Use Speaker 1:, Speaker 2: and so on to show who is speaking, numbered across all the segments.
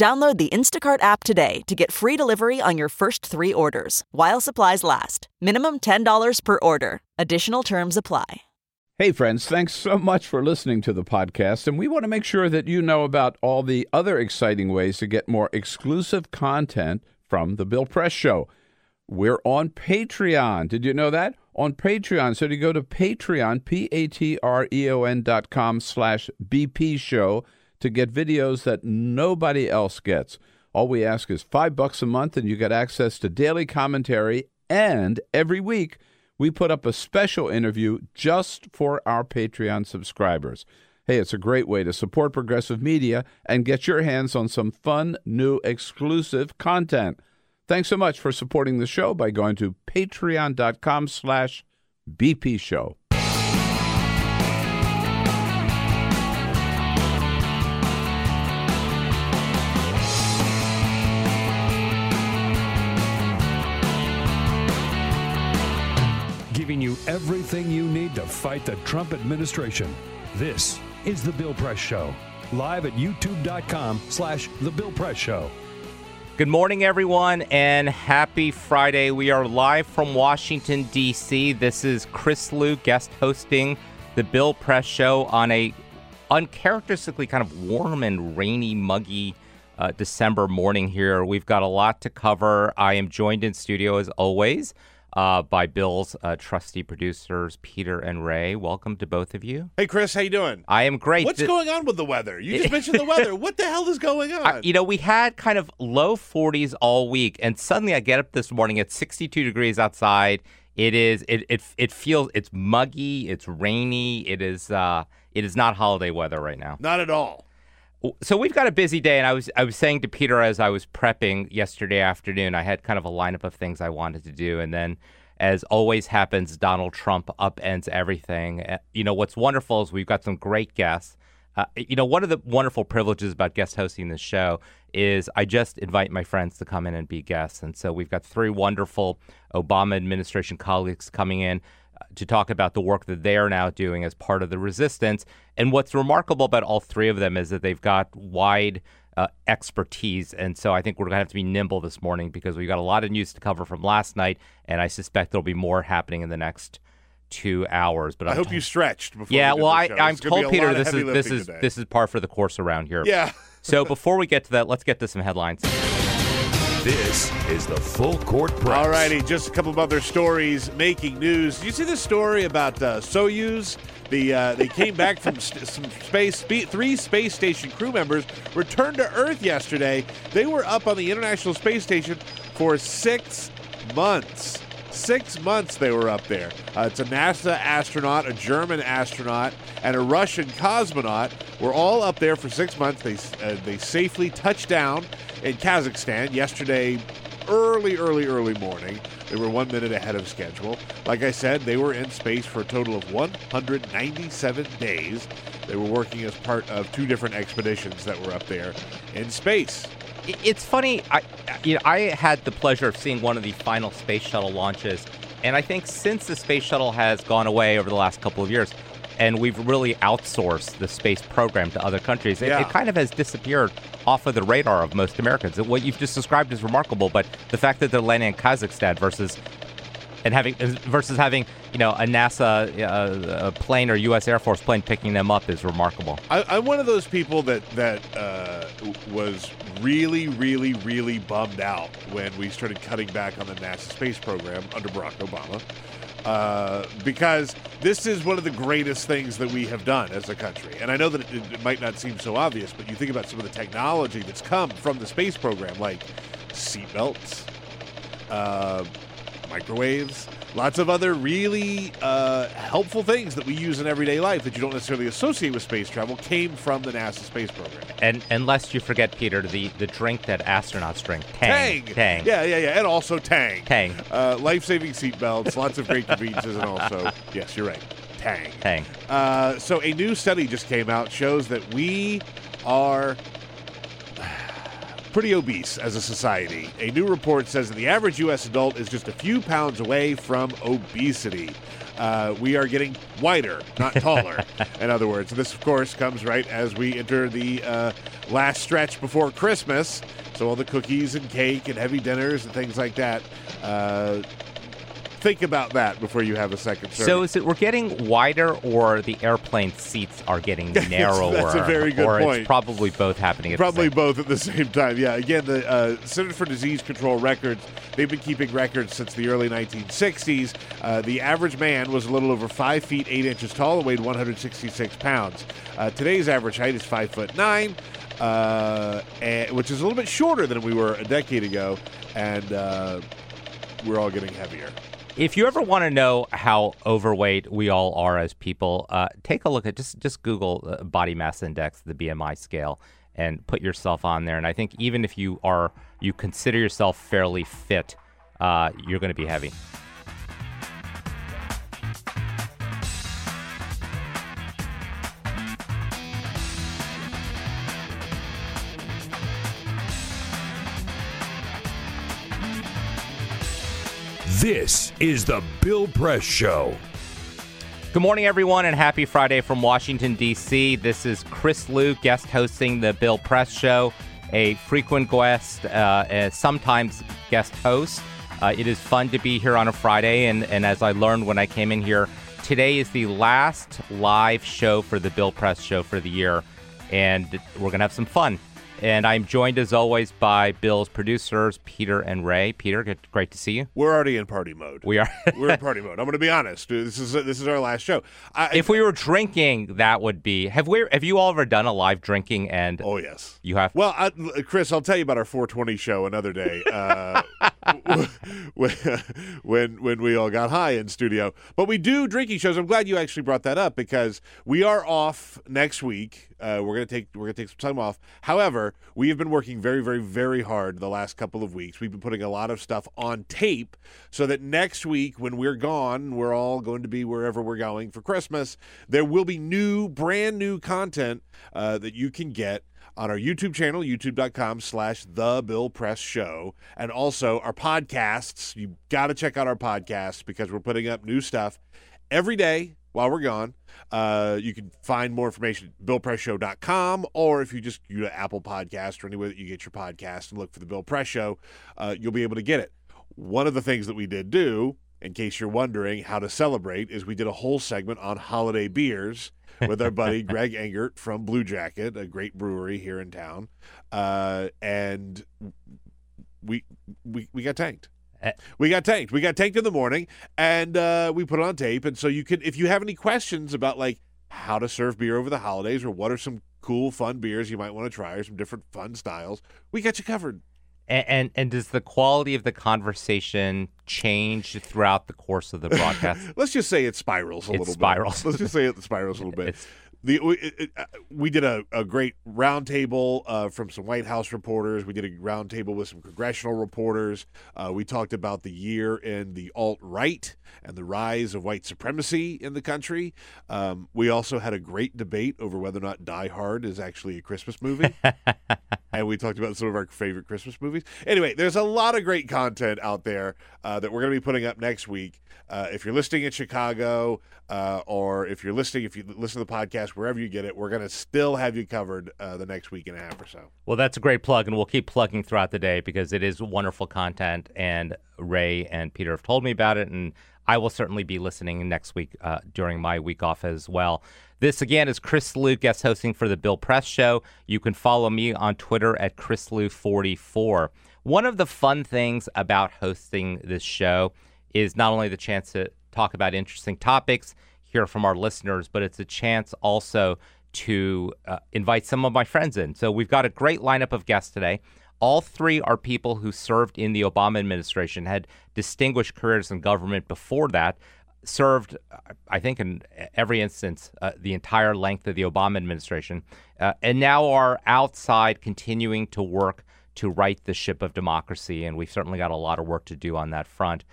Speaker 1: Download the Instacart app today to get free delivery on your first three orders while supplies last. Minimum $10 per order. Additional terms apply.
Speaker 2: Hey, friends, thanks so much for listening to the podcast. And we want to make sure that you know about all the other exciting ways to get more exclusive content from The Bill Press Show. We're on Patreon. Did you know that? On Patreon. So to go to Patreon, P A T R E O N dot com slash BP show to get videos that nobody else gets. All we ask is five bucks a month, and you get access to daily commentary. And every week, we put up a special interview just for our Patreon subscribers. Hey, it's a great way to support progressive media and get your hands on some fun, new, exclusive content. Thanks so much for supporting the show by going to patreon.com slash BP
Speaker 3: everything you need to fight the Trump administration. This is The Bill Press Show, live at youtube.com slash The Bill Press Show.
Speaker 4: Good morning, everyone, and happy Friday. We are live from Washington, D.C. This is Chris Lu guest hosting the Bill Press Show on a uncharacteristically kind of warm and rainy, muggy uh, December morning here. We've got a lot to cover. I am joined in studio, as always, uh, by Bill's uh, trusty producers, Peter and Ray. Welcome to both of you.
Speaker 5: Hey, Chris, how you doing?
Speaker 4: I am great.
Speaker 5: What's
Speaker 4: Th-
Speaker 5: going on with the weather? You just mentioned the weather. What the hell is going on?
Speaker 4: I- you know, we had kind of low 40s all week, and suddenly I get up this morning at 62 degrees outside. It is. It it it feels. It's muggy. It's rainy. It is. Uh, it is not holiday weather right now.
Speaker 5: Not at all.
Speaker 4: So we've got a busy day, and I was I was saying to Peter as I was prepping yesterday afternoon, I had kind of a lineup of things I wanted to do, and then. As always happens, Donald Trump upends everything. Uh, You know, what's wonderful is we've got some great guests. Uh, you know, one of the wonderful privileges about guest hosting this show is I just invite my friends to come in and be guests. And so we've got three wonderful Obama administration colleagues coming in to talk about the work that they are now doing as part of the resistance. And what's remarkable about all three of them is that they've got wide uh, expertise. And so I think we're going to have to be nimble this morning because we've got a lot of news to cover from last night. And I suspect there'll be more happening in the next two hours. But
Speaker 5: I
Speaker 4: I'm
Speaker 5: hope
Speaker 4: told-
Speaker 5: you stretched before.
Speaker 4: yeah,
Speaker 5: we
Speaker 4: well,
Speaker 5: the
Speaker 4: I, i'm
Speaker 5: It's
Speaker 4: told Peter this is this is
Speaker 5: today.
Speaker 4: this is par for the course around here.
Speaker 5: Yeah.
Speaker 4: So before we get to that, let's get to some headlines.
Speaker 3: This is the Full Court Press.
Speaker 5: All righty, just a couple of other stories making news. You see this story about uh, Soyuz? The uh, they came back from st- some space. Spe- three space station crew members returned to Earth yesterday. They were up on the International Space Station for six months. Six months they were up there. Uh, it's a NASA astronaut, a German astronaut, and a Russian cosmonaut. Were all up there for six months. They uh, they safely touched down in Kazakhstan yesterday early, early, early morning. They were one minute ahead of schedule. Like I said, they were in space for a total of 197 days. They were working as part of two different expeditions that were up there in space.
Speaker 4: It's funny. I you know I had the pleasure of seeing one of the final space shuttle launches, and I think since the space shuttle has gone away over the last couple of years, and we've really outsourced the space program to other countries, it,
Speaker 5: Yeah.
Speaker 4: it kind of has disappeared off of the radar of most Americans. What you've just described is remarkable, but the fact that they're landing in Kazakhstan versus and having versus having you know a NASA uh, a plane or U.S. Air Force plane picking them up is remarkable.
Speaker 5: I, I'm one of those people that that uh, was really, really, really bummed out when we started cutting back on the NASA space program under Barack Obama, uh, because this is one of the greatest things that we have done as a country. And I know that it, it might not seem so obvious, but you think about some of the technology that's come from the space program, like seatbelts. Uh, microwaves, lots of other really uh, helpful things that we use in everyday life that you don't necessarily associate with space travel came from the NASA space program.
Speaker 4: And unless you forget, Peter, the, the drink that astronauts drink, Tang.
Speaker 5: Tang.
Speaker 4: Tang.
Speaker 5: Yeah, yeah, yeah. And also Tang.
Speaker 4: Tang.
Speaker 5: Uh, Life saving seatbelts, lots of great conveniences, and also, yes, you're right, Tang.
Speaker 4: Tang.
Speaker 5: Uh, so a new study just came out shows that we are pretty obese as a society. A new report says that the average U.S. adult is just a few pounds away from obesity. Uh, we are getting wider, not taller. in other words, this of course comes right as we enter the uh, last stretch before Christmas. So all the cookies and cake and heavy dinners and things like that. Uh, think about that before you have a second serving.
Speaker 4: So is it we're getting wider, or the airplane seats are getting narrower?
Speaker 5: That's a very good
Speaker 4: or
Speaker 5: point.
Speaker 4: It's probably both happening. At
Speaker 5: Probably
Speaker 4: the same.
Speaker 5: both at the same time. Yeah. Again, the uh, Center for Disease Control records, they've been keeping records since the early 1960s. Uh, the average man was a little over 5 feet 8 inches tall and weighed 166 pounds. Uh, today's average height is 5 foot 9, uh, and, which is a little bit shorter than we were a decade ago. And uh, we're all getting heavier.
Speaker 4: If you ever want to know how overweight we all are as people, uh, take a look at just just Google uh, body mass index, the BMI scale, and put yourself on there. And I think even if you are you consider yourself fairly fit, uh, you're going to be heavy.
Speaker 3: This is the Bill Press Show.
Speaker 4: Good morning, everyone, and happy Friday from Washington, D.C. This is Chris Lu, guest hosting the Bill Press Show, a frequent guest, uh, sometimes guest host. Uh, it is fun to be here on a Friday, and, and as I learned when I came in here, today is the last live show for the Bill Press Show for the year, and we're going to have some fun. And I'm joined, as always, by Bill's producers, Peter and Ray. Peter, good, great to see you.
Speaker 5: We're already in party mode.
Speaker 4: We are.
Speaker 5: We're in party mode. I'm going to be honest. dude. This is this is our last show. I,
Speaker 4: if we were drinking, that would be. Have we? Have you all ever done a live drinking? And
Speaker 5: oh yes,
Speaker 4: you have.
Speaker 5: Well, I, Chris, I'll tell you about our 420 show another day. Uh, when, when when we all got high in studio, but we do drinking shows. I'm glad you actually brought that up because we are off next week. Uh, we're gonna take we're gonna take some time off. However, we have been working very, very, very hard the last couple of weeks. We've been putting a lot of stuff on tape so that next week, when we're gone, we're all going to be wherever we're going for Christmas. There will be new, brand new content uh, that you can get on our YouTube channel, youtube.com slash The Bill Press Show, and also our podcasts. You got to check out our podcasts because we're putting up new stuff every day while we're gone. Uh, you can find more information at billpressshow.com, or if you just go to Apple Podcast or anywhere that you get your podcast and look for the Bill Press Show, uh, you'll be able to get it. One of the things that we did do, in case you're wondering how to celebrate, is we did a whole segment on holiday beers with our buddy Greg Engert from Blue Jacket, a great brewery here in town, uh, and we we we got tanked. We got tanked. We got tanked in the morning, and uh, we put it on tape. And so you can, if you have any questions about like how to serve beer over the holidays, or what are some cool, fun beers you might want to try, or some different fun styles, we got you covered.
Speaker 4: And, and, and does the quality of the conversation change throughout the course of the broadcast?
Speaker 5: Let's just say it spirals a
Speaker 4: it
Speaker 5: little
Speaker 4: spirals.
Speaker 5: bit. Let's just say it spirals a little bit.
Speaker 4: It's,
Speaker 5: the we, it, uh, we did a, a great roundtable uh, from some White House reporters. We did a roundtable with some congressional reporters. Uh, we talked about the year in the alt right and the rise of white supremacy in the country. Um, we also had a great debate over whether or not Die Hard is actually a Christmas movie. and we talked about some of our favorite Christmas movies. Anyway, there's a lot of great content out there uh, that we're going to be putting up next week. Uh, if you're listening in Chicago, uh, or if you're listening, if you listen to the podcast wherever you get it, we're going to still have you covered uh, the next week and a half or so.
Speaker 4: Well, that's a great plug, and we'll keep plugging throughout the day because it is wonderful content. And Ray and Peter have told me about it, and I will certainly be listening next week uh, during my week off as well. This again is Chris Lu guest hosting for the Bill Press Show. You can follow me on Twitter at ChrisLu44. One of the fun things about hosting this show is not only the chance to talk about interesting topics, hear from our listeners, but it's a chance also to uh, invite some of my friends in. So we've got a great lineup of guests today. All three are people who served in the Obama administration, had distinguished careers in government before that, served, I think, in every instance, uh, the entire length of the Obama administration, uh, and now are outside continuing to work to right the ship of democracy. And we've certainly got a lot of work to do on that front.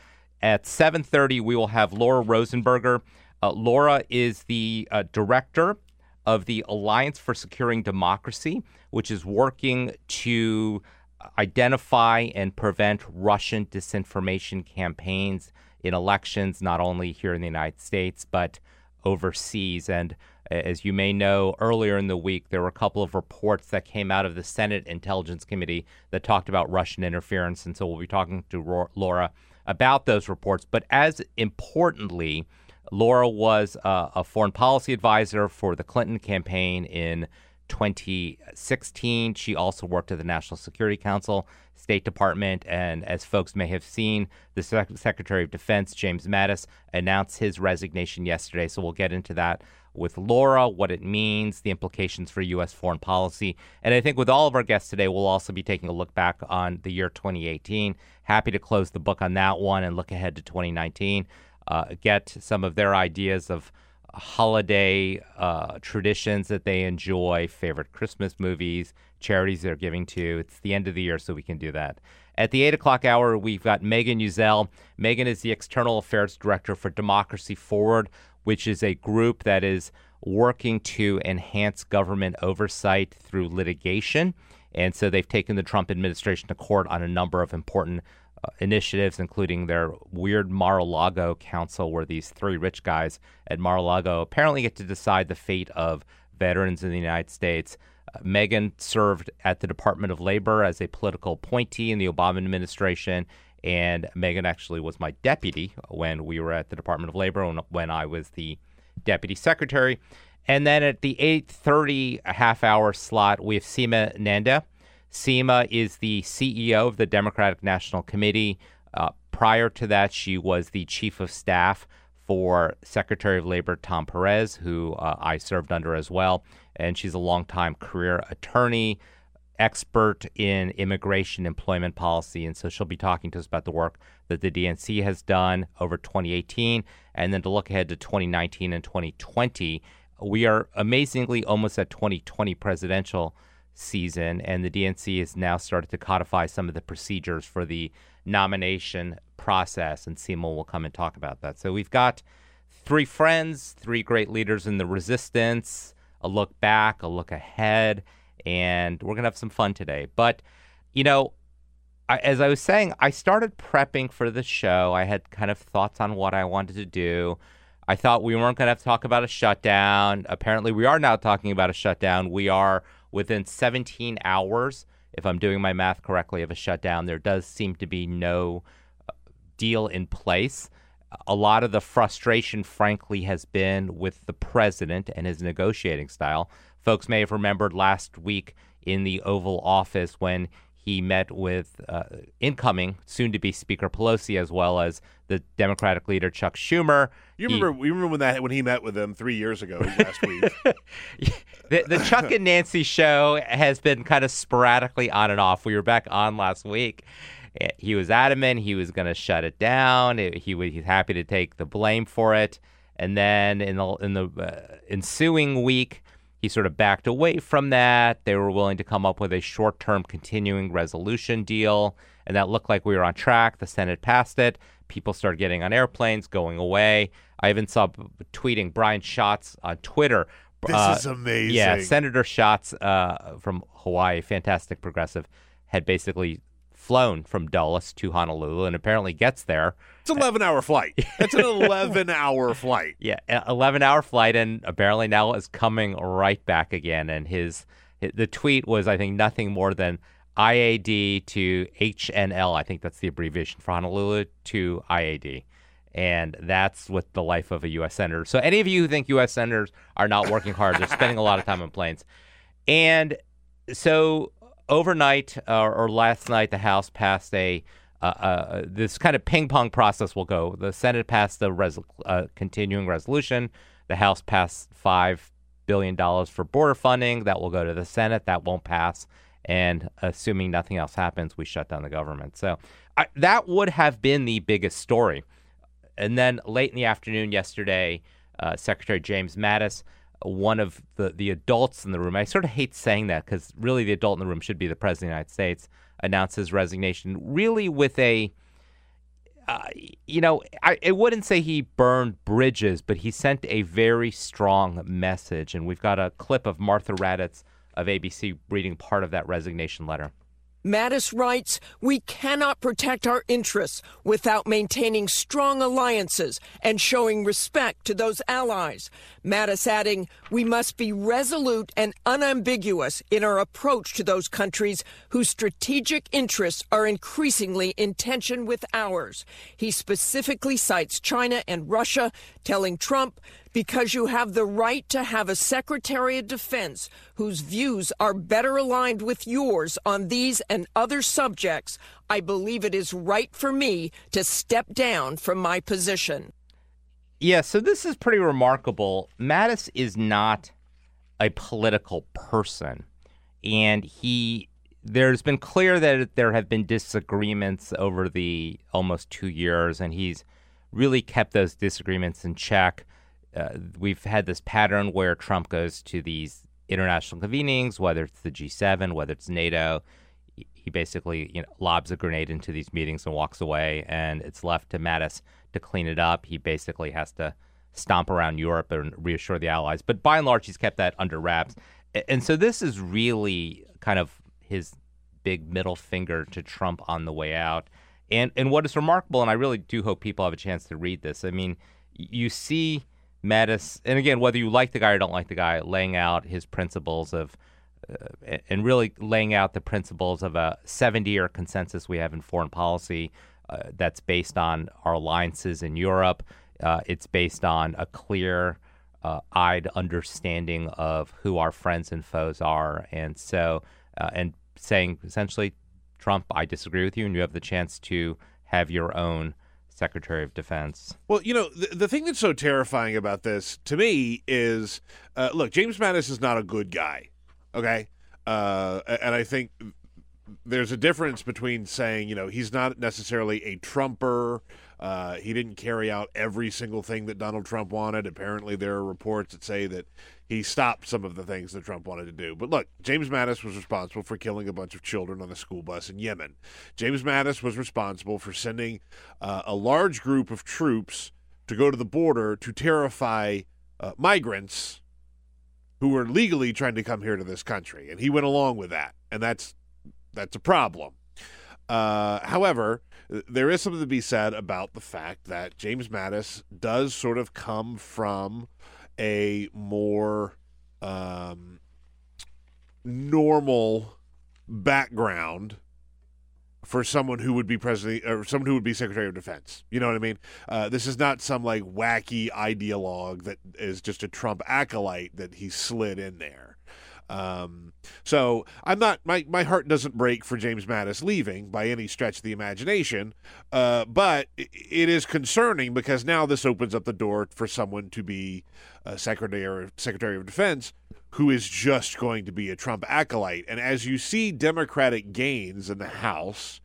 Speaker 4: At 7:30, we will have Laura Rosenberger. Uh, Laura is the uh, director of the Alliance for Securing Democracy, which is working to identify and prevent Russian disinformation campaigns in elections, not only here in the United States, but overseas. And as you may know, earlier in the week, there were a couple of reports that came out of the Senate Intelligence Committee that talked about Russian interference. And so we'll be talking to Laura about those reports. But as importantly, Laura was uh, a foreign policy advisor for the Clinton campaign in 2016. She also worked at the National Security Council, State Department, and as folks may have seen, the Sec- Secretary of Defense, James Mattis, announced his resignation yesterday. So we'll get into that with Laura, what it means, the implications for U.S. foreign policy. And I think with all of our guests today, we'll also be taking a look back on the year 2018. Happy to close the book on that one and look ahead to 2019, uh, get some of their ideas of holiday uh, traditions that they enjoy, favorite Christmas movies, charities they're giving to. It's the end of the year, so we can do that. At the 8 o'clock hour, we've got Megan Uzzell. Megan is the External Affairs Director for Democracy Forward, which is a group that is working to enhance government oversight through litigation. And so they've taken the Trump administration to court on a number of important uh, initiatives, including their weird Mar-a-Lago council, where these three rich guys at Mar-a-Lago apparently get to decide the fate of veterans in the United States. Uh, Megan served at the Department of Labor as a political appointee in the Obama administration, and Megan actually was my deputy when we were at the Department of Labor when, when I was the deputy secretary. And then at the 8:30 half hour slot, we have Seema Nanda Seema is the CEO of the Democratic National Committee. Uh, prior to that, she was the chief of staff for Secretary of Labor Tom Perez, who uh, I served under as well. And she's a longtime career attorney, expert in immigration employment policy. And so she'll be talking to us about the work that the DNC has done over 2018 and then to look ahead to 2019 and 2020. We are amazingly almost at 2020 presidential season, and the DNC has now started to codify some of the procedures for the nomination process, and Seema will come and talk about that. So we've got three friends, three great leaders in the resistance, a look back, a look ahead, and we're going to have some fun today. But, you know, I, as I was saying, I started prepping for the show. I had kind of thoughts on what I wanted to do. I thought we weren't going to have to talk about a shutdown. Apparently, we are now talking about a shutdown. We are within 17 hours, if I'm doing my math correctly, of a shutdown. There does seem to be no uh, deal in place. A lot of the frustration, frankly, has been with the president and his negotiating style. Folks may have remembered last week in the Oval Office when he met with uh, incoming, soon to be Speaker Pelosi, as well as the Democratic leader Chuck Schumer.
Speaker 5: You remember? He, we remember when that when he met with them three years ago last week.
Speaker 4: the, the Chuck and Nancy show has been kind of sporadically on and off. We were back on last week. Eh, he was adamant he was going to shut it down. He was he's happy to take the blame for it. And then in the in the uh, ensuing week, he sort of backed away from that. They were willing to come up with a short term continuing resolution deal, and that looked like we were on track. The Senate passed it. People started getting on airplanes, going away. I even saw tweeting Brian Schatz on Twitter.
Speaker 5: This uh, is amazing.
Speaker 4: Yeah, Senator Schatz uh, from Hawaii, fantastic progressive, had basically flown from Dulles to Honolulu and apparently gets there.
Speaker 5: It's an 11 hour flight. It's an 11 hour flight.
Speaker 4: Yeah, 11 hour flight, and apparently now is coming right back again. And his, the tweet was, I think, nothing more than IAD to HNL. I think that's the abbreviation for Honolulu to IAD. And that's what the life of a U.S. senator. So, any of you who think U.S. senators are not working hard, they're spending a lot of time on planes. And so, overnight uh, or last night, the House passed a uh, uh, this kind of ping pong process will go. The Senate passed the res- uh, continuing resolution. The House passed five billion dollars for border funding. That will go to the Senate. That won't pass. and assuming nothing else happens, we shut down the government. So I, that would have been the biggest story. And then late in the afternoon yesterday, Secretary James Mattis, one of the, the adults in the room, I sort of hate saying that because really the adult in the room should be the President of the United States, announced his resignation really with a, uh, you know, I, I wouldn't say he burned bridges, but he sent a very strong message. And we've got a clip of Martha Raddatz of ABC reading part of that resignation letter.
Speaker 6: Mattis writes, We cannot protect our interests without maintaining strong alliances and showing respect to those allies. Mattis adding, We must be resolute and unambiguous in our approach to those countries whose strategic interests are increasingly in tension with ours. He specifically cites China and Russia, telling Trump, because you have the right to have a Secretary of Defense whose views are better aligned with yours on these and other subjects, I believe it is right for me to step down from my position.
Speaker 4: Yeah, so this is pretty remarkable. Mattis is not a political person, and he there's been clear that there have been disagreements over the almost two years, and he's really kept those disagreements in check uh, we've had this pattern where Trump goes to these international convenings, whether it's the G7, whether it's NATO. He basically you know, lobs a grenade into these meetings and walks away, and it's left to Mattis to clean it up. He basically has to stomp around Europe and reassure the allies. But by and large, he's kept that under wraps. And so this is really kind of his big middle finger to Trump on the way out. And and what is remarkable, and I really do hope people have a chance to read this. I mean, you see Mattis, and again, whether you like the guy or don't like the guy, laying out his principles of, uh, and really laying out the principles of a 70 year consensus we have in foreign policy uh, that's based on our alliances in Europe. Uh, it's based on a clear uh, eyed understanding of who our friends and foes are. And so, uh, and saying essentially, Trump, I disagree with you, and you have the chance to have your own Secretary of Defense.
Speaker 5: Well, you know, the, the thing that's so terrifying about this to me is uh, look, James Mattis is not a good guy. Okay. Uh, and I think there's a difference between saying, you know, he's not necessarily a Trumper. Uh, he didn't carry out every single thing that Donald Trump wanted. Apparently, there are reports that say that he stopped some of the things that Trump wanted to do. But look, James Mattis was responsible for killing a bunch of children on the school bus in Yemen. James Mattis was responsible for sending uh, a large group of troops to go to the border to terrify uh, migrants who were legally trying to come here to this country, and he went along with that, and that's that's a problem. Uh, however, there is something to be said about the fact that James Mattis does sort of come from a more um, normal background for someone who would be president or someone who would be secretary of defense. You know what I mean? Uh, this is not some like wacky ideologue that is just a Trump acolyte that he slid in there. Um, so I'm not my my heart doesn't break for James Mattis leaving by any stretch of the imagination, uh, but it is concerning because now this opens up the door for someone to be a secretary secretary of defense who is just going to be a Trump acolyte. And as you see Democratic gains in the House,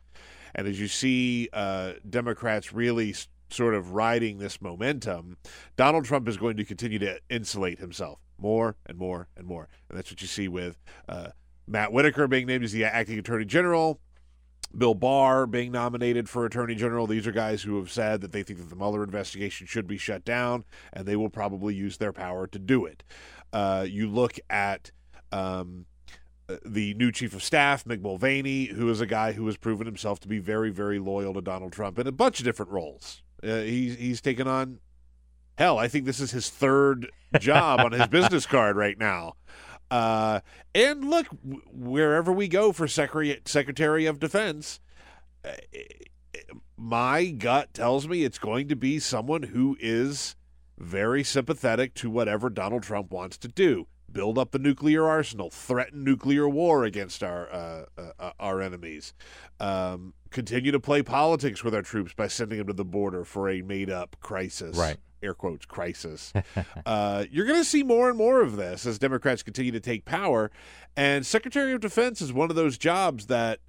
Speaker 5: and as you see uh, Democrats really sort of riding this momentum, Donald Trump is going to continue to insulate himself more and more and more. And that's what you see with uh, Matt Whitaker being named as the acting attorney general. Bill Barr being nominated for Attorney General. These are guys who have said that they think that the Mueller investigation should be shut down, and they will probably use their power to do it. Uh, you look at um, the new chief of staff, Mick Mulvaney, who is a guy who has proven himself to be very, very loyal to Donald Trump in a bunch of different roles. Uh, he's he's taken on hell. I think this is his third job on his business card right now. Uh, and look, wherever we go for Secretary Secretary of Defense, uh, my gut tells me it's going to be someone who is very sympathetic to whatever Donald Trump wants to do. Build up the nuclear arsenal, threaten nuclear war against our uh, uh, uh our enemies, um, continue to play politics with our troops by sending them to the border for a made up crisis.
Speaker 4: Right
Speaker 5: air quotes crisis. uh, you're going to see more and more of this as Democrats continue to take power, and Secretary of Defense is one of those jobs that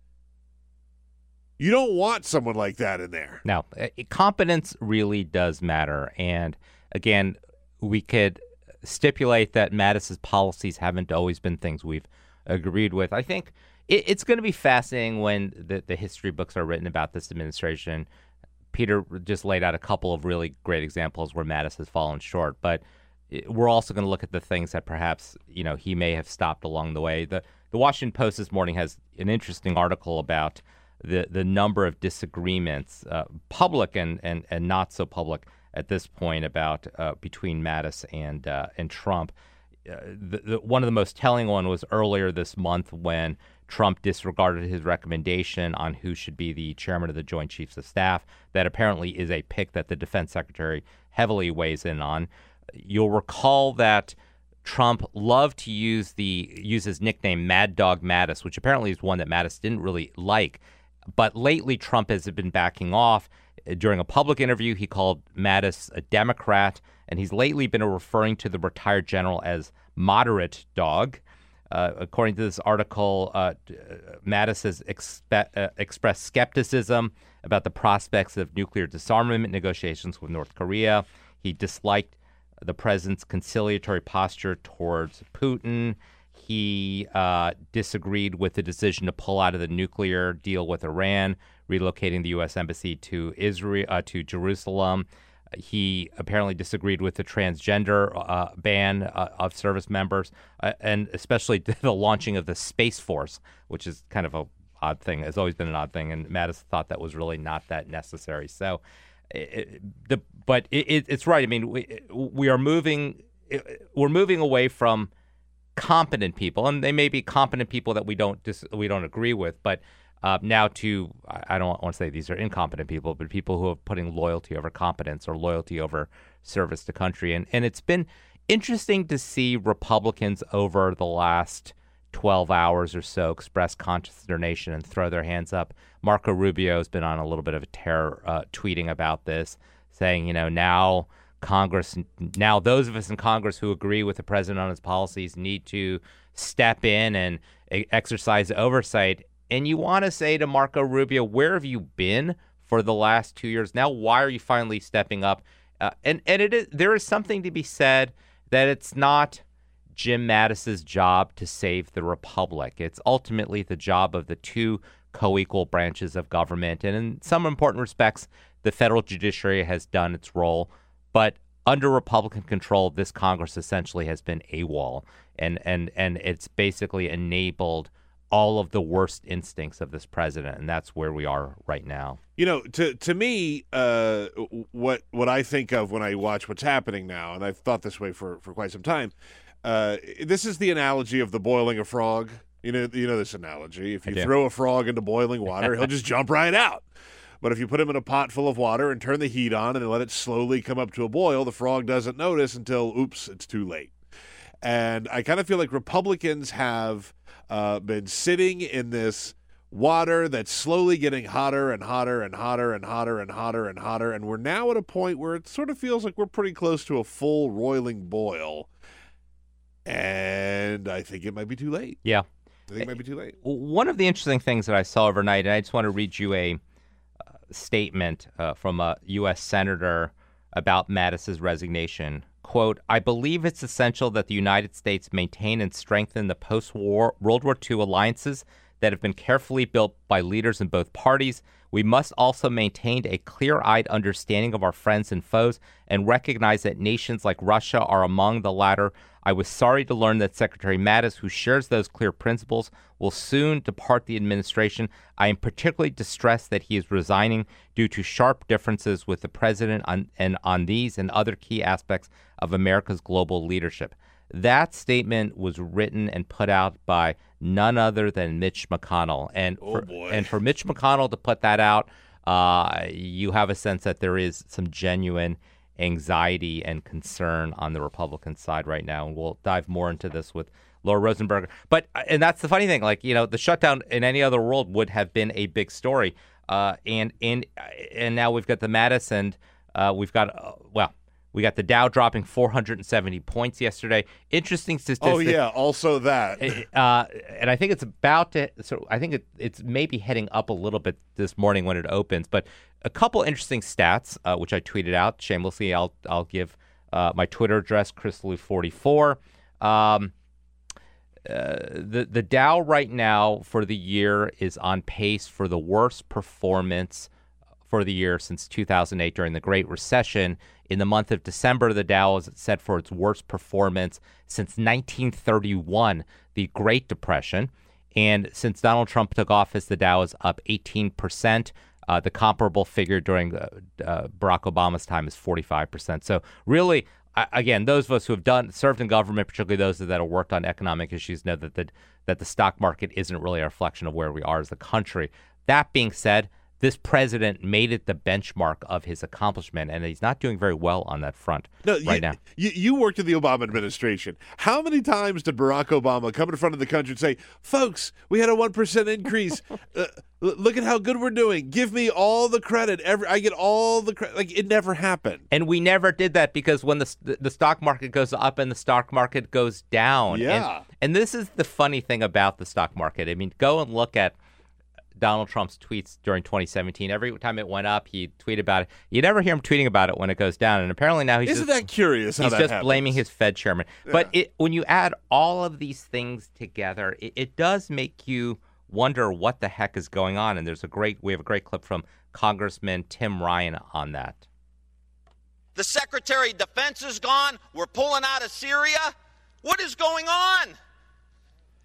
Speaker 5: you don't want someone like that in there.
Speaker 4: No, uh, competence really does matter, and again, we could stipulate that Mattis's policies haven't always been things we've agreed with. I think it, it's going to be fascinating when the, the history books are written about this administration. Peter just laid out a couple of really great examples where Mattis has fallen short, but we're also going to look at the things that perhaps you know he may have stopped along the way. the The Washington Post this morning has an interesting article about the the number of disagreements, uh, public and, and and not so public, at this point about uh, between Mattis and uh, and Trump. Uh, the, the, one of the most telling one was earlier this month when Trump disregarded his recommendation on who should be the chairman of the Joint Chiefs of Staff. That apparently is a pick that the defense secretary heavily weighs in on. You'll recall that Trump loved to use the use his nickname Mad Dog Mattis, which apparently is one that Mattis didn't really like. But lately, Trump has been backing off during a public interview, he called Mattis a Democrat, and he's lately been referring to the retired general as moderate dog. Uh, according to this article, uh, Mattis has expe- uh, expressed skepticism about the prospects of nuclear disarmament negotiations with North Korea. He disliked the president's conciliatory posture towards Putin. He uh, disagreed with the decision to pull out of the nuclear deal with Iran, relocating the U.S. embassy to Israel uh, to Jerusalem. He apparently disagreed with the transgender uh, ban uh, of service members, uh, and especially the launching of the Space Force, which is kind of a odd thing. Has always been an odd thing, and Mattis thought that was really not that necessary. So, it, the but it, it's right. I mean, we we are moving. We're moving away from competent people, and they may be competent people that we don't dis- we don't agree with, but uh, now to I don't want to say these are incompetent people, but people who are putting loyalty over competence or loyalty over service to country. And and it's been interesting to see Republicans over the last 12 hours or so express consternation and throw their hands up. Marco Rubio has been on a little bit of a tear uh, tweeting about this, saying, you know, now Congress, now those of us in Congress who agree with the president on his policies need to step in and exercise oversight and you want to say to Marco Rubio, where have you been for the last two years? Now, why are you finally stepping up? Uh, and and it is there is something to be said that it's not Jim Mattis's job to save the republic. It's ultimately the job of the two co-equal branches of government, and in some important respects, the federal judiciary has done its role, but under Republican control, this Congress essentially has been AWOL, and and and it's basically enabled all of the worst instincts of this president, and that's where we are right now.
Speaker 5: You know, to to me, uh, what what I think of when I watch what's happening now, and I've thought this way for for quite some time. Uh, this is the analogy of the boiling a frog. You know, you know this analogy. If you throw a frog into boiling water, he'll just jump right out. But if you put them in a pot full of water and turn the heat on and let it slowly come up to a boil, the frog doesn't notice until, oops, it's too late. And I kind of feel like Republicans have uh, been sitting in this water that's slowly getting hotter and hotter and hotter and hotter and hotter and hotter. And we're now at a point where it sort of feels like we're pretty close to a full roiling boil. And I think it might be too late.
Speaker 4: Yeah.
Speaker 5: I think it might be too late.
Speaker 4: One of the interesting things that I saw overnight, and I just want to read you a statement uh, from a U.S. senator about Mattis's resignation quote, I believe it's essential that the United States maintain and strengthen the post war World War II alliances that have been carefully built by leaders in both parties. We must also maintain a clear eyed understanding of our friends and foes and recognize that nations like Russia are among the latter. I was sorry to learn that Secretary Mattis, who shares those clear principles, will soon depart the administration. I am particularly distressed that he is resigning due to sharp differences with the president on, and on these and other key aspects of America's global leadership. That statement was written and put out by none other than Mitch McConnell. And
Speaker 5: oh
Speaker 4: for, and for Mitch McConnell to put that out, uh, you have a sense that there is some genuine anxiety and concern on the Republican side right now. And we'll dive more into this with Laura Rosenberger. But and that's the funny thing, like you know, the shutdown in any other world would have been a big story. Uh, and and and now we've got the Madison, uh, we've got uh, well We got the Dow dropping 470 points yesterday. Interesting statistic.
Speaker 5: Oh yeah, also that.
Speaker 4: Uh, and I think it's about to. So I think it, it's maybe heading up a little bit this morning when it opens. But a couple interesting stats, uh, which I tweeted out shamelessly. I'll I'll give uh, my Twitter address, ChrisLu44. Um, uh, the the Dow right now for the year is on pace for the worst performance for the year since 2008 during the Great Recession. In the month of December, the Dow is set for its worst performance since 1931, the Great Depression. And since Donald Trump took office, the Dow is up 18%. Uh, the comparable figure during uh, uh, Barack Obama's time is 45%. So, really, again, those of us who have done served in government, particularly those that have worked on economic issues, know that the, that the stock market isn't really a reflection of where we are as a country. That being said, this president made it the benchmark of his accomplishment, and he's not doing very well on that front
Speaker 5: no,
Speaker 4: right
Speaker 5: you,
Speaker 4: now.
Speaker 5: You, you worked in the Obama administration. How many times did Barack Obama come in front of the country and say, "Folks, we had a one percent increase. uh, look at how good we're doing. Give me all the credit. Every I get all the credit." Like it never happened.
Speaker 4: And we never did that because when the the stock market goes up and the stock market goes down.
Speaker 5: Yeah.
Speaker 4: And, and this is the funny thing about the stock market. I mean, go and look at Donald Trump's tweets during 2017. Every time it went up, he tweeted about it. You never hear him tweeting about it when it goes down. And apparently now he's
Speaker 5: isn't
Speaker 4: just,
Speaker 5: that curious?
Speaker 4: he's
Speaker 5: that
Speaker 4: just
Speaker 5: happens?
Speaker 4: blaming his Fed chairman. Yeah. But it, when you add all of these things together, it, it does make you wonder what the heck is going on. And there's a great we have a great clip from Congressman Tim Ryan on that.
Speaker 7: The Secretary of Defense is gone. We're pulling out of Syria. What is going on?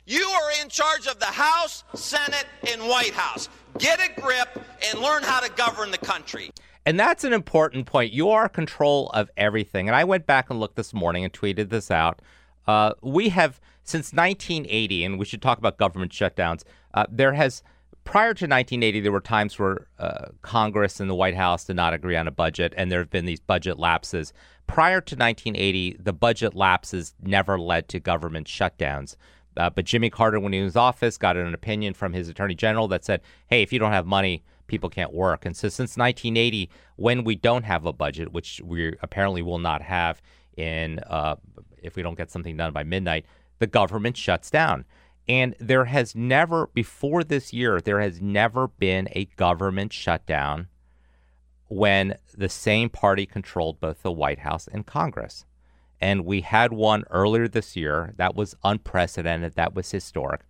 Speaker 7: You are in charge of the House, Senate, and White House. Get a grip and learn how to govern the country.
Speaker 4: And that's an important point. You are control of everything. And I went back and looked this morning and tweeted this out. Uh, we have, since 1980, and we should talk about government shutdowns, uh, there has, prior to 1980, there were times where uh, Congress and the White House did not agree on a budget, and there have been these budget lapses. Prior to 1980, the budget lapses never led to government shutdowns. Uh, but Jimmy Carter, when he was in office, got an opinion from his attorney general that said, hey, if you don't have money, people can't work. And so since 1980, when we don't have a budget, which we apparently will not have in uh, if we don't get something done by midnight, the government shuts down. And there has never, before this year, there has never been a government shutdown when the same party controlled both the White House and Congress. And we had one earlier this year that was unprecedented, that was historic.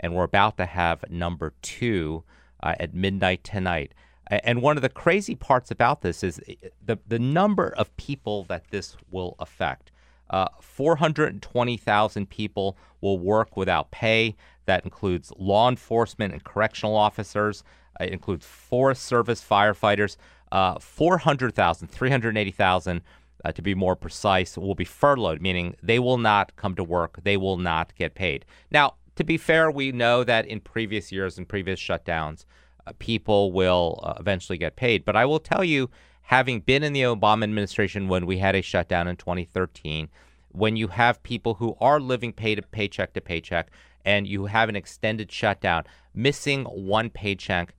Speaker 4: And we're about to have number two uh, at midnight tonight. And one of the crazy parts about this is the, the number of people that this will affect. Uh, 420,000 people will work without pay. That includes law enforcement and correctional officers. Uh, it includes Forest Service firefighters. Uh, 400,000, 380,000 uh, to be more precise, will be furloughed, meaning they will not come to work. They will not get paid. Now, to be fair, we know that in previous years and previous shutdowns, uh, people will uh, eventually get paid. But I will tell you, having been in the Obama administration when we had a shutdown in 2013, when you have people who are living pay to paycheck to paycheck and you have an extended shutdown, missing one paycheck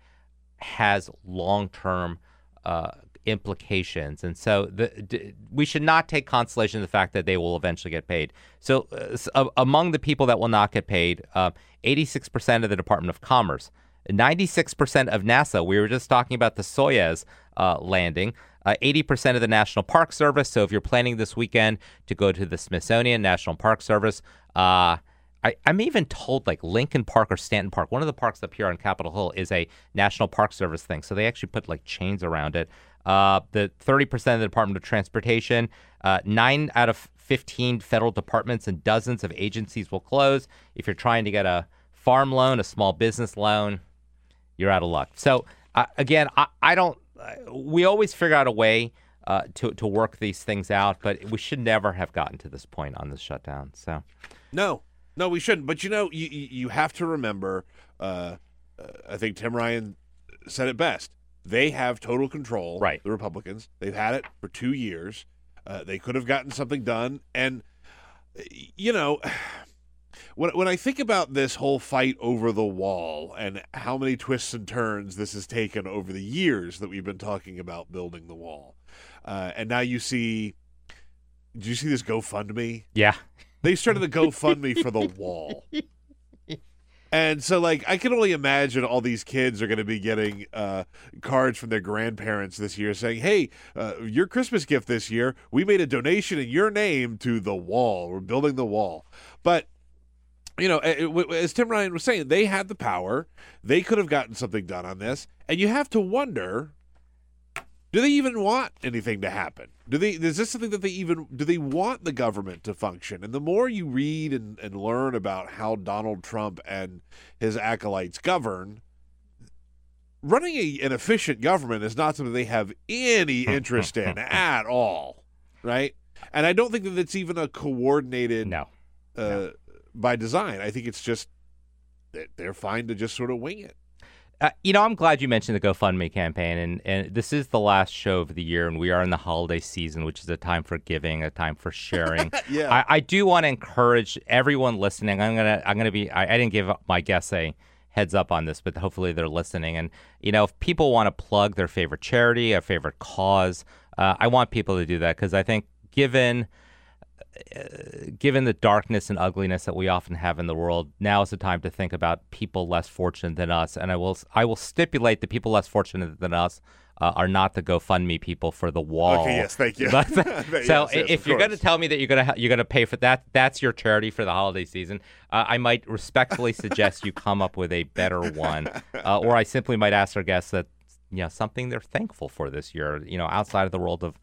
Speaker 4: has long term uh, implications. And so the, d- we should not take consolation in the fact that they will eventually get paid. So, uh, among the people that will not get paid, uh, 86% of the Department of Commerce, 96% of NASA. We were just talking about the Soyuz uh, landing. 80% uh, of the National Park Service. So, if you're planning this weekend to go to the Smithsonian National Park Service, uh, I, am even told like Lincoln Park or Stanton Park, one of the parks up here on Capitol Hill, is a National Park Service thing. So they actually put like chains around it. Uh, the 30% of the Department of Transportation, uh, nine out of 15 federal departments and dozens of agencies will close. If you're trying to get a farm loan, a small business loan, you're out of luck. So, uh, again, I, I don't, uh, we always figure out a way uh, to, to work these things out, but we should never have gotten to this point on this shutdown. So,
Speaker 5: no, no, we shouldn't. But you know, you, you have to remember, uh, I think Tim Ryan said it best they have total control.
Speaker 4: Right.
Speaker 5: The Republicans. They've had it for two years. Uh, they could have gotten something done. And, you know, when, when I think about this whole fight over the wall and how many twists and turns this has taken over the years that we've been talking about building the wall, uh, and now you see do you see this GoFundMe?
Speaker 4: Yeah.
Speaker 5: They started the GoFundMe for the wall. And so, like, I can only imagine all these kids are going to be getting uh, cards from their grandparents this year saying, Hey, uh, your Christmas gift this year, we made a donation in your name to the wall. We're building the wall. But, you know, as Tim Ryan was saying, they had the power. They could have gotten something done on this. And you have to wonder do they even want anything to happen? Do they? Is this something that they even do? They want the government to function? And the more you read and, and learn about how Donald Trump and his acolytes govern, running a, an efficient government is not something they have any interest in at all, right? And I don't think that it's even a coordinated
Speaker 4: No.
Speaker 5: uh, by design. I think it's just that they're fine to just sort of wing it.
Speaker 4: Uh, you know, I'm glad you mentioned the GoFundMe campaign, and, and this is the last show of the year, and we are in the holiday season, which is a time for giving, a time for sharing.
Speaker 5: Yeah.
Speaker 4: I, I do want to encourage everyone listening. I'm gonna, I'm gonna be. I, I didn't give my guests a heads up on this, but hopefully they're listening. And you know, if people want to plug their favorite charity, a favorite cause, uh, I want people to do that because I think given given the darkness and ugliness that we often have in the world, now is the time to think about people less fortunate than us. And I will I will stipulate that people less fortunate than us uh, are not the GoFundMe people for the wall.
Speaker 5: Okay, yes, thank you.
Speaker 4: But- so
Speaker 5: yes,
Speaker 4: if you're going to tell me that you're going to you're going to pay for that, that's your charity for the holiday season. Uh, I might respectfully suggest you come up with a better one, uh, or I simply might ask our guests that you know something they're thankful for this year. You know, outside of the world of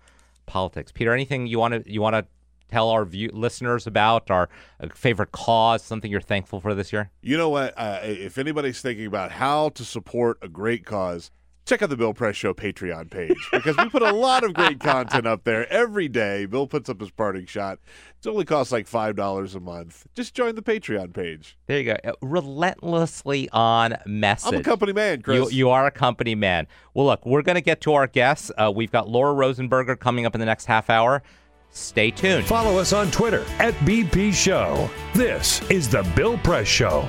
Speaker 4: politics. Peter, anything you want to you want to tell our view, listeners about our uh, favorite cause, something you're thankful for this year?
Speaker 5: You know what? Uh, if anybody's thinking about how to support a great cause, check out the Bill Press Show Patreon page because we put a lot of great content up there every day. Bill puts up his parting shot. It only costs like five dollars a month. Just join the Patreon page.
Speaker 4: There you go. Uh, Relentlessly on message.
Speaker 5: I'm a company man,
Speaker 4: You,
Speaker 5: Chris.
Speaker 4: you are a company man. Well, look, we're going to get to our guests. Uh, we've got Laura Rosenberger coming up in the next half hour. Stay tuned.
Speaker 3: Follow us on Twitter at BP Show. This is The Bill Press Show.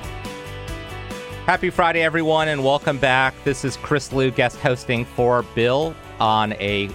Speaker 4: Happy Friday, everyone, and welcome back. This is Chris Lu guest hosting for Bill on a,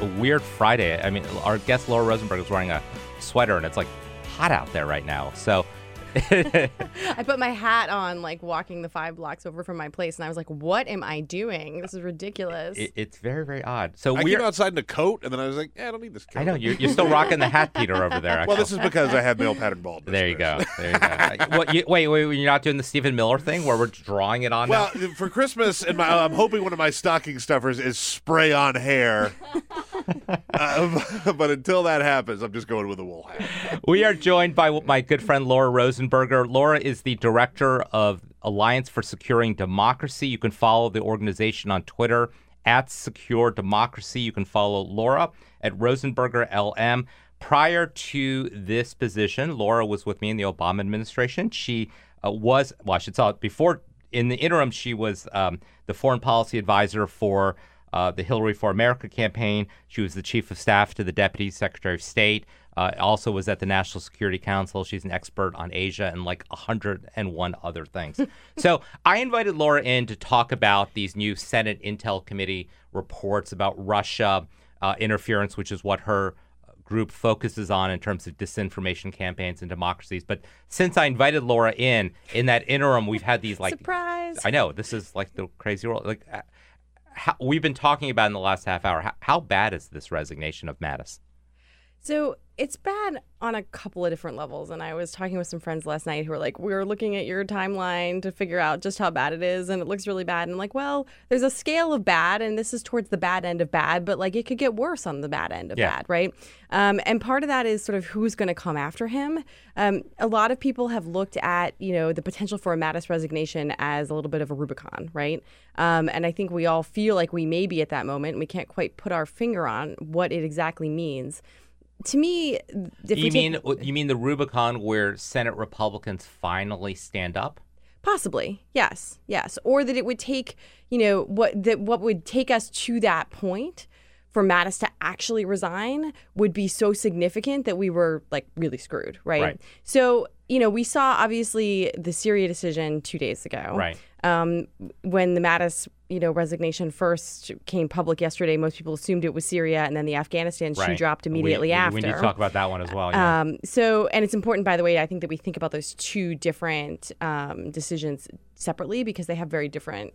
Speaker 4: a weird Friday. I mean, our guest Laura Rosenberg is wearing a sweater, and it's like hot out there right now. So
Speaker 8: I put my hat on, like walking the five blocks over from my place, and I was like, "What am I doing? This is ridiculous."
Speaker 4: it, it's very, very odd. So
Speaker 5: I
Speaker 4: we're.
Speaker 5: came outside in a coat, and then I was like, eh, I don't need this coat.
Speaker 4: I know you're, you're still rocking the hat, Peter, over there.
Speaker 5: Well, this is because I have male pattern baldness.
Speaker 4: There you go. There you go. what, you, wait, wait, you're not doing the Stephen Miller thing where we're drawing it on
Speaker 5: Well,
Speaker 4: now?
Speaker 5: for Christmas, and my, I'm hoping one of my stocking stuffers is spray on hair. uh, but until that happens, I'm just going with a wool hat.
Speaker 4: We are joined by my good friend Laura Rosenberger. Laura is the director of Alliance for Securing Democracy. You can follow the organization on Twitter at Secure Democracy. You can follow Laura at Rosenberger LM. Prior to this position, Laura was with me in the Obama administration. She uh, was, well, I should say, before, in the interim, she was um, the foreign policy advisor for uh, the Hillary for America campaign. She was the chief of staff to the deputy secretary of state. Uh, also was at the National Security Council. She's an expert on Asia and like 101 other things. so I invited Laura in to talk about these new Senate Intel Committee reports about Russia uh, interference, which is what her group focuses on in terms of disinformation campaigns and democracies. But since I invited Laura in, in that interim, we've had these like
Speaker 8: Surprise!
Speaker 4: I know this is like the crazy world. Like uh, how, we've been talking about in the last half hour. How, how bad is this resignation of Mattis?
Speaker 8: So it's bad on a couple of different levels. And I was talking with some friends last night who were like, we were looking at your timeline to figure out just how bad it is. And it looks really bad. And I'm like, well, there's a scale of bad, and this is towards the bad end of bad, but like it could get worse on the bad end of
Speaker 4: Yeah.
Speaker 8: bad, right? Um, and part of that is sort of who's going to come after him. Um, a lot of people have looked at, you know, the potential for a Mattis resignation as a little bit of a Rubicon, right? Um, and I think we all feel like we may be at that moment. And we can't quite put our finger on what it exactly means to me, if
Speaker 4: you
Speaker 8: take-
Speaker 4: mean you mean the Rubicon where Senate Republicans finally stand up?
Speaker 8: possibly yes, yes, or that it would take you know what that what would take us to that point for Mattis to actually resign would be so significant that we were like really screwed, right?
Speaker 4: Right.
Speaker 8: So you know we saw obviously the Syria decision two days ago,
Speaker 4: Right.
Speaker 8: Um, when the Mattis you know, resignation first came public yesterday. Most people assumed it was Syria, and then the Afghanistan shoe
Speaker 4: Right.
Speaker 8: dropped immediately
Speaker 4: we,
Speaker 8: after.
Speaker 4: We need to talk about that one as well. yeah.
Speaker 8: Um, so, and it's important, by the way, I think that we think about those two different um, decisions separately because they have very different.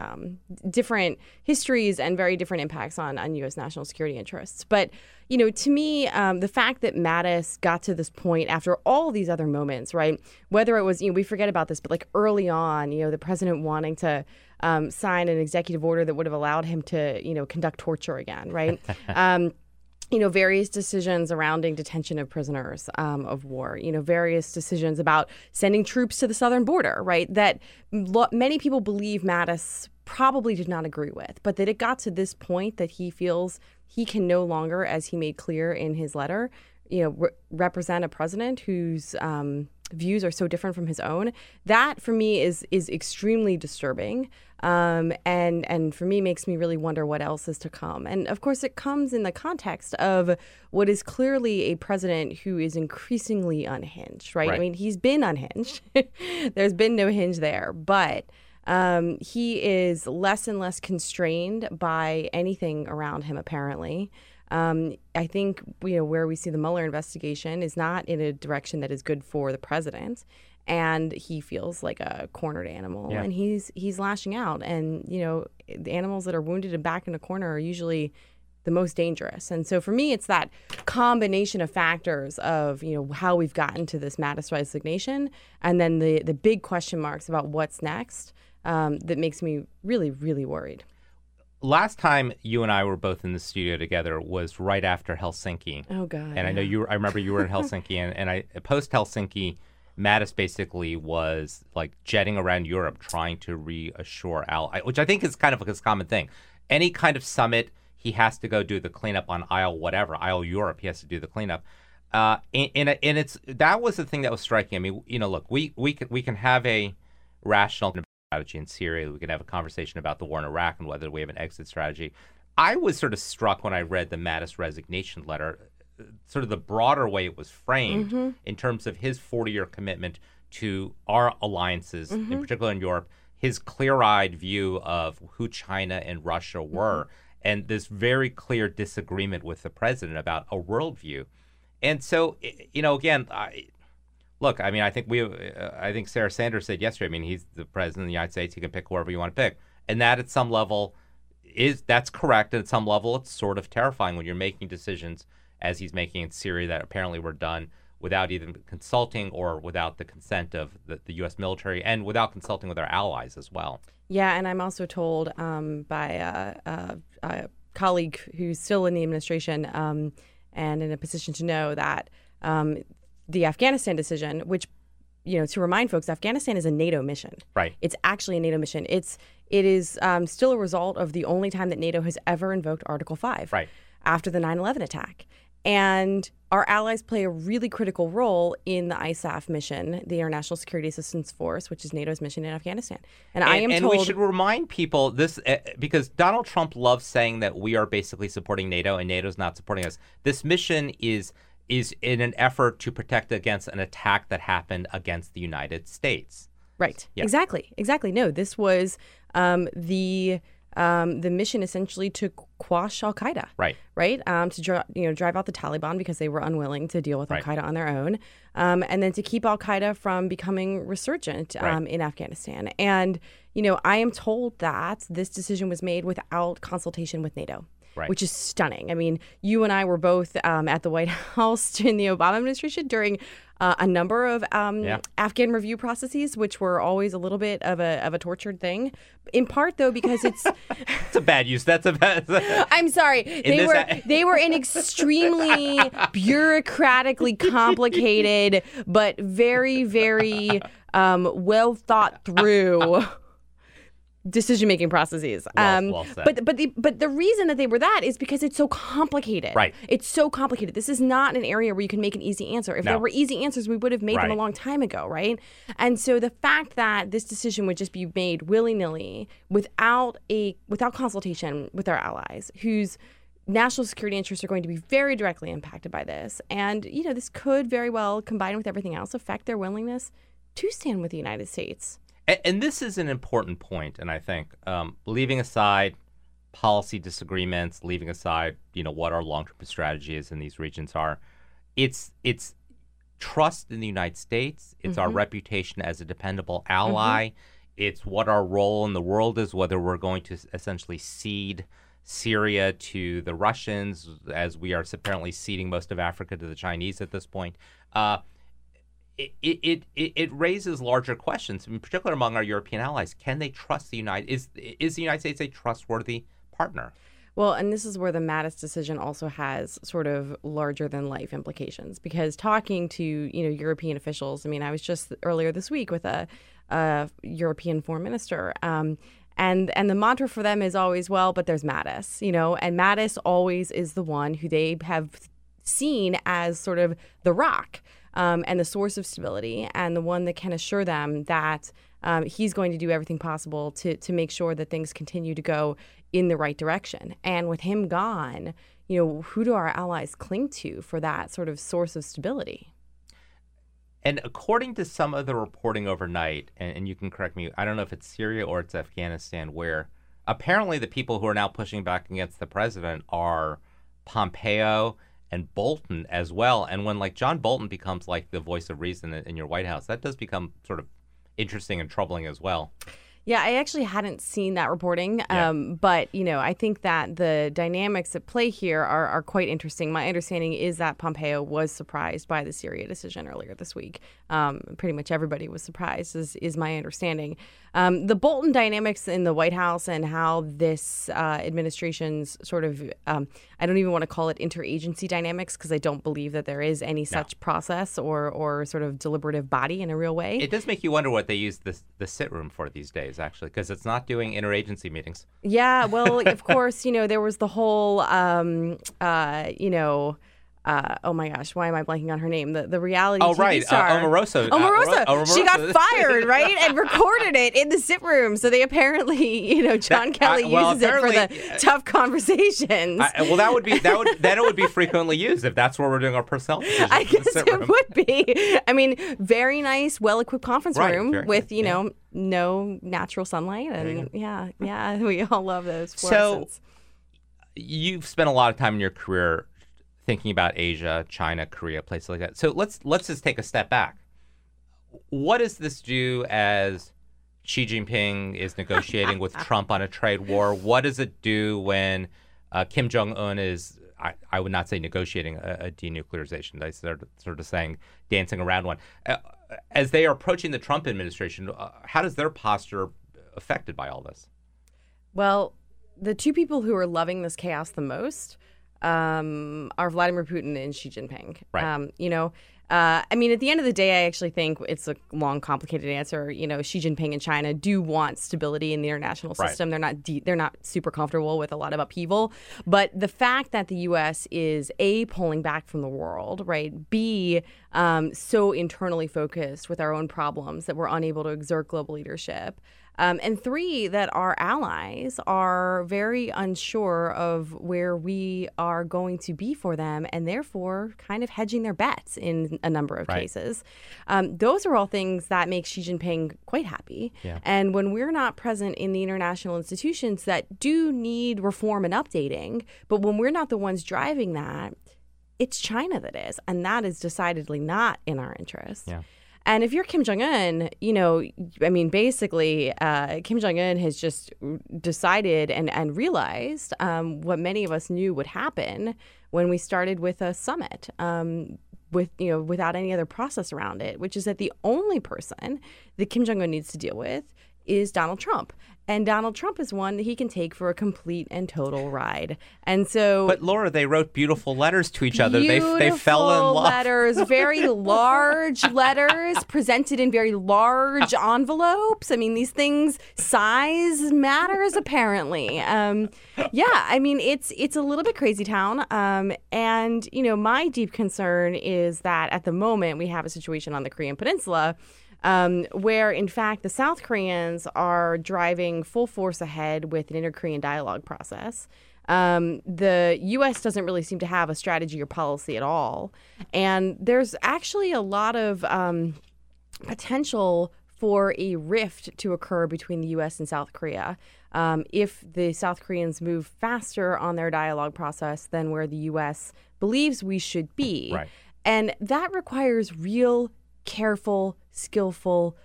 Speaker 8: Um, different histories and very different impacts on, on U.S. national security interests. But, you know, to me, um, the fact that Mattis got to this point after all these other moments, right? Whether it was, you know, we forget about this, but like early on, you know, the president wanting to um, sign an executive order that would have allowed him to, you know, conduct torture again, right? um, you know, various decisions surrounding detention of prisoners um, of war, you know, various decisions about sending troops to the southern border, right? That lo- many people believe Mattis probably did not agree with, but that it got to this point that he feels he can no longer, as he made clear in his letter, you know, re- represent a president whose um, views are so different from his own. That for me is is extremely disturbing, um, and and for me makes me really wonder what else is to come. And of course, it comes in the context of what is clearly a president who is increasingly unhinged. Right? I mean, he's been unhinged. There's been no hinge there, but. Um, he is less and less constrained by anything around him, apparently. Um, I think you know where we see the Mueller investigation is not in a direction that is good for the president, and he feels like a cornered animal,
Speaker 4: Yeah.
Speaker 8: and he's he's lashing out. And you know, the animals that are wounded and back in a corner are usually the most dangerous. And so for me, it's that combination of factors of you know how we've gotten to this Mattis resignation, and then the the big question marks about what's next um, that makes me really really worried.
Speaker 4: Last time you and I were both in the studio together was right after Helsinki.
Speaker 8: Oh God!
Speaker 4: and I know you. Were, I remember you were in Helsinki, and, and I post Helsinki, Mattis basically was like jetting around Europe trying to reassure Al, which I think is kind of like a common thing. Any kind of summit, he has to go do the cleanup on aisle whatever aisle Europe. He has to do the cleanup. Uh, and, and, and it's that was the thing that was striking. I mean, you know, look, we we can we can have a rational strategy in Syria. We can have a conversation about the war in Iraq and whether we have an exit strategy. I was sort of struck when I read the Mattis resignation letter, sort of the broader way it was framed mm-hmm. in terms of his 40 year commitment to our alliances, in mm-hmm. particular in Europe, his clear eyed view of who China and Russia mm-hmm. were, and this very clear disagreement with the president about a worldview. And so, you know, again, I, look, I mean, I think we, uh, I think Sarah Sanders said yesterday. I mean, he's the president of the United States. He can pick whoever you want to pick, and that at some level is that's correct. And at some level, it's sort of terrifying when you're making decisions as he's making in Syria that apparently were done without even consulting or without the consent of the, the U.S. military and without consulting with our allies as well.
Speaker 8: Yeah, and I'm also told um, by a, a, a colleague who's still in the administration um, and in a position to know that um, the Afghanistan decision, which you know, to remind folks, Afghanistan is a NATO mission.
Speaker 4: Right.
Speaker 8: It's actually a NATO mission. It's it is um, still a result of the only time that NATO has ever invoked Article Five.
Speaker 4: Right.
Speaker 8: After the 9/11 attack, and our allies play a really critical role in the ISAF mission, the International Security Assistance Force, which is NATO's mission in Afghanistan. And, I am
Speaker 4: and, and we should remind people this uh, because Donald Trump loves saying that we are basically supporting NATO and NATO's not supporting us. This mission is is in an effort to protect against an attack that happened against the United States.
Speaker 8: Right.
Speaker 4: Yeah.
Speaker 8: Exactly. Exactly. No, this was um, the um, the mission essentially to quash Al Qaeda.
Speaker 4: Right.
Speaker 8: Right. Um, to dri- you know drive out the Taliban because they were unwilling to deal with
Speaker 4: Right.
Speaker 8: Al Qaeda on their own, um, and then to keep Al Qaeda from becoming resurgent um,
Speaker 4: Right.
Speaker 8: in Afghanistan. And you know, I am told that this decision was made without consultation with NATO.
Speaker 4: Right.
Speaker 8: Which is stunning. I mean, you and I were both um, at the White House during the Obama administration during uh, a number of um,
Speaker 4: Yeah.
Speaker 8: Afghan review processes, which were always a little bit of a of a tortured thing. In part, though, because it's
Speaker 4: It's a bad use. That's a bad.
Speaker 8: I'm sorry, they were
Speaker 4: a-
Speaker 8: they were an extremely bureaucratically complicated, but very very um, well thought through. Decision making processes.
Speaker 4: Well-
Speaker 8: um,
Speaker 4: well.
Speaker 8: But but the but the reason that they were that is because it's so complicated.
Speaker 4: Right.
Speaker 8: It's so complicated. This is not an area where you can make an easy answer. If
Speaker 4: No.
Speaker 8: there were easy answers, we would have made them a long time ago, right? And so the fact that this decision would just be made willy nilly without a without consultation with our allies, whose national security interests are going to be very directly impacted by this, and you know this could very well, combined with everything else, affect their willingness to stand with the United States.
Speaker 4: And, and this is an important point, and I think um, leaving aside policy disagreements, leaving aside you know what our long-term strategy is in these regions are, it's it's trust in the United States. It's our reputation as a dependable ally. It's what our role in the world is, whether we're going to essentially cede Syria to the Russians, as we are apparently ceding most of Africa to the Chinese at this point. Uh, it, it, it, it raises larger questions, in particular among our European allies. Can they trust the United? Is is the United States a trustworthy partner?
Speaker 8: Well, and this is where the Mattis decision also has sort of larger than life implications because talking to you know European officials, I mean, I was just earlier this week with a, a European foreign minister, um, and and the mantra for them is always, well, but there's Mattis, you know, and Mattis always is the one who they have seen as sort of the rock um, and the source of stability, and the one that can assure them that um, he's going to do everything possible to to make sure that things continue to go in the right direction. And with him gone, you know, who do our allies cling to for that sort of source of stability?
Speaker 4: And according to some of the reporting overnight, and, and you can correct me, I don't know if it's Syria or it's Afghanistan, where apparently the people who are now pushing back against the president are Pompeo and Bolton as well. And when like John Bolton becomes like the voice of reason in, your White House, that does become sort of interesting and troubling as well.
Speaker 8: Yeah, I actually hadn't seen that reporting,
Speaker 4: Yeah.
Speaker 8: um, but you know, I think that the dynamics at play here are, are quite interesting. My understanding is that Pompeo was surprised by the Syria decision earlier this week. Um, pretty much everybody was surprised, is, is my understanding. Um, the Bolton dynamics in the White House and how this uh, administration's sort of, um, I don't even want to call it interagency dynamics because I don't believe that there is any such process or, or sort of deliberative body in a real way.
Speaker 4: It does make you wonder what they use the, the sit room for these days, actually, because it's not doing interagency meetings.
Speaker 8: Yeah, well, of course, you know, there was the whole, um, uh, you know, uh, oh my gosh, why am I blanking on her name? The the reality
Speaker 4: Oh,
Speaker 8: TV
Speaker 4: right, uh,
Speaker 8: star.
Speaker 4: Omarosa. Uh,
Speaker 8: Omarosa.
Speaker 4: Ro-
Speaker 8: She got fired, right? And recorded it in the sit room. So they apparently, you know, John
Speaker 4: That-
Speaker 8: Kelly
Speaker 4: I- well,
Speaker 8: uses it for the tough conversations.
Speaker 4: I, well, that would be that would then it would be frequently used if that's where we're doing our personnel.
Speaker 8: I guess it
Speaker 4: room.
Speaker 8: would be. I mean, very nice, well-equipped conference
Speaker 4: Right,
Speaker 8: room with,
Speaker 4: nice,
Speaker 8: you
Speaker 4: yeah.
Speaker 8: know, no natural sunlight, and yeah, yeah, we all love those
Speaker 4: So- you've spent a lot of time in your career thinking about Asia, China, Korea, places like that. So let's let's just take a step back. What does this do as Xi Jinping is negotiating with Trump on a trade war? What does it do when uh, Kim Jong Un is? I, I would not say negotiating a, a denuclearization. They sort of, sort of saying dancing around one. Uh, as they are approaching the Trump administration, uh, how does their posture affected by all this?
Speaker 8: Well, the two people who are loving this chaos the most um, are Vladimir Putin and Xi Jinping.
Speaker 4: Right.
Speaker 8: Um, you know, uh, I mean, at the end of the day, I actually think it's a long, complicated answer. You know, Xi Jinping and China do want stability in the international
Speaker 4: Right.
Speaker 8: system. They're not de- they're not super comfortable with a lot of upheaval. But the fact that the U.S. is a pulling back from the world, right? B um, so internally focused with our own problems that we're unable to exert global leadership. Um, and three, that our allies are very unsure of where we are going to be for them and therefore kind of hedging their bets in a number of
Speaker 4: Right.
Speaker 8: cases. Um, those are all things that make Xi Jinping quite happy.
Speaker 4: Yeah.
Speaker 8: And when we're not present in the international institutions that do need reform and updating, but when we're not the ones driving that, it's China that is. And that is decidedly not in our interest.
Speaker 4: Yeah.
Speaker 8: And if you're Kim Jong Un, you know, I mean, basically, uh, Kim Jong Un has just decided and, and realized um, what many of us knew would happen when we started with a summit. Um, with you know without any other process around it, which is that the only person that Kim Jong Un needs to deal with is Donald Trump, and Donald Trump is one that he can take for a complete and total ride. And so,
Speaker 4: But Laura, they wrote beautiful letters to each other. They they fell in love.
Speaker 8: Letters, very large letters presented in very large envelopes. I mean, these things size matters apparently. Um, yeah, I mean it's it's a little bit crazy town. Um, and you know, my deep concern is that at the moment we have a situation on the Korean Peninsula um, where in fact the South Koreans are driving full force ahead with an inter Korean dialogue process. Um, the U.S. doesn't really seem to have a strategy or policy at all. And there's actually a lot of um, potential for a rift to occur between the U.S. and South Korea. Um, if the South Koreans move faster on their dialogue process than where the U.S. believes we should be.
Speaker 4: Right.
Speaker 8: And that requires real, careful, skillful,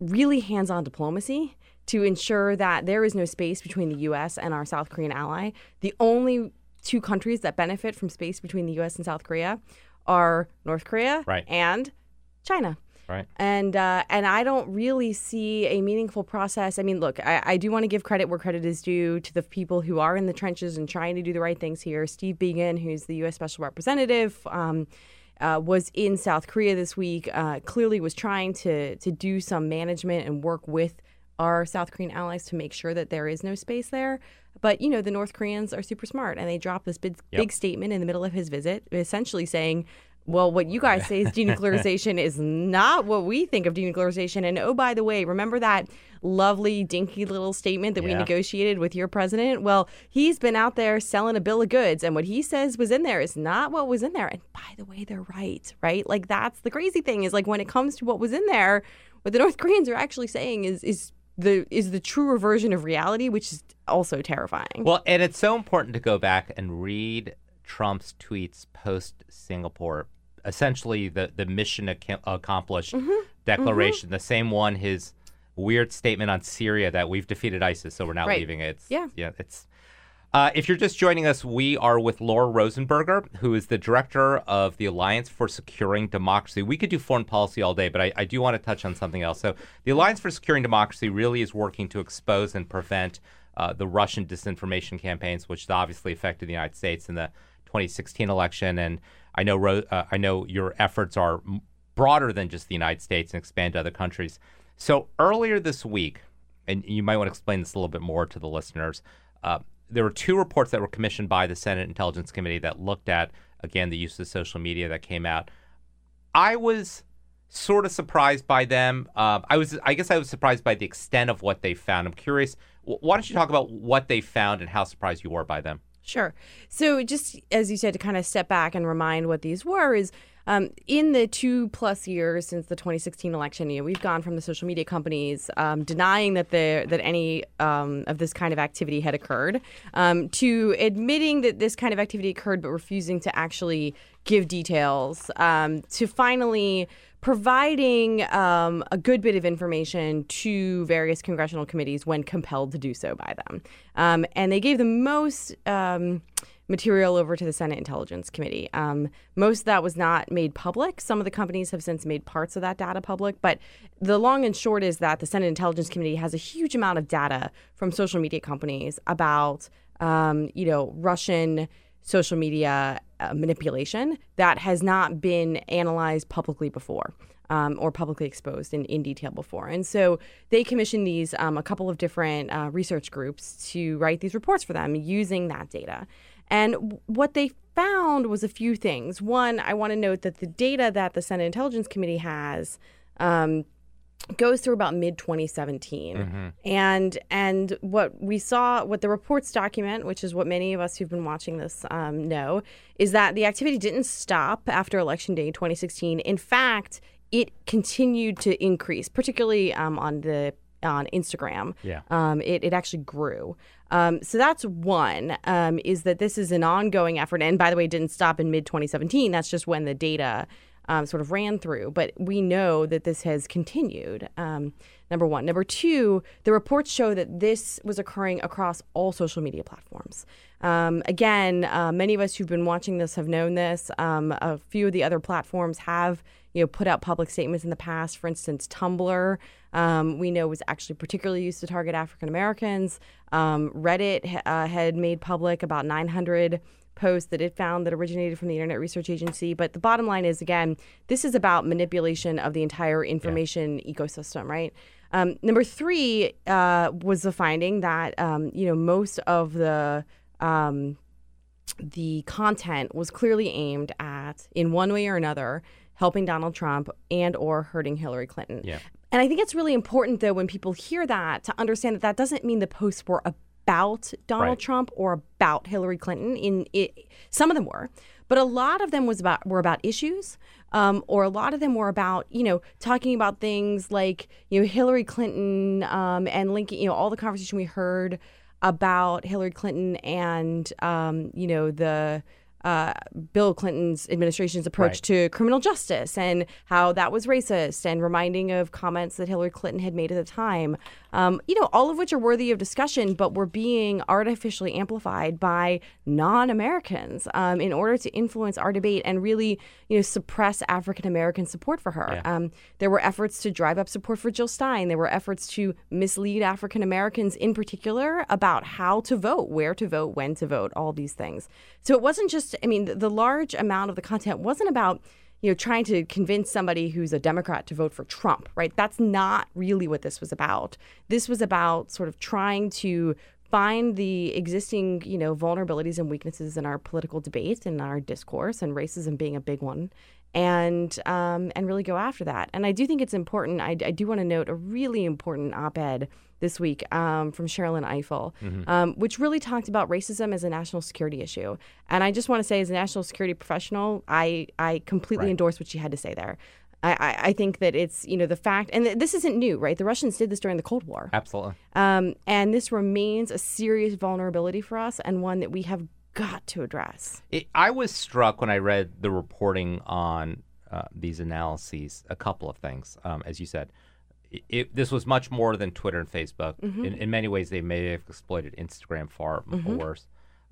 Speaker 8: really hands on diplomacy to ensure that there is no space between the U.S. and our South Korean ally. The only two countries that benefit from space between the U.S. and South Korea are North Korea
Speaker 4: Right.
Speaker 8: and China.
Speaker 4: Right.
Speaker 8: And uh, and I don't really see a meaningful process. I mean, look, I, I do want to give credit where credit is due to the people who are in the trenches and trying to do the right things here. Steve Biegun, who's the U.S. Special Representative, um, uh, was in South Korea this week. Uh, clearly, was trying to to do some management and work with our South Korean allies to make sure that there is no space there. But you know, the North Koreans are super smart, and they dropped this big, big statement in the middle of his visit, essentially saying. Well, what you guys say is denuclearization is not what we think of denuclearization. And oh, by the way, remember that lovely, dinky little statement that we negotiated with your president? Well, he's been out there selling a bill of goods, and what he says was in there is not what was in there. And by the way, they're right, right? Like that's the crazy thing is like when it comes to what was in there, what the North Koreans are actually saying is is the is the truer version of reality, which is also terrifying.
Speaker 4: Well, and it's so important to go back and read Trump's tweets post Singapore. Essentially, the the mission ac- accomplished
Speaker 8: Mm-hmm.
Speaker 4: declaration, the same one his weird statement on Syria that we've defeated ISIS, so we're not
Speaker 8: Right.
Speaker 4: leaving it. It's,
Speaker 8: Yeah.
Speaker 4: yeah, it's. Uh, if you're just joining us, we are with Laura Rosenberger, who is the director of the Alliance for Securing Democracy. We could do foreign policy all day, but I, I do want to touch on something else. So, the Alliance for Securing Democracy really is working to expose and prevent uh, the Russian disinformation campaigns, which obviously affected the United States in the 2016 election. And I know, uh, I know your efforts are broader than just the United States and expand to other countries. So, earlier this week, and you might want to explain this a little bit more to the listeners. Uh, there were two reports that were commissioned by the Senate Intelligence Committee that looked at, again, the use of social media that came out. I was sort of surprised by them. Uh, I was, I guess, I was surprised by the extent of what they found. I'm curious. Why don't you talk about what they found and how surprised you were by them?
Speaker 8: Sure. So, just as you said, to kind of step back and remind what these were is um, in the two plus years since the 2016 election, you know, we've gone from the social media companies um, denying that that any um, of this kind of activity had occurred um, to admitting that this kind of activity occurred, but refusing to actually give details um, to finally providing um, a good bit of information to various congressional committees when compelled to do so by them. Um, and they gave the most um, material over to the Senate Intelligence Committee. Um, most of that was not made public. Some of the companies have since made parts of that data public. But the long and short is that the Senate Intelligence Committee has a huge amount of data from social media companies about, um, you know, Russian social media uh, manipulation that has not been analyzed publicly before. Um, or publicly exposed in, in detail before. And so they commissioned these, um, a couple of different uh, research groups to write these reports for them using that data. And what they found was a few things. One, I want to note that the data that the Senate Intelligence Committee has um, goes through about mid 2017 and and what we saw what the reports document which is what many of us who've been watching this um, know is that the activity didn't stop after election day 2016 in fact it continued to increase particularly um, on the on instagram.
Speaker 4: Yeah.
Speaker 8: um, it, it actually grew um, so that's one um, is that this is an ongoing effort and by the way it didn't stop in mid 2017 that's just when the data um, sort of ran through, but we know that this has continued. Um, number one. Number two, the reports show that this was occurring across all social media platforms. Um, again, uh, many of us who've been watching this have known this. Um, a few of the other platforms have, you know, put out public statements in the past. For instance, Tumblr, um, we know was actually particularly used to target African Americans. Um, Reddit uh, had made public about 900 posts that it found that originated from the Internet Research Agency. But the bottom line is, again, this is about manipulation of the entire information ecosystem, right? Um, number three uh, was the finding that um, you know most of the um, the content was clearly aimed at, in one way or another, helping Donald Trump and or hurting Hillary Clinton.
Speaker 4: Yeah.
Speaker 8: And I think it's really important, though, when people hear that, to understand that that doesn't mean the posts were about Donald
Speaker 4: Right.
Speaker 8: Trump or about Hillary Clinton. In it, some of them were, but a lot of them was about were about issues, um, or a lot of them were about you know talking about things like you know Hillary Clinton um, and linking you know all the conversation we heard about Hillary Clinton and um, you know the uh, Bill Clinton's administration's approach
Speaker 4: Right.
Speaker 8: to criminal justice and how that was racist, and reminding of comments that Hillary Clinton had made at the time. Um, you know, all of which are worthy of discussion, but were being artificially amplified by non-Americans um, in order to influence our debate and really, you know, suppress African American support for her. Um, there were efforts to drive up support for Jill Stein. There were efforts to mislead African Americans in particular about how to vote, where to vote, when to vote, all these things. So it wasn't just, I mean, the, the large amount of the content wasn't about, you know, trying to convince somebody who's a Democrat to vote for Trump, right? That's not really what this was about. This was about sort of trying to find the existing, you know, vulnerabilities and weaknesses in our political debate and our discourse, and racism being a big one, and um, and really go after that. And I do think it's important. I, I do want to note a really important op-ed this week um, from Sherrilyn Ifill, um, which really talked about racism as a national security issue. And I just want to say, as a national security professional, I I completely endorse what she had to say there. I, I, I think that it's you know the fact, and th- this isn't new, right? The Russians did this during the Cold War.
Speaker 4: Absolutely.
Speaker 8: Um, and this remains a serious vulnerability for us and one that we have got to address.
Speaker 4: It, I was struck when I read the reporting on uh, these analyses. A couple of things, um, as you said, it, this was much more than Twitter and Facebook.
Speaker 8: Mm-hmm.
Speaker 4: In, in many ways, they may have exploited Instagram far m worse.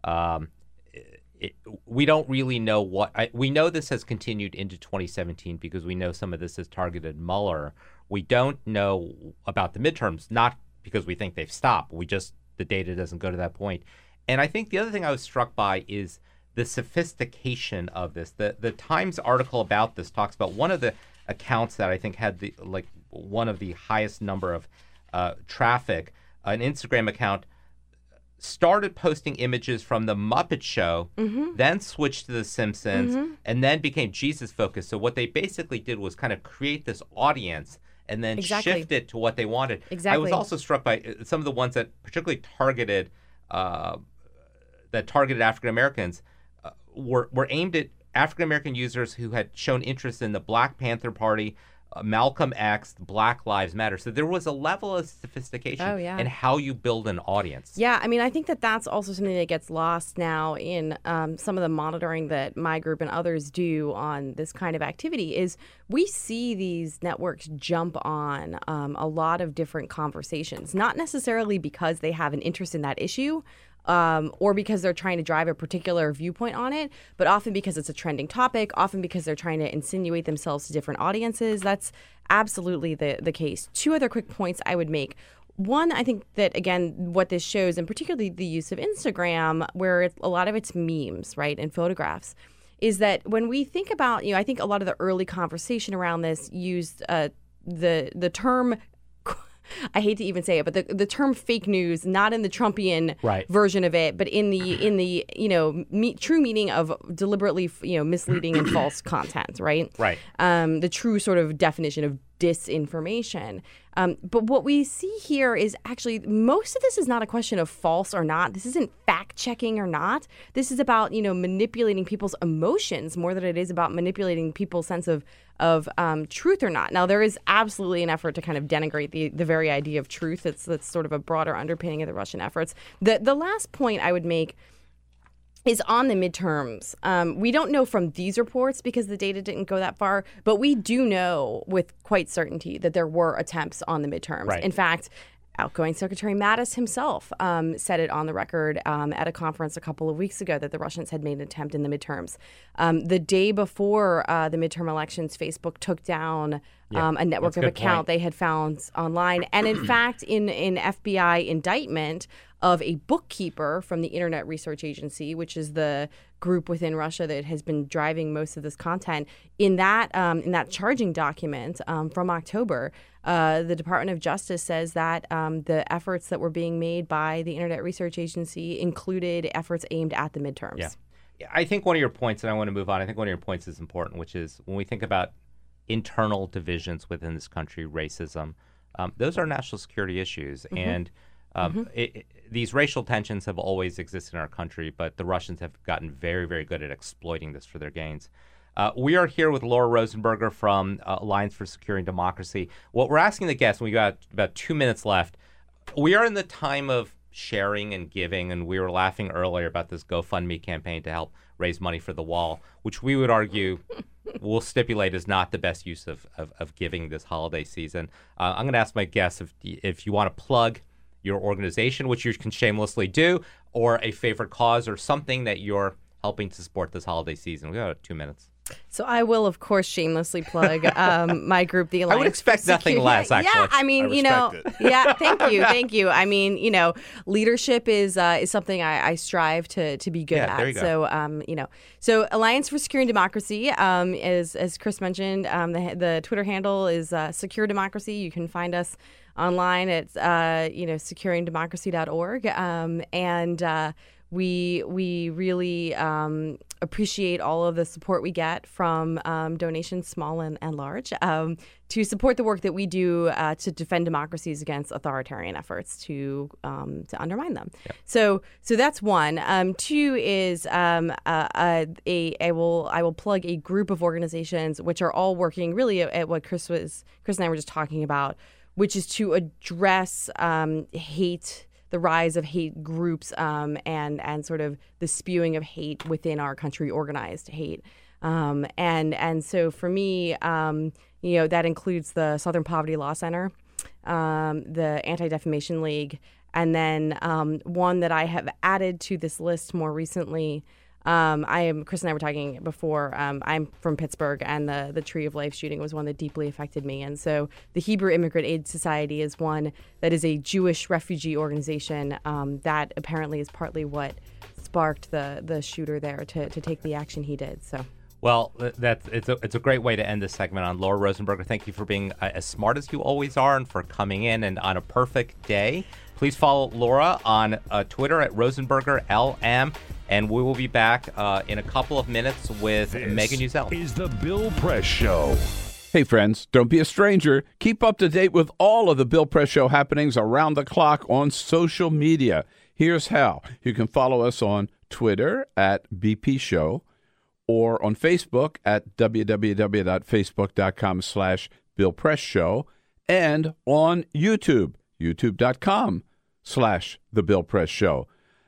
Speaker 4: Um, it, it, we don't really know what I, we know. This has continued into 2017 because we know some of this has targeted Mueller. We don't know about the midterms, not because we think they've stopped. We just the data doesn't go to that point. And I think the other thing I was struck by is the sophistication of this. The the Times article about this talks about one of the accounts that I think had the like one of the highest number of uh, traffic, an Instagram account started posting images from the Muppet Show,
Speaker 8: Mm-hmm.
Speaker 4: then switched to The Simpsons, and then became Jesus focused. So what they basically did was kind of create this audience and then
Speaker 8: Exactly.
Speaker 4: shift it to what they wanted. Exactly. I was also struck by uh, some of the ones that particularly targeted uh, that targeted African Americans uh, were were aimed at African American users who had shown interest in the Black Panther Party, uh, Malcolm X, Black Lives Matter. So there was a level of sophistication
Speaker 8: Oh, yeah.
Speaker 4: in how you build an audience.
Speaker 8: Yeah, I mean, I think that that's also something that gets lost now in um, some of the monitoring that my group and others do on this kind of activity. Is we see these networks jump on um, a lot of different conversations, not necessarily because they have an interest in that issue. Um, or because they're trying to drive a particular viewpoint on it, but often because it's a trending topic, often because they're trying to insinuate themselves to different audiences. That's absolutely the, the case. Two other quick points I would make. One, I think that again, what this shows, and particularly the use of Instagram, where a lot of it's memes, right, and photographs, is that when we think about, you know, I think a lot of the early conversation around this used uh, the the term. I hate to even say it, but the, the term fake news, not in the Trumpian
Speaker 4: Right.
Speaker 8: version of it, but in the in the you know me, true meaning of deliberately you know misleading and false content, right?
Speaker 4: Right.
Speaker 8: um, the true sort of definition of disinformation. Um, but what we see here is actually most of this is not a question of false or not. This isn't fact checking or not. This is about you know manipulating people's emotions more than it is about manipulating people's sense of of um, truth or not. Now there is absolutely an effort to kind of denigrate the the very idea of truth. It's that's sort of a broader underpinning of the Russian efforts. The the last point I would make is on the midterms. Um, we don't know from these reports because the data didn't go that far, but we do know with quite certainty that there were attempts on the midterms.
Speaker 4: Right.
Speaker 8: In fact, outgoing Secretary Mattis himself um, said it on the record um, at a conference a couple of weeks ago that the Russians had made an attempt in the midterms. Um, the day before uh, the midterm elections, Facebook took down um, a network of
Speaker 4: good
Speaker 8: account
Speaker 4: point.
Speaker 8: they had found online, and in fact, in in FBI indictment of a bookkeeper from the Internet Research Agency, which is the group within Russia that has been driving most of this content. In that um, in that charging document um, from October, uh, the Department of Justice says that um, the efforts that were being made by the Internet Research Agency included efforts aimed at the midterms.
Speaker 4: Yeah. I think one of your points, and I want to move on. I think one of your points is important, which is when we think about internal divisions within this country, racism, um, those are national security issues, and Um, it, it- these racial tensions have always existed in our country, but the Russians have gotten very, very good at exploiting this for their gains. Uh, we are here with Laura Rosenberger from uh, Alliance for Securing Democracy. What we're asking the guests, and we got about two minutes left, we are in the time of sharing and giving, and we were laughing earlier about this GoFundMe campaign to help raise money for the wall, which we would argue will stipulate is not the best use of, of, of giving this holiday season. Uh, I'm going to ask my guests if, if you want to plug your organization, which you can shamelessly do, or a favorite cause or something that you're helping to support this holiday season. We got two minutes.
Speaker 8: So I will, of course, shamelessly plug um, my group, the
Speaker 4: I would
Speaker 8: Alliance. for
Speaker 4: expect nothing less, actually.
Speaker 8: Yeah, I mean,
Speaker 5: I
Speaker 8: you know,
Speaker 5: respect
Speaker 8: yeah. Thank you, thank you. I mean, you know, leadership is uh, is something I, I strive to to be good
Speaker 4: Yeah,
Speaker 8: at.
Speaker 4: go.
Speaker 8: So, um, you know, so Alliance for Securing Democracy um, is, as Chris mentioned, um, the the Twitter handle is uh, Secure Democracy. You can find us online at uh, you know securingdemocracy.org, um, and uh, we we really um, appreciate all of the support we get from um, donations, small and, and large, um, to support the work that we do uh, to defend democracies against authoritarian efforts to um, to undermine them. So so that's one. Um, two is um, uh, uh, will I will plug a group of organizations which are all working really at, at what Chris was Chris and I were just talking about, which is to address um, hate the rise of hate groups um, and and sort of the spewing of hate within our country, organized hate. Um, and and so for me, um, you know, that includes the Southern Poverty Law Center, um, the Anti Defamation League, and then um, one that I have added to this list more recently. Um, I am Chris and I were talking before. Um, I'm from Pittsburgh, and the the Tree of Life shooting was one that deeply affected me. And so, the Hebrew Immigrant Aid Society is one that is a Jewish refugee organization um, that apparently is partly what sparked the the shooter there to, to take the action he did. So.
Speaker 4: Well, that's it's a it's a great way to end this segment on Laura Rosenberger. Thank you for being uh, as smart as you always are, and for coming in and on a perfect day. Please follow Laura on uh, Twitter at Rosenberger LM, and we will be back uh, in a couple of minutes with
Speaker 3: This
Speaker 4: Megan Uzzell.
Speaker 3: is the Bill Press Show.
Speaker 2: Hey, friends, don't be a stranger. Keep up to date with all of the Bill Press Show happenings around the clock on social media. Here's how you can follow us on Twitter at BP Show or on Facebook at www.facebook.com slash Bill Press Show and on YouTube, youtube.com slash The Bill Press Show.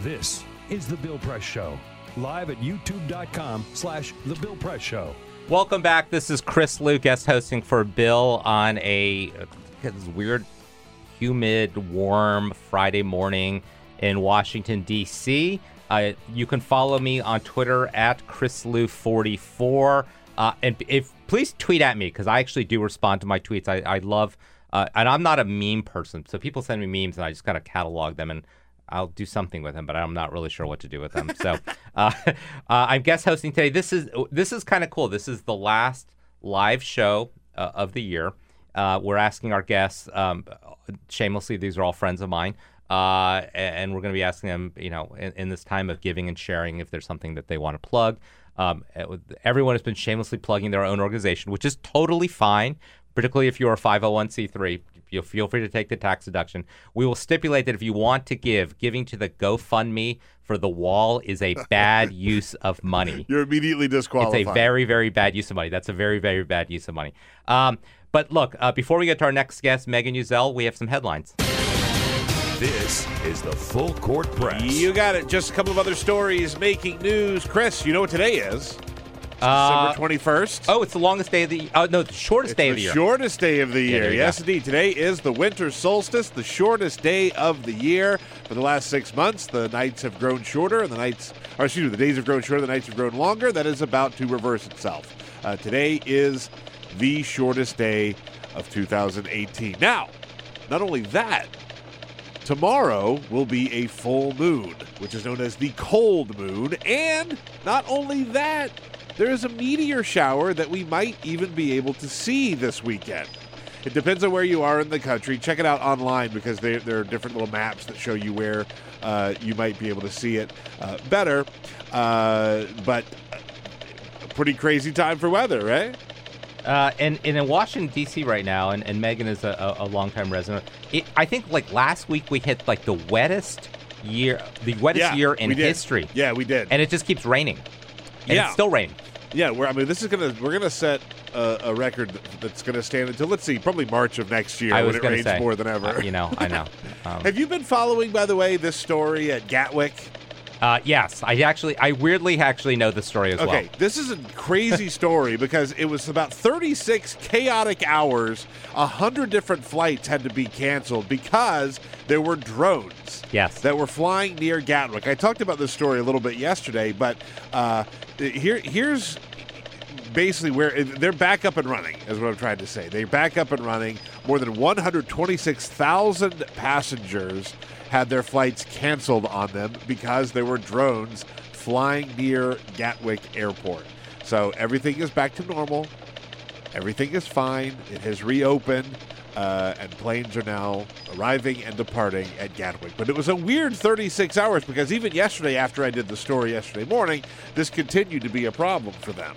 Speaker 3: This is the Bill Press Show. Live at youtube.com slash the Bill Press Show.
Speaker 4: Welcome back. This is Chris Lu, guest hosting for Bill on a uh, weird, humid, warm Friday morning in Washington, D.C. Uh, you can follow me on Twitter at ChrisLu44. Uh, and if please tweet at me because I actually do respond to my tweets. I, I love, uh, and I'm not a meme person. So people send me memes and I just kind of catalog them and I'll do something with them, but I'm not really sure what to do with them. So uh, uh, I'm guest hosting today. This is this is kind of cool. This is the last live show uh, of the year. Uh, we're asking our guests, um, shamelessly, these are all friends of mine, uh, and we're going to be asking them, you know, in, in this time of giving and sharing, if there's something that they want to plug. Um, everyone has been shamelessly plugging their own organization, which is totally fine, particularly if you're a 501c3. You feel free to take the tax deduction. We will stipulate that if you want to give, giving to the GoFundMe for the wall is a bad use of money.
Speaker 5: You're immediately disqualified.
Speaker 4: It's a very, very bad use of money. That's a very, very bad use of money. Um, but look, uh, before we get to our next guest, Megan Uzzell, we have some headlines.
Speaker 3: This is the Full Court Press.
Speaker 5: You got it. Just a couple of other stories making news. Chris, you know what today is? It's
Speaker 4: Uh,
Speaker 5: December 21st.
Speaker 4: Oh, it's the longest day of the. Oh no, the shortest day of the year.
Speaker 5: the
Speaker 4: year.
Speaker 5: shortest day of the
Speaker 4: Yeah,
Speaker 5: year. yes,
Speaker 4: go.
Speaker 5: indeed. Today is the winter solstice, the shortest day of the year. For the last six months, the nights have grown shorter, and the nights, or excuse me, the days have grown shorter, the nights have grown longer. That is about to reverse itself. Uh, today is the shortest day of 2018. Now, not only that, Tomorrow will be a full moon, which is known as the cold moon. And not only that, there is a meteor shower that we might even be able to see this weekend. It depends on where you are in the country. Check it out online because there, there are different little maps that show you where uh, you might be able to see it uh, better. Uh, but a pretty crazy time for weather, right?
Speaker 4: Uh, and, and in Washington D.C. right now, and, and Megan is a, a, a longtime resident. It, I think like last week we hit like the wettest year, the wettest
Speaker 5: Yeah,
Speaker 4: year in history,
Speaker 5: Yeah, we did.
Speaker 4: and it just keeps raining. And
Speaker 5: Yeah.
Speaker 4: it's still raining.
Speaker 5: Yeah, we're, I mean, this is gonna we're gonna set a, a record that's gonna stand until let's see, probably March of next year when it rains
Speaker 4: say
Speaker 5: more than ever.
Speaker 4: uh, you know, I know. Um,
Speaker 5: Have you been following, by the way, this story at Gatwick?
Speaker 4: Uh, yes, I actually, I weirdly actually know the story as
Speaker 5: Okay,
Speaker 4: well.
Speaker 5: Okay, this is a crazy story because it was about 36 chaotic hours. A hundred different flights had to be canceled because there were drones.
Speaker 4: Yes.
Speaker 5: that were flying near Gatwick. I talked about this story a little bit yesterday, but uh, here, here's basically where they're back up and running. Is what I'm trying to say. They're back up and running. More than 126,000 passengers had their flights canceled on them because there were drones flying near Gatwick Airport. So everything is back to normal. Everything is fine. It has reopened, uh, and planes are now arriving and departing at Gatwick. But it was a weird 36 hours because even yesterday, after I did the story yesterday morning, this continued to be a problem for them.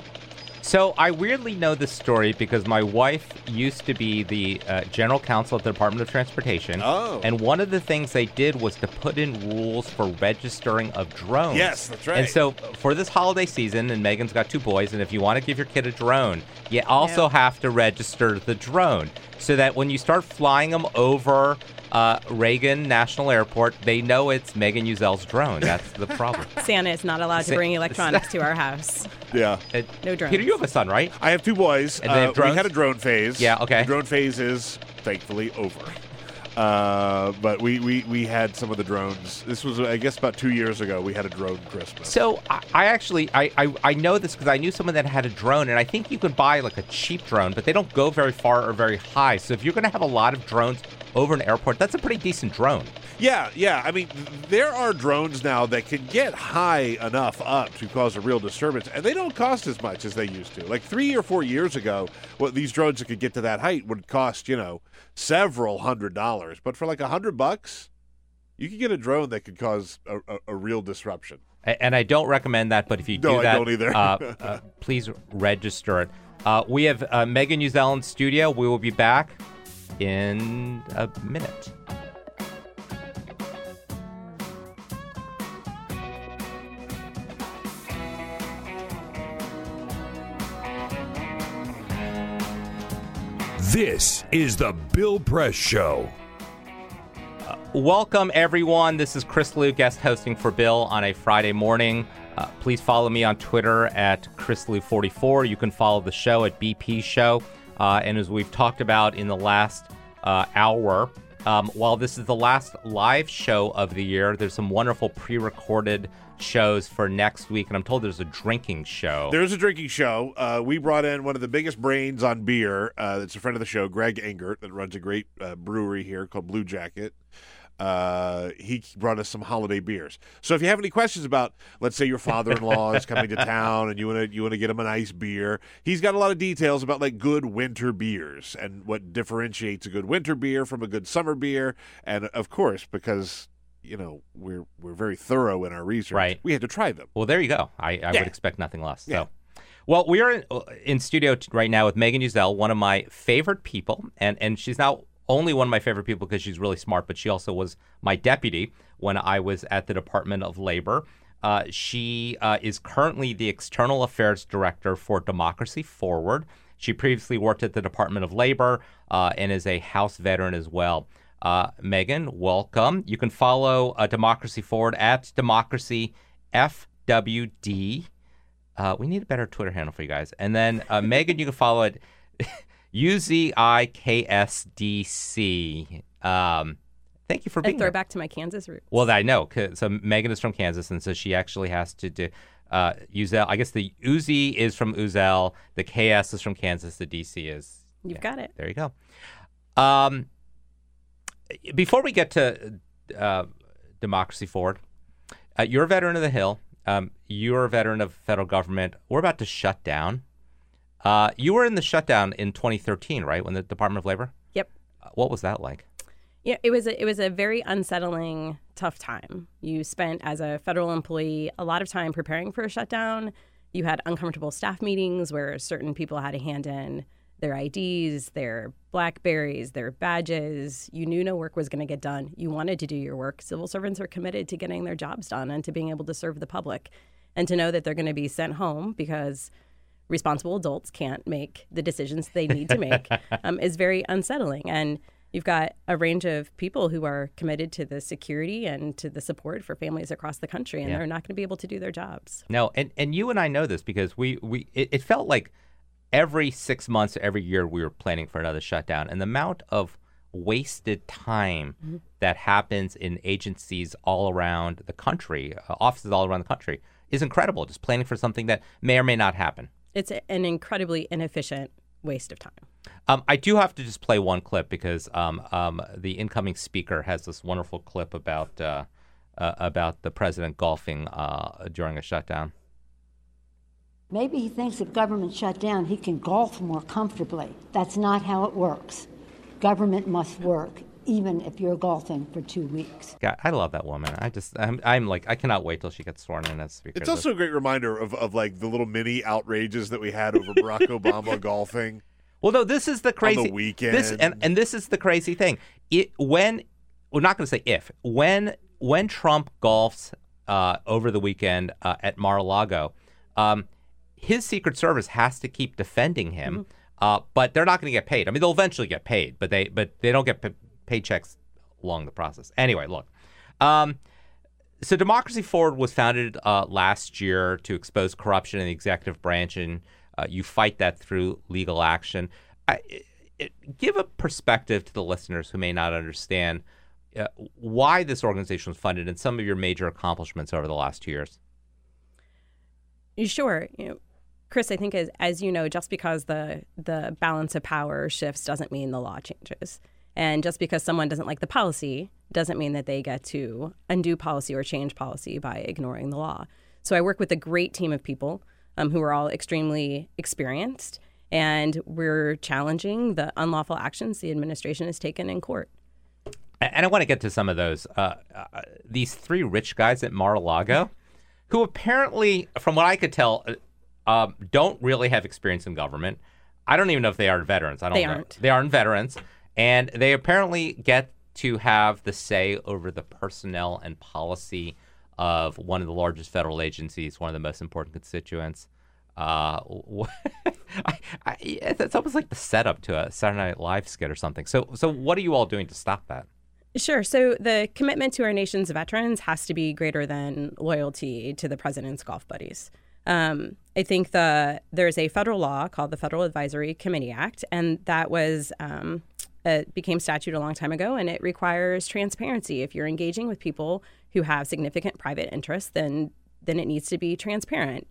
Speaker 4: So I weirdly know this story because my wife used to be the uh, general counsel at the Department of Transportation.
Speaker 5: Oh.
Speaker 4: And one of the things they did was to put in rules for registering of drones.
Speaker 5: Yes, that's right.
Speaker 4: And so for this holiday season, and Megan's got two boys, and if you want to give your kid a drone, you also have to register the drone so that when you start flying them over uh, Reagan National Airport, they know it's Megan Uzzell's drone. That's the problem.
Speaker 9: Santa is not allowed to bring electronics to our house.
Speaker 5: Yeah.
Speaker 4: Uh,
Speaker 9: No drones.
Speaker 4: Peter, you have a son, right?
Speaker 5: I have two boys.
Speaker 4: And they have
Speaker 5: Uh, we had a drone phase.
Speaker 4: Yeah, okay.
Speaker 5: The drone phase is thankfully over. Uh, but we, we, we had some of the drones. This was, I guess, about two years ago. We had a drone Christmas.
Speaker 4: So I, I actually I, I, I know this because I knew someone that had a drone, and I think you can buy like a cheap drone, but they don't go very far or very high. So if you're going to have a lot of drones over an airport, that's a pretty decent drone.
Speaker 5: Yeah, yeah. I mean, there are drones now that can get high enough up to cause a real disturbance, and they don't cost as much as they used to. Like three or four years ago, what these drones that could get to that height would cost, you know, several hundred dollars. But for like a hundred bucks, you could get a drone that could cause a, a, a real disruption.
Speaker 4: And I don't recommend that, but if you do
Speaker 5: No, I
Speaker 4: that,
Speaker 5: don't either.
Speaker 4: uh, uh, please register it. Uh, we have uh, Megan Uzzell in studio. We will be back in a minute.
Speaker 3: This is the Bill Press Show.
Speaker 4: Welcome, everyone. This is Chris Lu, guest hosting for Bill on a Friday morning. Uh, please follow me on Twitter at ChrisLu44. You can follow the show at BP Show. Uh, and as we've talked about in the last uh, hour, um, while this is the last live show of the year, there's some wonderful pre recorded shows for next week. And I'm told there's a drinking show.
Speaker 5: There's a drinking show. Uh, we brought in one of the biggest brains on beer. Uh, that's a friend of the show, Greg Engert, that runs a great uh, brewery here called Bluejacket. Uh, he brought us some holiday beers. So if you have any questions about, let's say your father-in-law is coming to town and you want to you want to get him a nice beer, he's got a lot of details about like good winter beers and what differentiates a good winter beer from a good summer beer. And of course, because you know we're we're very thorough in our research,
Speaker 4: Right.
Speaker 5: We had to try them.
Speaker 4: Well, there you go. I, I
Speaker 5: Yeah.
Speaker 4: would expect nothing less.
Speaker 5: Yeah.
Speaker 4: So, well, we are in, in studio right now with Megan Uzzell, one of my favorite people, and and she's not only one of my favorite people because she's really smart, but she also was my deputy when I was at the Department of Labor. Uh, she uh, is currently the External Affairs Director for Democracy Forward. She previously worked at the Department of Labor uh, and is a House veteran as well. Uh, Megan, welcome. You can follow uh, Democracy Forward at Democracy FWD. Uh, we need a better Twitter handle for you guys. And then Megan, you can follow it UZIKSDC. Um, thank you for
Speaker 9: A
Speaker 4: being here.
Speaker 9: throwback to my Kansas roots.
Speaker 4: Well, I know. So Megan is from Kansas, and so she actually has to do. Uh, Uzzell, I guess the Uzi is from Uzzell, the KS is from Kansas, the DC is.
Speaker 9: You've got it.
Speaker 4: There you go. Um, before we get to uh, Democracy Forward. Uh, you're a veteran of the Hill. Um, you're a veteran of federal government. We're about to shut down. Uh, you were in the shutdown in 2013, right? When the Department of Labor.
Speaker 9: Yep.
Speaker 4: Uh, what was that like?
Speaker 9: Yeah, it was a, it was a very unsettling, tough time. You spent as a federal employee a lot of time preparing for a shutdown. You had uncomfortable staff meetings where certain people had to hand in their IDs, their Blackberries, their badges. You knew no work was going to get done. You wanted to do your work. Civil servants are committed to getting their jobs done and to being able to serve the public, and to know that they're going to be sent home because responsible adults can't make the decisions they need to make um, is very unsettling. And you've got a range of people who are committed to the security and to the support for families across the country, and
Speaker 4: Yeah.
Speaker 9: they're not going to be able to do their jobs.
Speaker 4: No, and, and you and I know this because we, we it, it felt like every six months, every year, we were planning for another shutdown, and the amount of wasted time that happens in agencies all around the country, uh, offices all around the country, is incredible. Just planning for something that may or may not happen.
Speaker 9: It's an incredibly inefficient waste of time.
Speaker 4: Um, I do have to just play one clip because um, um, the incoming speaker has this wonderful clip about uh, uh, about the president golfing uh, during a shutdown.
Speaker 10: Maybe he thinks if government shut down, he can golf more comfortably. That's not how it works. Government must work, even if you're golfing for two weeks.
Speaker 4: God, I love that woman. I just, I'm, I'm like, I cannot wait till she gets sworn in as speaker.
Speaker 5: It's also a great reminder of, of like the little mini outrages that we had over Barack Obama golfing.
Speaker 4: well, no, this is the crazy
Speaker 5: the weekend.
Speaker 4: This and and this is the crazy thing. It when we're not going to say if when when Trump golfs uh, over the weekend uh, at Mar-a-Lago, um, his Secret Service has to keep defending him, uh, but they're not going to get paid. I mean, they'll eventually get paid, but they but they don't get p- paychecks along the process. Anyway, look. Um, so Democracy Forward was founded uh, last year to expose corruption in the executive branch, and uh, you fight that through legal action. I, it, give a perspective to the listeners who may not understand uh, why this organization was funded and some of your major accomplishments over the last two years.
Speaker 9: Sure. You know, Chris, I think as as you know, just because the the balance of power shifts doesn't mean the law changes. And just because someone doesn't like the policy doesn't mean that they get to undo policy or change policy by ignoring the law. So I work with a great team of people um, who are all extremely experienced, and we're challenging the unlawful actions the administration has taken in court.
Speaker 4: And I want to get to some of those. Uh, uh, these three rich guys at Mar-a-Lago, who apparently, from what I could tell, uh, um, don't really have experience in government. I don't even know if they are veterans. I don't
Speaker 9: They
Speaker 4: know.
Speaker 9: aren't.
Speaker 4: They aren't veterans, and they apparently get to have the say over the personnel and policy of one of the largest federal agencies, one of the most important constituents. Uh, I, I, it's almost like the setup to a Saturday Night Live skit or something. So, so what are you all doing to stop that?
Speaker 9: Sure. So the commitment to our nation's veterans has to be greater than loyalty to the president's golf buddies. Um, I think the there's a federal law called the Federal Advisory Committee Act, and that was um, it became statute a long time ago, and it requires transparency. If you're engaging with people who have significant private interests, then then it needs to be transparent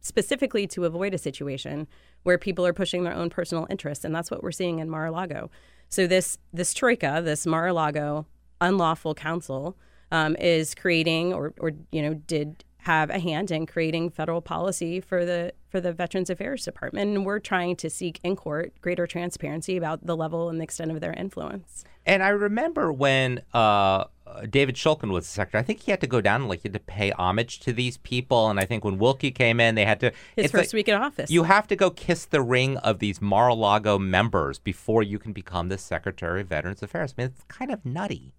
Speaker 9: specifically to avoid a situation where people are pushing their own personal interests, and that's what we're seeing in Mar-a-Lago. So this this troika, this Mar-a-Lago unlawful council, um, is creating or or you know did have a hand in creating federal policy for the for the Veterans Affairs Department, and we're trying to seek in court greater transparency about the level and the extent of their influence.
Speaker 4: And I remember when uh, David Shulkin was the secretary, I think he had to go down and like he had to pay homage to these people. And I think when Wilkie came in, they had to.
Speaker 9: His
Speaker 4: it's
Speaker 9: first
Speaker 4: like-
Speaker 9: week in office.
Speaker 4: You have to go kiss the ring of these Mar-a-Lago members before you can become the Secretary of Veterans Affairs. I mean, it's kind of nutty.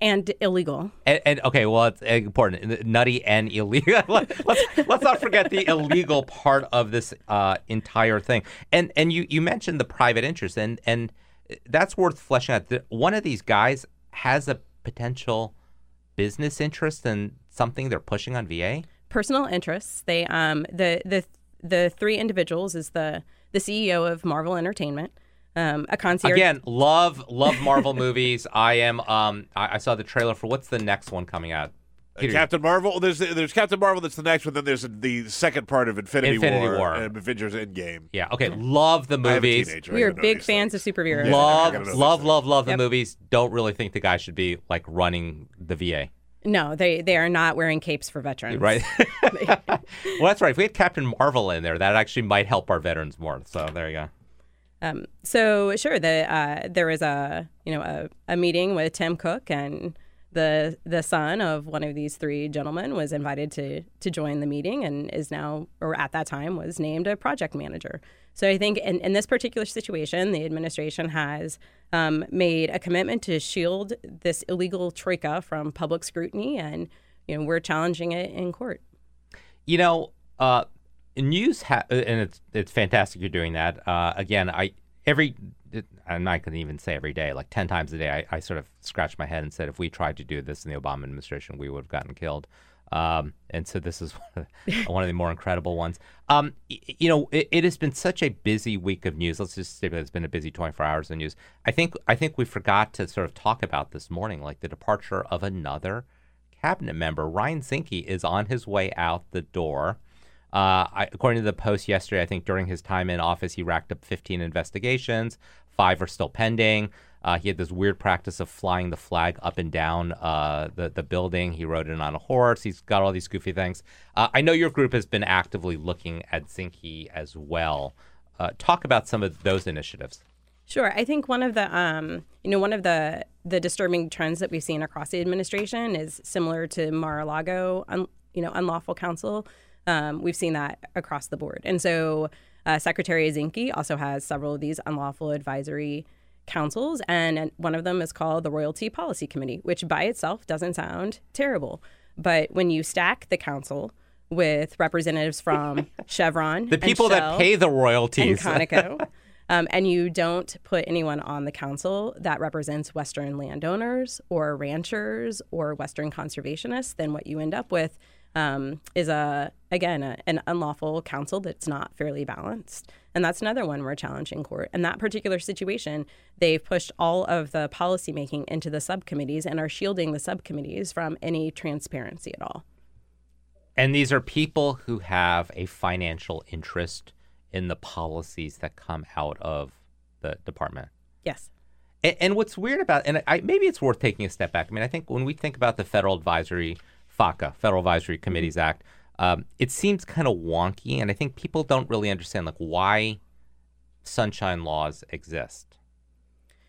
Speaker 9: And illegal.
Speaker 4: And, and okay, well, it's important, nutty and illegal. let's let's not forget the illegal part of this uh, entire thing. And and you you mentioned the private interest, and and that's worth fleshing out. One of these guys has a potential business interest in something they're pushing on VA.
Speaker 9: personal interests. They um the the the three individuals is the the CEO of Marvel Entertainment, um, a concierge.
Speaker 4: Again, love love Marvel movies. I am. Um, I, I saw the trailer for what's the next one coming out. Peter-
Speaker 5: Captain Marvel. There's there's Captain Marvel. That's the next one. Then there's the second part of Infinity,
Speaker 4: Infinity
Speaker 5: War,
Speaker 4: War.
Speaker 5: and Avengers Endgame.
Speaker 4: Yeah. Okay. Love the
Speaker 5: I
Speaker 4: movies.
Speaker 5: teenager.
Speaker 8: We are big fans
Speaker 5: things.
Speaker 8: of superheroes.
Speaker 5: Yeah. I
Speaker 4: Love,
Speaker 5: gotta
Speaker 4: love, love, love the
Speaker 8: Yep.
Speaker 4: movies. Don't really think the guy should be like running the VA.
Speaker 8: No, they they are not wearing capes for veterans.
Speaker 4: Right. well, that's right. If we had Captain Marvel in there, that actually might help our veterans more. So there you go.
Speaker 8: Um, so sure, the uh, there was a you know a, a meeting with Tim Cook and the the son of one of these three gentlemen was invited to to join the meeting and is now or at that time was named a project manager. So I think in, in this particular situation, the administration has um, made a commitment to shield this illegal troika from public scrutiny, and you know we're challenging it in court.
Speaker 4: You know, uh, news ha- uh, and it's it's fantastic you're doing that. Uh, again, I every I'm not going to even say every day, like ten times a day, I, I sort of scratched my head and said, if we tried to do this in the Obama administration, we would have gotten killed. Um, and so this is one of, the, one of the more incredible ones. Um, y- you know, it, it has been such a busy week of news. Let's just say it's been a busy 24 hours of news. I think I think we forgot to sort of talk about this morning, like the departure of another cabinet member. Ryan Zinke is on his way out the door. Uh, I, according to the Post yesterday, I think during his time in office, he racked up 15 investigations. Five are still pending. Uh, he had this weird practice of flying the flag up and down uh, the the building. He rode it on a horse. He's got all these goofy things. Uh, I know your group has been actively looking at Zinke as well. Uh, talk about some of those initiatives.
Speaker 8: Sure. I think one of the um, you know one of the the disturbing trends that we've seen across the administration is similar to Mar-a-Lago, un, you know, unlawful counsel. Um, we've seen that across the board, and so uh, Secretary Zinke also has several of these unlawful advisory councils, and, one of them is called the Royalty Policy Committee, which by itself doesn't sound terrible, but when you stack the council with representatives from Chevron,
Speaker 4: The people that pay the royalties, and.
Speaker 8: Conoco. Um, and you don't put anyone on the council that represents Western landowners or ranchers or Western conservationists, then what you end up with um, is a again a, an unlawful council that's not fairly balanced. And that's another one we're challenging court. In that particular situation, they've pushed all of the policymaking into the subcommittees and are shielding the subcommittees from any transparency at all.
Speaker 4: And these are people who have a financial interest in the policies that come out of the department.
Speaker 8: Yes.
Speaker 4: And, and what's weird about, and I, maybe it's worth taking a step back. I mean, I think when we think about the Federal Advisory FACA, Federal Advisory Committees Act, um, it seems kind of wonky, and I think people don't really understand like why sunshine laws exist.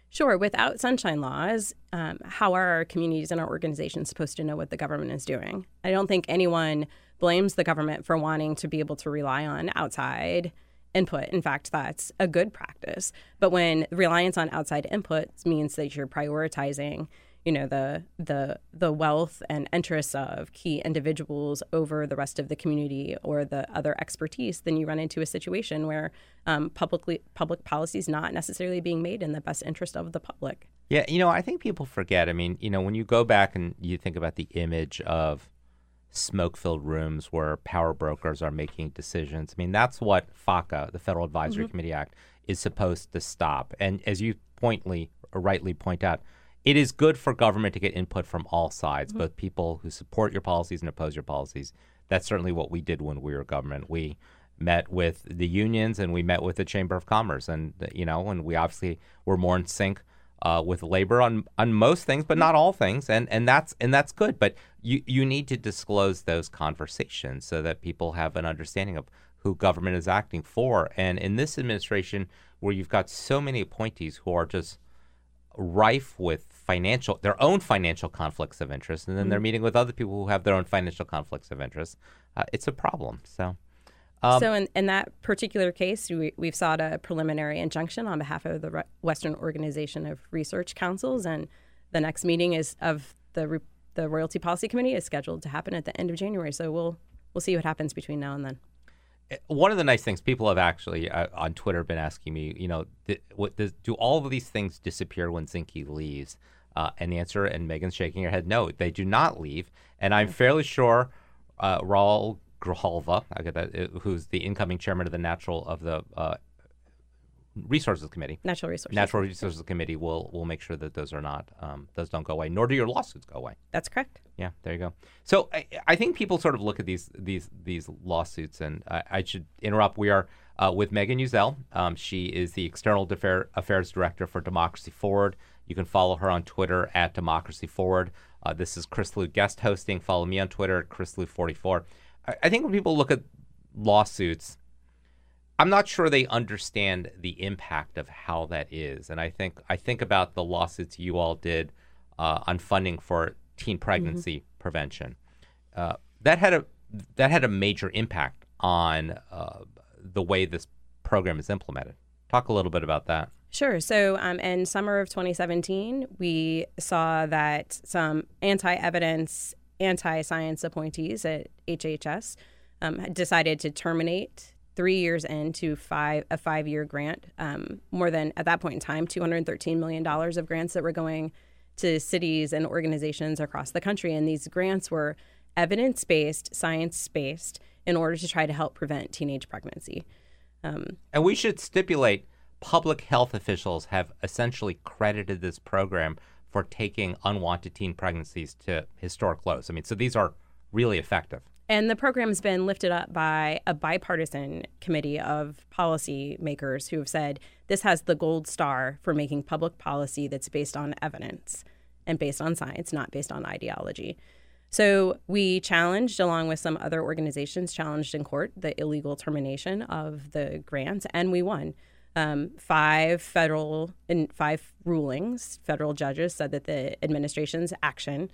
Speaker 8: Sure. Without sunshine laws, um, how are our communities and our organizations supposed to know what the government is doing? I don't think anyone blames the government for wanting to be able to rely on outside input. In fact, that's a good practice. But when reliance on outside input means that you're prioritizing, you know, the the the wealth and interests of key individuals over the rest of the community or the other expertise, then you run into a situation where um, publicly public policy is not necessarily being made in the best interest of the public.
Speaker 4: Yeah, you know, I think people forget. I mean, you know, when you go back and you think about the image of smoke filled rooms where power brokers are making decisions, I mean, that's what FACA, the Federal Advisory Committee Act, is supposed to stop. And as you pointly or rightly point out, it is good for government to get input from all sides, both people who support your policies and oppose your policies. That's certainly what we did when we were government. We met with the unions and we met with the Chamber of Commerce, and you know, and we obviously were more in sync uh, with labor on on most things, but not all things, and and that's and that's good. But you you need to disclose those conversations so that people have an understanding of who government is acting for. And in this administration, where you've got so many appointees who are just rife with financial their own financial conflicts of interest and then they're meeting with other people who have their own financial conflicts of interest uh, it's a problem so um,
Speaker 8: so in, in that particular case, we, we've sought a preliminary injunction on behalf of the Re- Western Organization of Resource Councils, and the next meeting is of the re- the Royalty Policy Committee is scheduled to happen at the end of January. So we'll we'll see what happens between now and then.
Speaker 4: One of the nice things people have actually uh, on Twitter been asking me, you know, th- what does, do all of these things disappear when Zinke leaves? Uh, and the answer, and Megan's shaking her head, no, they do not leave. And I'm fairly sure uh, Raul Grijalva, I get that, uh, who's the incoming chairman of the natural of the uh, Resources Committee,
Speaker 8: Natural Resources.
Speaker 4: Natural Resources Committee will will make sure that those are not um, those don't go away, nor do your lawsuits go away.
Speaker 8: That's correct.
Speaker 4: Yeah, there you go. So I, I think people sort of look at these these these lawsuits, and I, I should interrupt. We are uh, with Megan Uzzell. Um, she is the External Affair, Affairs Director for Democracy Forward. You can follow her on Twitter at Democracy Forward. Uh, this is Chris Lu guest hosting. Follow me on Twitter at Chris Lu44. I, I think when people look at lawsuits, I'm not sure they understand the impact of how that is. And I think I think about the lawsuits you all did uh, on funding for teen pregnancy prevention. Uh, that had a that had a major impact on uh, the way this program is implemented. Talk a little bit about that.
Speaker 8: Sure. So, um, in summer of 2017, we saw that some anti-evidence, anti-science appointees at HHS um, decided to terminate three years into five a five-year grant. Um, more than at that point in time, 213 million dollars of grants that were going to cities and organizations across the country, and these grants were evidence-based, science-based, in order to try to help prevent teenage pregnancy. Um,
Speaker 4: And we should stipulate public health officials have essentially credited this program for taking unwanted teen pregnancies to historic lows. I mean, so these are really effective.
Speaker 8: And the program's been lifted up by a bipartisan committee of policymakers who have said this has the gold star for making public policy that's based on evidence and based on science, not based on ideology. So we challenged, along with some other organizations, challenged in court the illegal termination of the grant, and we won. Um, five federal in five rulings, federal judges said that the administration's action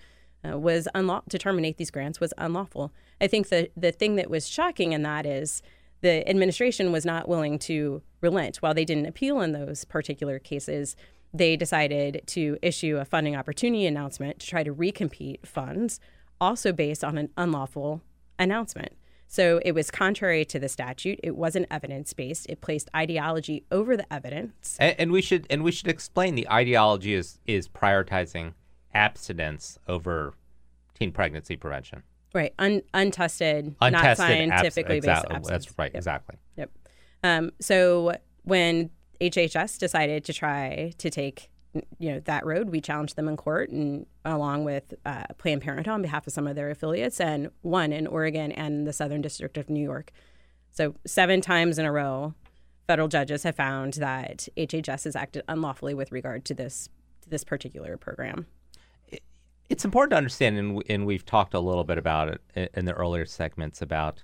Speaker 8: uh, was to terminate these grants was unlawful. I think the the thing that was shocking in that is the administration was not willing to relent. While they didn't appeal in those particular cases, they decided to issue a funding opportunity announcement to try to recompete funds, also based on an unlawful announcement. So it was contrary to the statute. It wasn't evidence based. It placed ideology over the evidence.
Speaker 4: And, and we should and we should explain the ideology is is prioritizing abstinence over teen pregnancy prevention.
Speaker 8: Right, Un- untested, not
Speaker 4: Untested abs-
Speaker 8: scientifically based
Speaker 4: exactly.
Speaker 8: abstinence.
Speaker 4: That's right,
Speaker 8: Yep.
Speaker 4: exactly.
Speaker 8: Yep. Um, so when HHS decided to try to take you know that road, we challenged them in court, and along with uh, Planned Parenthood on behalf of some of their affiliates, and won in Oregon and the Southern District of New York. So seven times in a row, federal judges have found that HHS has acted unlawfully with regard to this to this particular program.
Speaker 4: It's important to understand, and, and we've talked a little bit about it in, the earlier segments about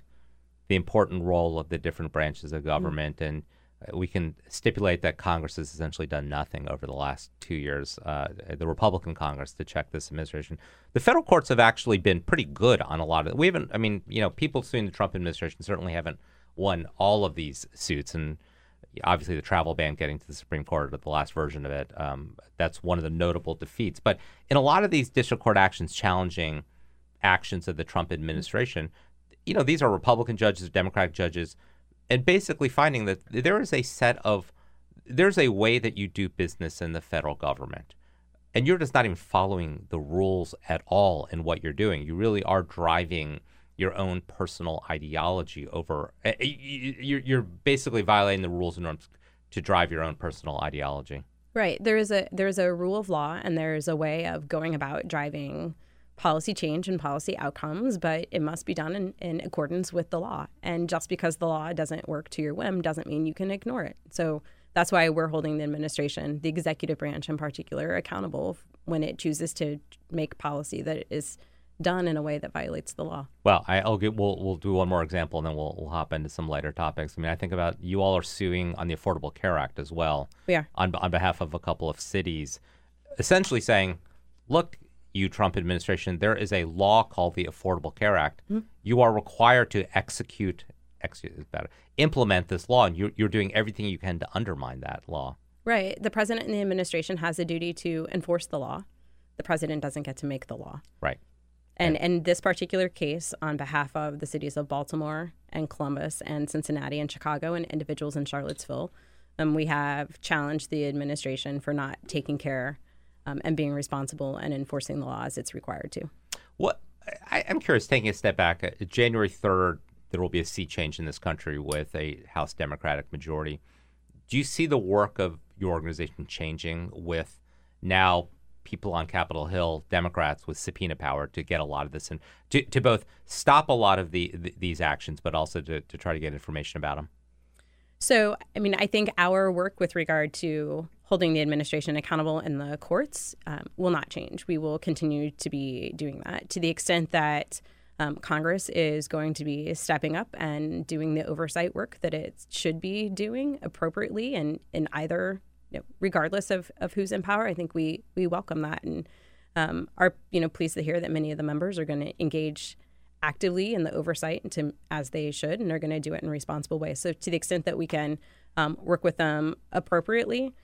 Speaker 4: the important role of the different branches of government, and uh, we can stipulate that Congress has essentially done nothing over the last two years. Uh, the Republican Congress to check this administration. The federal courts have actually been pretty good on a lot of. It. We haven't. I mean, you know, people suing the Trump administration certainly haven't won all of these suits, and obviously the travel ban getting to the Supreme Court at the last version of it. Um, that's one of the notable defeats. But in a lot of these district court actions challenging actions of the Trump administration, you know, these are Republican judges, Democratic judges, and basically finding that there is a set of there's a way that you do business in the federal government. And you're just not even following the rules at all in what you're doing. You really are driving your own personal ideology over. eh, eh, you- You're, basically violating the rules and norms to drive your own personal ideology.
Speaker 8: Right. There is a there's a rule of law and there's a way of going about driving policy change and policy outcomes, but it must be done in, in accordance with the law. And just because the law doesn't work to your whim doesn't mean you can ignore it. So that's why we're holding the administration, the executive branch in particular, accountable when it chooses to make policy that is done in a way that violates the law.
Speaker 4: Well, I, I'll get, we'll we'll do one more example, and then we'll we'll hop into some lighter topics. I mean, I think about you all are suing on the Affordable Care Act as well.
Speaker 8: We are.
Speaker 4: on on behalf of a couple of cities, essentially saying, "Look, you Trump administration, there is a law called the Affordable Care Act. Hmm. You are required to execute, execute better, implement this law, and you're you're doing everything you can to undermine that law."
Speaker 8: Right. The president and the administration has a duty to enforce the law. The president doesn't get to make the law.
Speaker 4: Right.
Speaker 8: And in this particular case, on behalf of the cities of Baltimore and Columbus and Cincinnati and Chicago and individuals in Charlottesville, um, we have challenged the administration for not taking care um, and being responsible and enforcing the law as it's required to.
Speaker 4: What I, I'm curious, taking a step back, uh, January 3rd, there will be a sea change in this country with a House Democratic majority. do you see the work of your organization changing with now people on Capitol Hill, Democrats with subpoena power to get a lot of this and to, to both stop a lot of the, the these actions, but also to, to try to get information about them?
Speaker 8: So, I mean, I think our work with regard to holding the administration accountable in the courts um, will not change. We will continue to be doing that to the extent that um, Congress is going to be stepping up and doing the oversight work that it should be doing appropriately and in either, you know, regardless of, of who's in power. I think we we welcome that and um, are you know pleased to hear that many of the members are going to engage actively in the oversight to, as they should and are going to do it in a responsible way. So to the extent that we can um, work with them appropriately,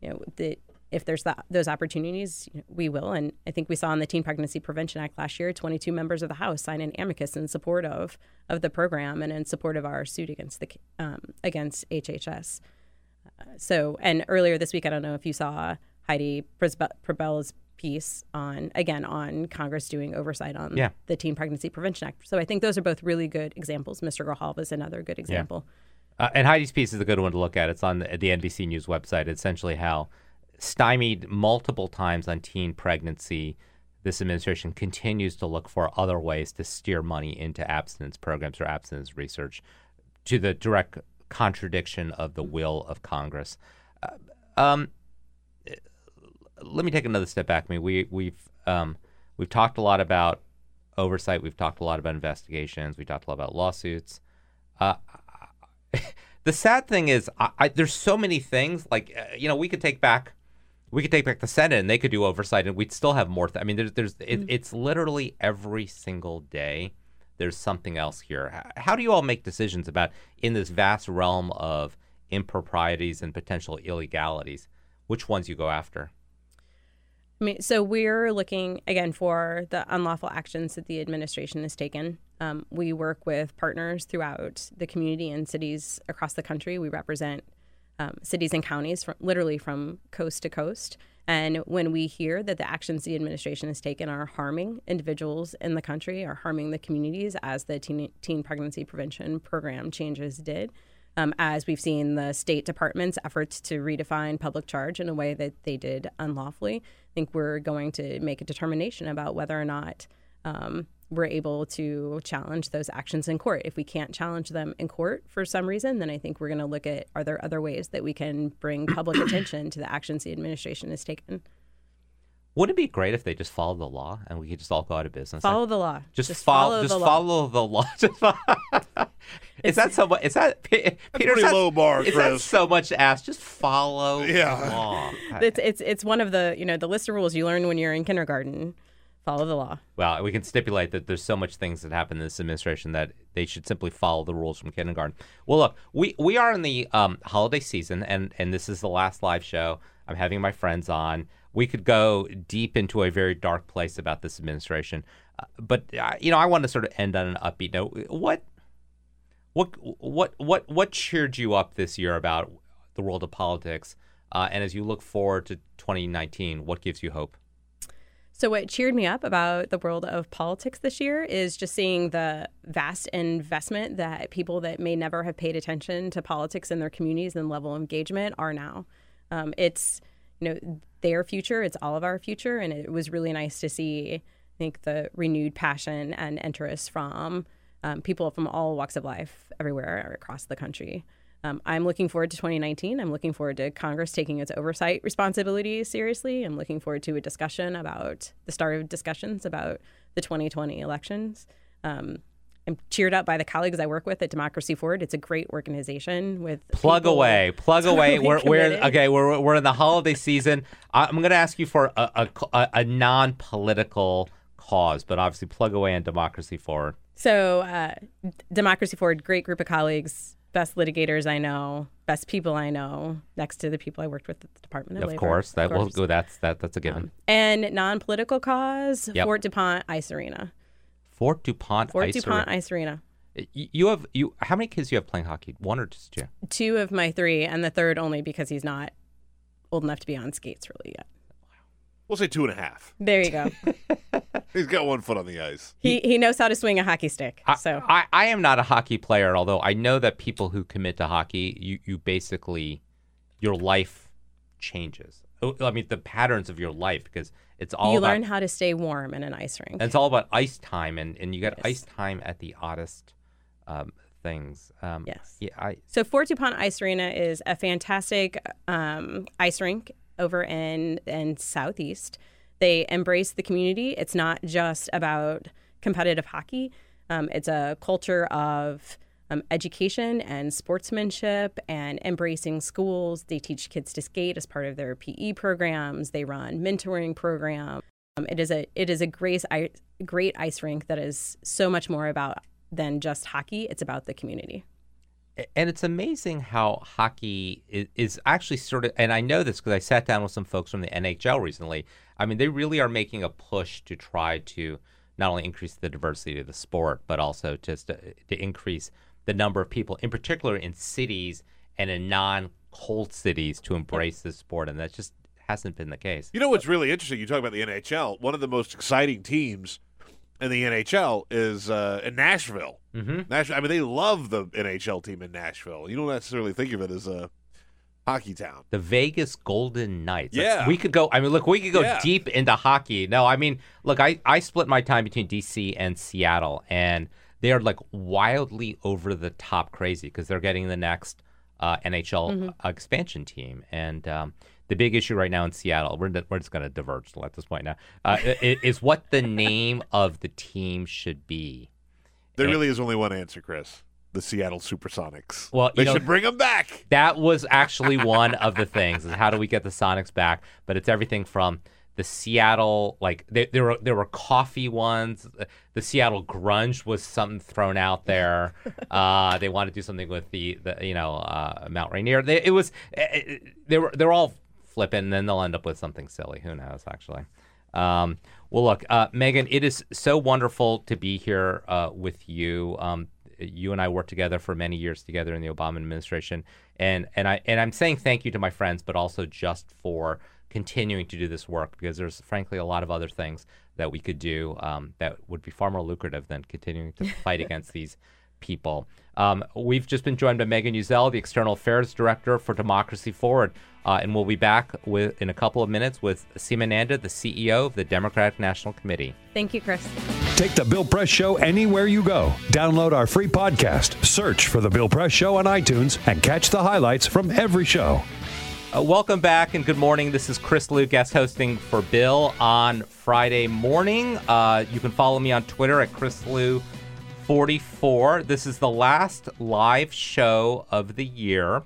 Speaker 8: you know, the, if there's that, those opportunities, you know, we will. And I think we saw in the Teen Pregnancy Prevention Act last year, 22 members of the House signed an amicus in support of of the program and in support of our suit against the um, against HHS. So, and earlier this week, I don't know if you saw Heidi Przybyla's piece on again on Congress doing oversight on
Speaker 4: yeah.
Speaker 8: the Teen Pregnancy Prevention Act. So I think those are both really good examples. Mr. Grijalva is another good example.
Speaker 4: Yeah. Uh, and Heidi's piece is a good one to look at. It's on the, the NBC News website. Essentially, how stymied multiple times on teen pregnancy, this administration continues to look for other ways to steer money into abstinence programs or abstinence research, to the direct contradiction of the will of Congress. Uh, um, let me take another step back. I mean, we we've um, we've talked a lot about oversight. We've talked a lot about investigations. We talked a lot about lawsuits. Uh, the sad thing is, I, I, there's so many things. Like uh, you know, we could take back, we could take back the Senate, and they could do oversight, and we'd still have more. Th- I mean, there's there's it, mm-hmm. it's literally every single day. There's something else here. How, do you all make decisions about in this vast realm of improprieties and potential illegalities? Which ones you go after?
Speaker 8: I mean, so we're looking again for the unlawful actions that the administration has taken. Um, we work with partners throughout the community and cities across the country. We represent um, cities and counties from literally from coast to coast. And when we hear that the actions the administration has taken are harming individuals in the country, are harming the communities, as the teen, teen pregnancy prevention program changes did, um, as we've seen the State Department's efforts to redefine public charge in a way that they did unlawfully. I think we're going to make a determination about whether or not um, we're able to challenge those actions in court. If we can't challenge them in court for some reason, then I think we're going to look at are there other ways that we can bring public attention to the actions the administration has taken.
Speaker 4: Wouldn't it be great if they just followed the law and we could just all go out of business?
Speaker 8: Follow the law.
Speaker 4: Just, just follow, just follow the law. Just follow. is that so much? Is that Peter?
Speaker 5: Pretty low bar,
Speaker 4: Is that so much to ask? Just follow
Speaker 5: yeah.
Speaker 4: the law.
Speaker 8: It's it's it's one of the you know the list of rules you learn when you're in kindergarten. Follow the law.
Speaker 4: Well, we can stipulate that there's so much things that happen in this administration that they should simply follow the rules from kindergarten. Well, look, we we are in the um, holiday season, and and this is the last live show. I'm having my friends on we could go deep into a very dark place about this administration. Uh, but uh, you know, I want to sort of end on an upbeat note. What, what, what, what, what cheered you up this year about the world of politics? Uh, and as you look forward to 2019, what gives you hope?
Speaker 8: So, what cheered me up about the world of politics this year is just seeing the vast investment that people that may never have paid attention to politics in their communities and level of engagement are now. Um, it's you know their future it's all of our future and it was really nice to see i think the renewed passion and interest from um, people from all walks of life everywhere across the country um, i'm looking forward to 2019 i'm looking forward to congress taking its oversight responsibilities seriously i'm looking forward to a discussion about the start of discussions about the 2020 elections um, I'm cheered up by the colleagues I work with at Democracy Forward. It's a great organization with
Speaker 4: plug away, plug away. We're, we're okay. We're we're in the holiday season. I'm going to ask you for a, a, a non political cause, but obviously plug away on Democracy Forward.
Speaker 8: So, uh, Democracy Forward, great group of colleagues, best litigators I know, best people I know, next to the people I worked with at the Department of,
Speaker 4: of
Speaker 8: Labor.
Speaker 4: Course, that
Speaker 8: of course,
Speaker 4: will. That's that. That's a given. Um,
Speaker 8: and non political cause, yep. Fort DuPont Ice Arena.
Speaker 4: Fort DuPont
Speaker 8: Fort
Speaker 4: Ice
Speaker 8: DuPont
Speaker 4: Arena.
Speaker 8: Ice Arena.
Speaker 4: You have you. How many kids do you have playing hockey? One or just two?
Speaker 8: Two of my three, and the third only because he's not old enough to be on skates really yet.
Speaker 5: We'll say two and a half.
Speaker 8: There you go.
Speaker 5: he's got one foot on the ice.
Speaker 8: He he knows how to swing a hockey stick. So
Speaker 4: I, I am not a hockey player, although I know that people who commit to hockey, you you basically your life changes. Oh, I mean, the patterns of your life because it's all
Speaker 9: you
Speaker 4: about,
Speaker 9: learn how to stay warm in an ice rink.
Speaker 4: and it's all about ice time, and, and you get
Speaker 9: Yes.
Speaker 4: ice time at the oddest um, things. Um,
Speaker 9: Yes.
Speaker 4: Yeah. I,
Speaker 9: So Fort DuPont Ice Arena is a fantastic um, ice rink over in in Southeast. They embrace the community. It's not just about competitive hockey. Um, it's a culture of um, education and sportsmanship and embracing schools. They teach kids to skate as part of their PE programs. They run mentoring programs. Um, it is a it is a great great ice rink that is so much more about than just hockey. It's about the community.
Speaker 4: And it's amazing how hockey is, is actually sort of and i know this because i sat down with some folks from the nhl recently i mean they really are making a push to try to not only increase the diversity of the sport but also just to, to increase the number of people in particular in cities and in non-cold cities to embrace this sport and that just hasn't been the case
Speaker 5: You know what's really interesting? You talk about the NHL. One of the most exciting teams in the NHL is uh, in Nashville.
Speaker 4: Mm-hmm.
Speaker 5: Nashville. I mean, they love the NHL team in Nashville. You don't necessarily think of it as a hockey town.
Speaker 4: the Vegas Golden Knights. Like,
Speaker 5: Yeah.
Speaker 4: we could go. I mean, look, we could go
Speaker 5: Yeah.
Speaker 4: deep into hockey. No, I mean, look, I I split my time between DC and Seattle, and they are like wildly over the top crazy because they're getting the next uh, NHL uh, expansion team, and um, the big issue right now in Seattle, we're we're just going to diverge at this point now, uh, is what the name of the team should be.
Speaker 5: There
Speaker 4: And-
Speaker 5: really is only one answer, Chris. The Seattle Supersonics.
Speaker 4: Well,
Speaker 5: they
Speaker 4: you know-
Speaker 5: should bring them back.
Speaker 4: That was actually one of the things is how do we get the Sonics back? But it's everything from the Seattle like there, there were there were coffee ones. The Seattle grunge was something thrown out there. Uh, they wanted to do something with the, the you know uh, Mount Rainier. They, it was eh, they were they're all flipping, and then they'll end up with something silly. Who knows? Actually. Um, well, look, uh, Megan, it is so wonderful to be here uh, with you. Um, you and I worked together for many years together in the Obama administration, and and I and I'm saying thank you to my friends, but also just for continuing to do this work because there's frankly a lot of other things that we could do um, that would be far more lucrative than continuing to fight against these people. Um, we've just been joined by Megan Uzzell, the External Affairs Director for Democracy Forward, uh, and we'll be back with in a couple of minutes with Seema Nanda, the CEO of the Democratic National Committee.
Speaker 9: Thank you, Chris.
Speaker 3: Take the Bill Press Show anywhere you go. Download our free podcast, search for The Bill Press Show on iTunes, and catch the highlights from every show.
Speaker 4: Uh, welcome back and good morning. This is Chris Lu, guest hosting for Bill on Friday morning. Uh, you can follow me on Twitter at Chris Lu 44. This is the last live show of the year.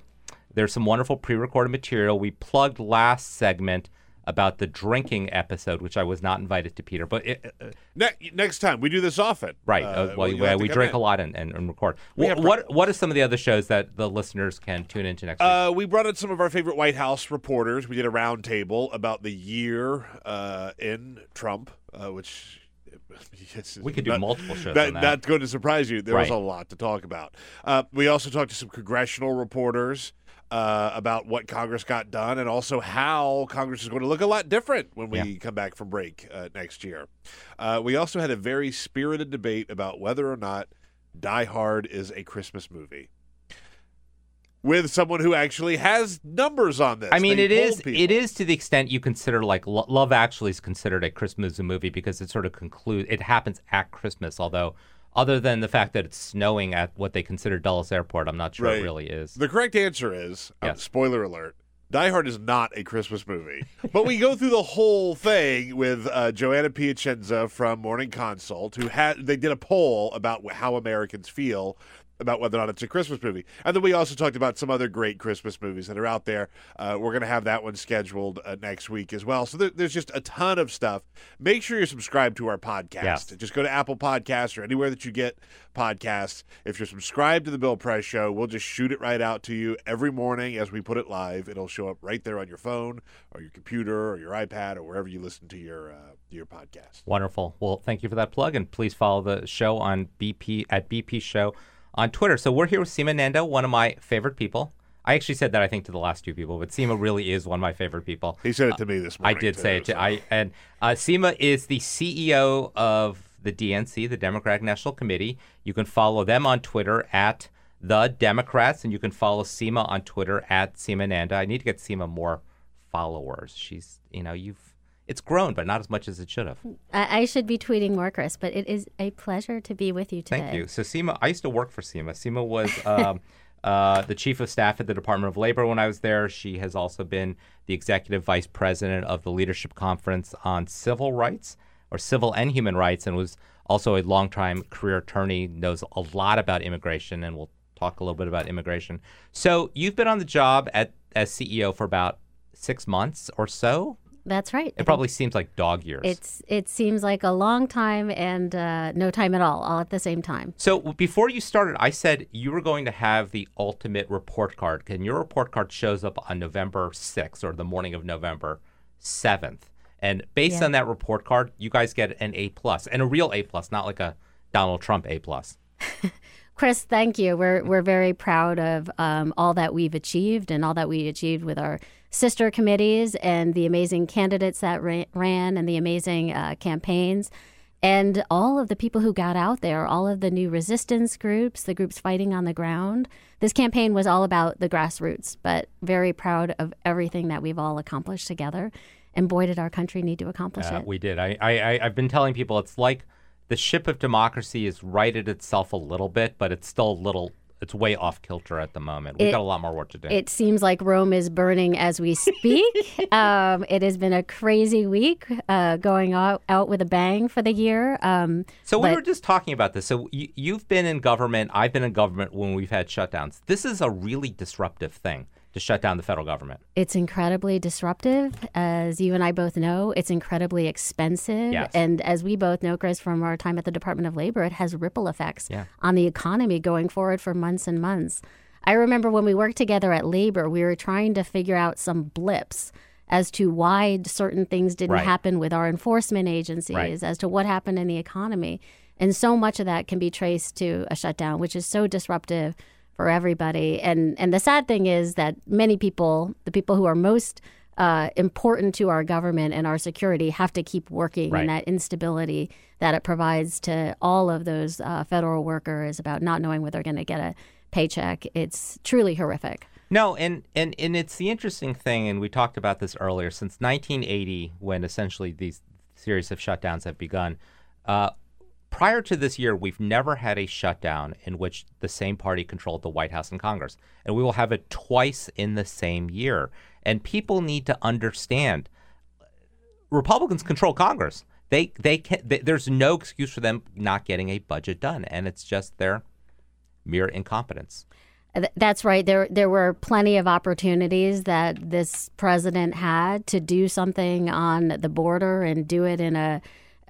Speaker 4: There's some wonderful pre-recorded material. We plugged last segment about the drinking episode, which I was not invited to, Peter. But it, uh,
Speaker 5: Ne- next time we do this often,
Speaker 4: right,
Speaker 5: Uh,
Speaker 4: uh, well, we drink
Speaker 5: in.
Speaker 4: a lot and, and, and record.
Speaker 5: We
Speaker 4: Wh- what what are some of the other shows that the listeners can tune into next week?
Speaker 5: Uh, we brought in some of our favorite White House reporters. We did a roundtable about the year uh, in Trump, uh, which it's
Speaker 4: We could do
Speaker 5: not-
Speaker 4: multiple shows on that.
Speaker 5: not going to surprise you. There was a lot to talk about. Uh, we also talked to some congressional reporters. Uh, about what Congress got done and also how Congress is going to look a lot different when we
Speaker 4: Yeah.
Speaker 5: come back from break uh, next year. Uh, we also had a very spirited debate about whether or not Die Hard is a Christmas movie with someone who actually has numbers on this.
Speaker 4: I mean,
Speaker 5: They
Speaker 4: it is
Speaker 5: people.
Speaker 4: it is to the extent you consider like Lo- Love Actually is considered a Christmas movie because it sort of concludes it happens at Christmas. Although, other than the fact that it's snowing at what they consider Dulles Airport, I'm not sure
Speaker 5: Right.
Speaker 4: it really is.
Speaker 5: The correct answer is uh,
Speaker 4: Yes.
Speaker 5: spoiler alert. Die Hard is not a Christmas movie, but we go through the whole thing with uh, Joanna Piacenza from Morning Consult, who had they did a poll about how Americans feel about whether or not it's a Christmas movie, and then we also talked about some other great Christmas movies that are out there. Uh, we're going to have that one scheduled uh, next week as well. So there, there's just a ton of stuff. Make sure you're subscribed to our podcast.
Speaker 4: Yes.
Speaker 5: Just go to Apple Podcasts or anywhere that you get podcasts. If you're subscribed to the Bill Press Show, we'll just shoot it right out to you every morning as we put it live. It'll show up right there on your phone or your computer or your iPad or wherever you listen to your uh, your podcast.
Speaker 4: Wonderful. Well, thank you for that plug, and please follow the show on BP at BP Show on Twitter. So we're here with Seema Nanda, one of my favorite people. I actually said that I think to the last two people, but Seema really is one of my favorite people.
Speaker 5: He said it to me this morning.
Speaker 4: I did say it
Speaker 5: to
Speaker 4: too. I and uh, Seema is the CEO of the DNC, the Democratic National Committee. You can follow them on Twitter at the Democrats, and you can follow Seema on Twitter at Seema Nanda. I need to get Seema more followers. She's, you know, you've it's grown, but not as much as it should have.
Speaker 11: I, I should be tweeting more, Chris, but it is a pleasure to be with you today.
Speaker 4: Thank you. So Seema, I used to work for Seema. Seema was um, uh, the chief of staff at the Department of Labor when I was there. She has also been the executive vice president of the Leadership Conference on Civil Rights or Civil and Human Rights, and was also a longtime career attorney. Knows a lot about immigration, and we'll talk a little bit about immigration. So you've been on the job at as CEO for about six months or so.
Speaker 11: That's right.
Speaker 4: It probably seems like dog years.
Speaker 11: It's it seems like a long time and uh, no time at all, all at the same time.
Speaker 4: So before you started, I said you were going to have the ultimate report card, and your report card shows up on November sixth or the morning of November seventh. And based
Speaker 11: Yeah.
Speaker 4: on that report card, you guys get an A plus and a real A plus, not like a Donald Trump A plus.
Speaker 11: Chris, thank you. We're we're very proud of um, all that we've achieved and all that we achieved with our sister committees and the amazing candidates that ra- ran and the amazing uh, campaigns and all of the people who got out there, all of the new resistance groups, the groups fighting on the ground. This campaign was all about the grassroots, but very proud of everything that we've all accomplished together. And boy, did our country need to accomplish
Speaker 4: Uh,
Speaker 11: it.
Speaker 4: we did. I, I, I- I've been telling people it's like the ship of democracy is righted itself a little bit, but it's still a little, it's way off kilter at the moment. We've
Speaker 11: It-
Speaker 4: got a lot more work to do.
Speaker 11: It seems like Rome is burning as we speak. um, it has been a crazy week, uh, going out, out with a bang for the year. Um,
Speaker 4: So we were just talking about this. So you, you've been in government. I've been in government when we've had shutdowns. This is a really disruptive thing to shut down the federal government.
Speaker 11: it's incredibly disruptive, as you and I both know. It's incredibly expensive,
Speaker 4: Yes.
Speaker 11: and as we both know, Chris, from our time at the Department of Labor, it has ripple effects
Speaker 4: Yeah.
Speaker 11: on the economy going forward for months and months. I remember when we worked together at Labor, we were trying to figure out some blips as to why certain things didn't
Speaker 4: Right.
Speaker 11: happen with our enforcement agencies,
Speaker 4: Right.
Speaker 11: as to what happened in the economy. And so much of that can be traced to a shutdown, which is so disruptive for everybody. And and the sad thing is that many people, the people who are most uh, important to our government and our security, have to keep working.
Speaker 4: Right.
Speaker 11: And that instability that it provides to all of those uh, federal workers about not knowing whether they're going to get a paycheck, it's truly horrific.
Speaker 4: No, and, and, and it's the interesting thing, and we talked about this earlier, since 1980, when essentially these series of shutdowns have begun, uh, prior to this year, we've never had a shutdown in which the same party controlled the White House and Congress. And we will have it twice in the same year. And people need to understand Republicans control Congress. They they can they, there's no excuse for them not getting a budget done, and it's just their mere incompetence.
Speaker 11: That's right. There, there were plenty of opportunities that this president had to do something on the border and do it in a,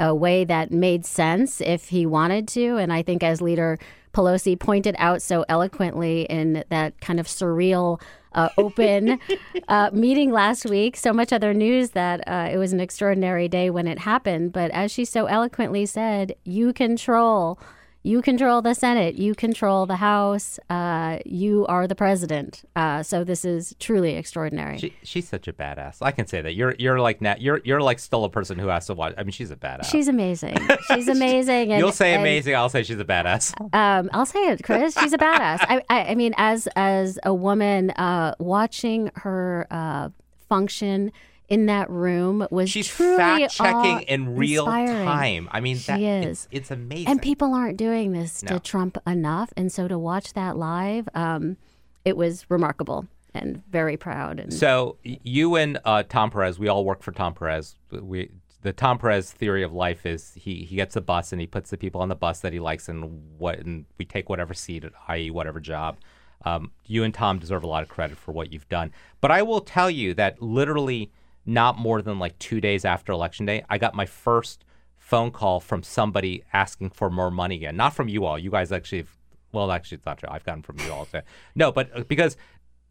Speaker 11: a way that made sense if he wanted to. And I think, as Leader Pelosi pointed out so eloquently in that kind of surreal uh, open uh, meeting last week, so much other news that uh, it was an extraordinary day when it happened. But as she so eloquently said, you control. You control the Senate. You control the House. Uh, you are the president. Uh, so this is truly extraordinary.
Speaker 4: She, she's such a badass. I can say that. You're you're like Nat. You're you're like still a person who has to watch. I mean, she's a badass.
Speaker 11: She's amazing. She's amazing. And,
Speaker 4: You'll say
Speaker 11: and,
Speaker 4: amazing. I'll say she's a badass.
Speaker 11: Um, I'll say it, Chris. She's a badass. I, I, I mean, as as a woman, uh, watching her uh, function in that room was
Speaker 4: She's fact checking in real
Speaker 11: awe-inspiring.
Speaker 4: time. I mean,
Speaker 11: She
Speaker 4: that,
Speaker 11: is.
Speaker 4: It's, it's amazing.
Speaker 11: And people aren't doing this
Speaker 4: No.
Speaker 11: to Trump enough, and so to watch that live, um, it was remarkable and very proud. And
Speaker 4: So you and uh, Tom Perez, we all work for Tom Perez. We the Tom Perez theory of life is he, he gets a bus and he puts the people on the bus that he likes and what and we take whatever seat, i.e., whatever job. Um, you and Tom deserve a lot of credit for what you've done. But I will tell you that literally not more than like two days after election day, I got my first phone call from somebody asking for more money again. Not from you all. You guys actually, have, well, actually, it's not true. I've gotten from you all. too. No, but uh, because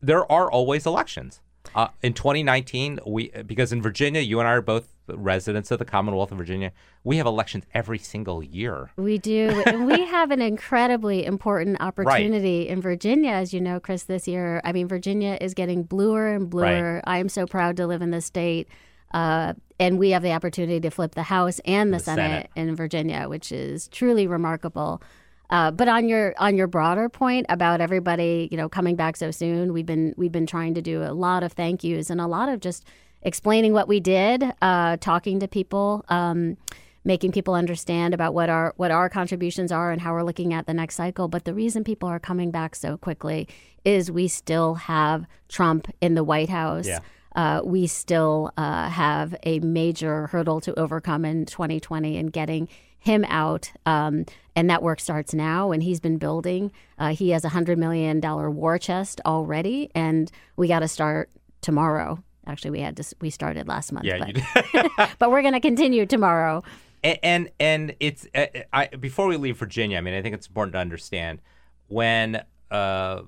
Speaker 4: there are always elections. Uh, in 2019, we because in Virginia, you and I are both residents of the Commonwealth of Virginia. We have elections every single year.
Speaker 11: We do. and we have an incredibly important opportunity in Virginia, as you know, Chris, this year. I mean, Virginia is getting bluer and bluer. I am so proud to live in the state. Uh, and we have the opportunity to flip the House and the,
Speaker 4: The
Speaker 11: Senate,
Speaker 4: Senate.
Speaker 11: in Virginia, which is truly remarkable. Uh, but on your on your broader point about everybody, you know, coming back so soon, we've been we've been trying to do a lot of thank yous and a lot of just explaining what we did, uh, talking to people, um, making people understand about what our what our contributions are and how we're looking at the next cycle. But the reason people are coming back so quickly is we still have Trump in the White House.
Speaker 4: Yeah.
Speaker 11: Uh, we still uh, have a major hurdle to overcome in 2020 in getting him out. Um, and that work starts now, and he's been building. Uh, he has a $100 million war chest already, and we got to start tomorrow. Actually, we had to, we started last month.
Speaker 4: Yeah,
Speaker 11: but, but we're going to continue tomorrow.
Speaker 4: and and, and it's uh, I, before we leave Virginia. I mean, I think it's important to understand when uh,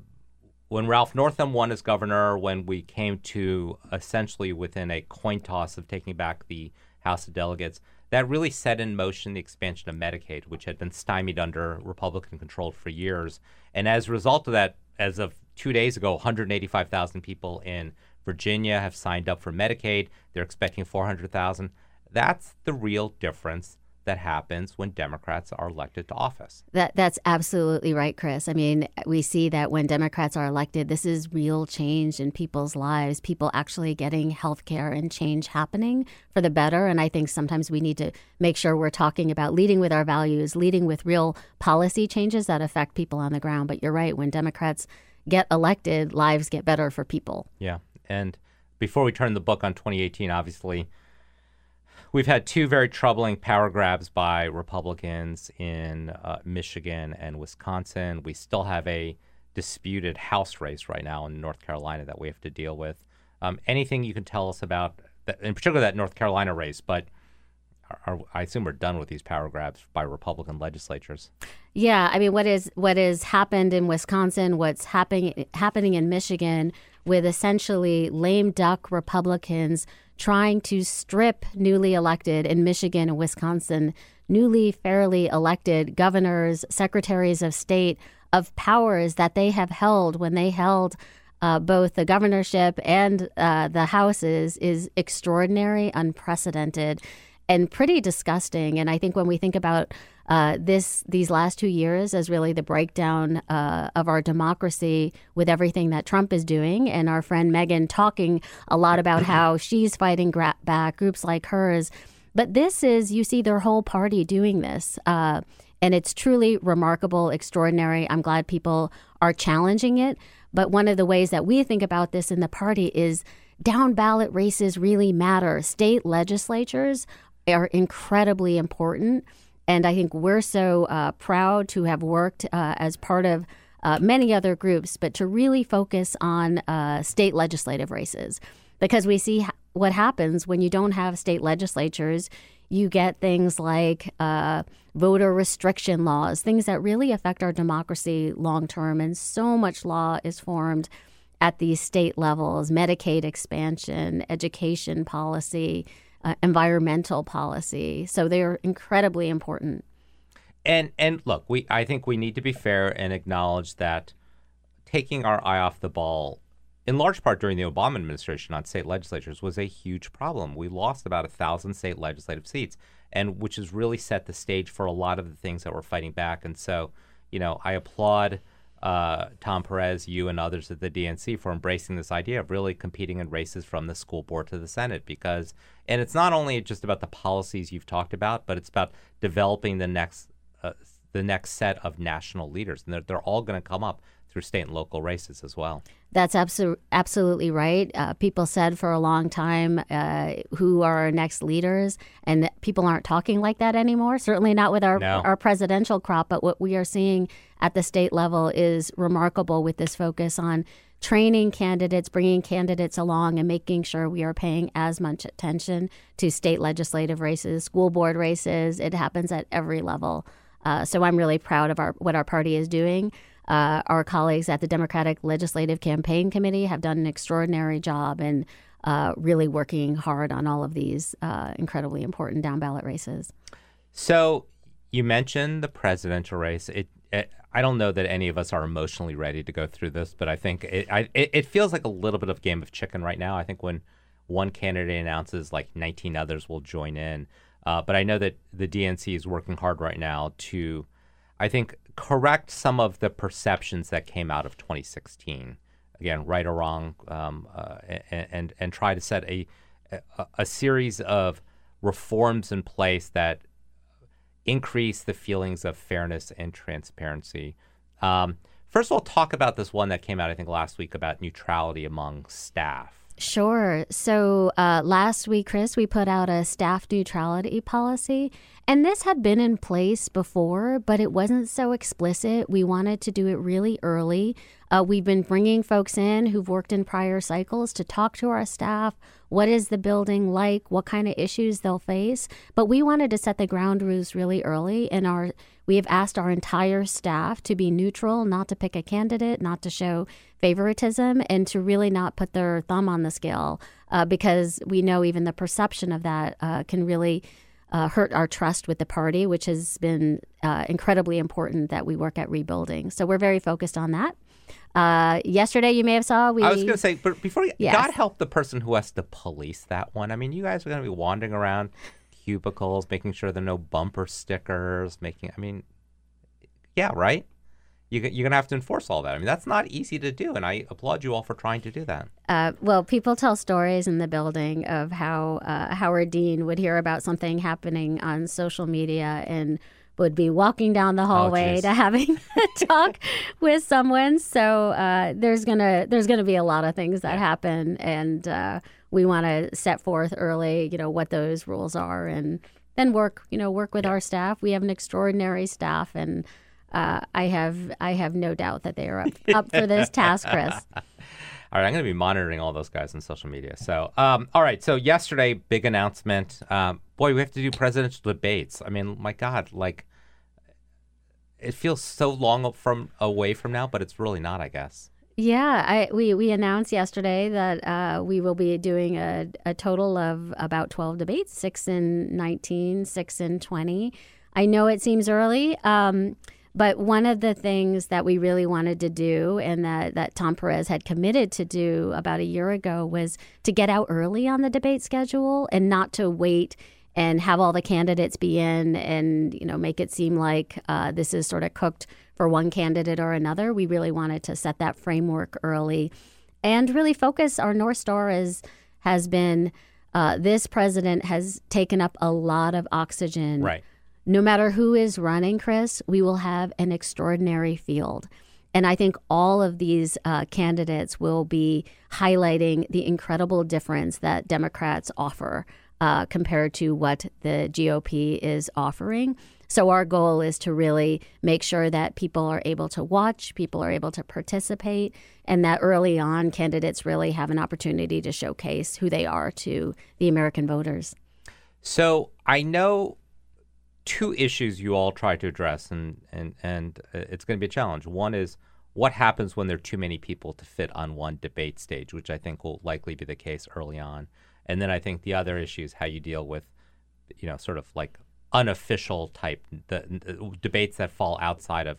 Speaker 4: when Ralph Northam won as governor, when we came to essentially within a coin toss of taking back the House of Delegates, that really set in motion the expansion of Medicaid, which had been stymied under Republican control for years. And as a result of that, as of two days ago, 185,000 people in Virginia have signed up for Medicaid. They're expecting 400,000. That's the real difference that happens when Democrats are elected to office.
Speaker 11: That that's absolutely right, Chris. I mean, we see that when Democrats are elected, this is real change in people's lives, people actually getting health care and change happening for the better. And I think sometimes we need to make sure we're talking about leading with our values, leading with real policy changes that affect people on the ground. But you're right, when Democrats get elected, lives get better for people.
Speaker 4: Yeah. And before we turn the book on 2018, obviously, we've had two very troubling power grabs by Republicans in uh, Michigan and Wisconsin. We still have a disputed House race right now in North Carolina that we have to deal with. Um, anything you can tell us about, that, in particular, that North Carolina race, but are, I assume we're done with these power grabs by Republican legislatures.
Speaker 11: Yeah, I mean, what is what has happened in Wisconsin, what's happening happening in Michigan, with essentially lame duck Republicans trying to strip newly elected in Michigan and Wisconsin, newly fairly elected governors, secretaries of state of powers that they have held when they held uh, both the governorship and uh, the houses is extraordinary, unprecedented, and pretty disgusting. And I think when we think about uh, this these last two years as really the breakdown uh, of our democracy with everything that Trump is doing, and our friend Megan talking a lot about how she's fighting gra- back groups like hers. But this is you see their whole party doing this. Uh, and it's truly remarkable, extraordinary. I'm glad people are challenging it. But one of the ways that we think about this in the party is down ballot races really matter. State legislatures are incredibly important. And I think we're so uh, proud to have worked uh, as part of uh, many other groups, but to really focus on uh, state legislative races because we see what happens when you don't have state legislatures. You get things like uh, voter restriction laws, things that really affect our democracy long term. And so much law is formed at these state levels Medicaid expansion, education policy uh, environmental policy. So they're incredibly important.
Speaker 4: And and look, we I think we need to be fair and acknowledge that taking our eye off the ball, in large part during the Obama administration on state legislatures, was a huge problem. We lost about a thousand state legislative seats, and which has really set the stage for a lot of the things that we're fighting back. And so, you know, I applaud uh, Tom Perez, you, and others at the DNC for embracing this idea of really competing in races from the school board to the Senate because, and it's not only just about the policies you've talked about, but it's about developing the next, uh, the next set of national leaders, and they're, they're all going to come up through state and local races as well.
Speaker 11: That's abso- absolutely right. Uh, people said for a long time uh, who are our next leaders, and people aren't talking like that anymore. Certainly not with our
Speaker 4: No.
Speaker 11: our presidential crop, but what we are seeing at the state level is remarkable with this focus on training candidates, bringing candidates along, and making sure we are paying as much attention to state legislative races, school board races. It happens at every level. Uh, so I'm really proud of our what our party is doing. Uh, our colleagues at the Democratic Legislative Campaign Committee have done an extraordinary job in uh, really working hard on all of these uh, incredibly important down ballot races.
Speaker 4: So you mentioned the presidential race. It, it I don't know that any of us are emotionally ready to go through this, but I think it, I, it, it feels like a little bit of game of chicken right now. I think when one candidate announces, like 19 others will join in. Uh, but I know that the DNC is working hard right now to, I think, correct some of the perceptions that came out of 2016. Again, right or wrong, um, uh, and, and try to set a, a a series of reforms in place that increase the feelings of fairness and transparency. Um, first of all, talk about this one that came out, I think, last week about neutrality among staff.
Speaker 11: Sure. So uh, last week, Chris, we put out a staff neutrality policy. And this had been in place before, but it wasn't so explicit. We wanted to do it really early. Uh, we've been bringing folks in who've worked in prior cycles to talk to our staff. What is the building like? What kind of issues they'll face? But we wanted to set the ground rules really early. And our we have asked our entire staff to be neutral, not to pick a candidate, not to show favoritism, and to really not put their thumb on the scale, uh, because we know even the perception of that uh, can really uh, hurt our trust with the party, which has been uh, incredibly important that we work at rebuilding. So we're very focused on that. Uh, yesterday, you may have saw we.
Speaker 4: I was going to say, but before you,
Speaker 11: Yes.
Speaker 4: God help the person who has to police that one. I mean, you guys are going to be wandering around cubicles, making sure there are no bumper stickers, making. I mean, yeah, right. You, you're going to have to enforce all that. I mean, that's not easy to do, and I applaud you all for trying to do that.
Speaker 11: Uh, well, people tell stories in the building of how uh, Howard Dean would hear about something happening on social media and would be walking down the hallway
Speaker 4: geez.
Speaker 11: to having a talk with someone. So uh, there's gonna there's gonna be a lot of things that happen, and uh, we want to set forth early, you know, what those rules are, and then work, you know, work with our staff. We have an extraordinary staff, and uh, I have I have no doubt that they are up, up for this task, Chris.
Speaker 4: All right, I'm going to be monitoring all those guys on social media. So, um, all right. So yesterday, big announcement. Um, boy, we have to do presidential debates. I mean, my God, like it feels so long from away from now, but it's really not. I guess.
Speaker 11: Yeah, I, we, we announced yesterday that uh, we will be doing a, a total of about 12 debates, six in 19, six in 20. I know it seems early, um, but one of the things that we really wanted to do and that, that Tom Perez had committed to do about a year ago was to get out early on the debate schedule and not to wait and have all the candidates be in and you know make it seem like uh, this is sort of cooked for one candidate or another. We really wanted to set that framework early and really focus. Our north star is has been uh, this president has taken up a lot of oxygen.
Speaker 4: Right.
Speaker 11: No matter who is running, Chris, we will have an extraordinary field. And I think all of these uh, candidates will be highlighting the incredible difference that Democrats offer uh, compared to what the GOP is offering. So, our goal is to really make sure that people are able to watch, people are able to participate, and that early on, candidates really have an opportunity to showcase who they are to the American voters.
Speaker 4: So I know two issues you all try to address, and and and uh, it's going to be a challenge. One is what happens when there are too many people to fit on one debate stage, which I think will likely be the case early on. And then I think the other issue is how you deal with, you know, sort of like unofficial type the, the debates that fall outside of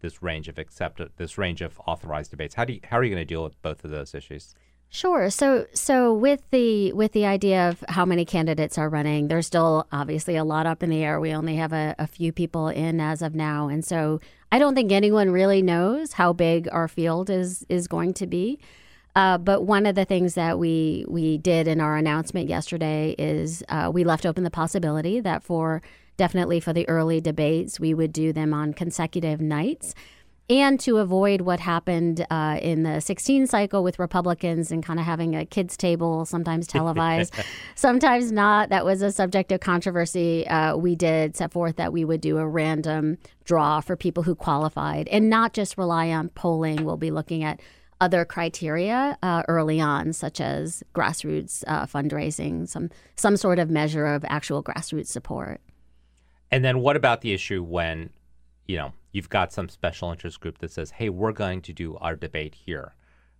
Speaker 4: this range of accepted this range of authorized debates. How do you, how are you going to deal with both of those issues?
Speaker 11: Sure. So so with the with the idea of how many candidates are running, there's still obviously a lot up in the air. We only have a, a few people in as of now, and so I don't think anyone really knows how big our field is is going to be. Uh, but one of the things that we we did in our announcement yesterday is uh, we left open the possibility that for definitely for the early debates we would do them on consecutive nights and to avoid what happened uh, in the 16 cycle with Republicans and kind of having a kids' table, sometimes televised, sometimes not. That was a subject of controversy. Uh, we did set forth that we would do a random draw for people who qualified and not just rely on polling. We'll be looking at other criteria uh, early on, such as grassroots uh, fundraising, some some sort of measure of actual grassroots support.
Speaker 4: And then what about the issue when, you know, you've got some special interest group that says, "Hey, we're going to do our debate here.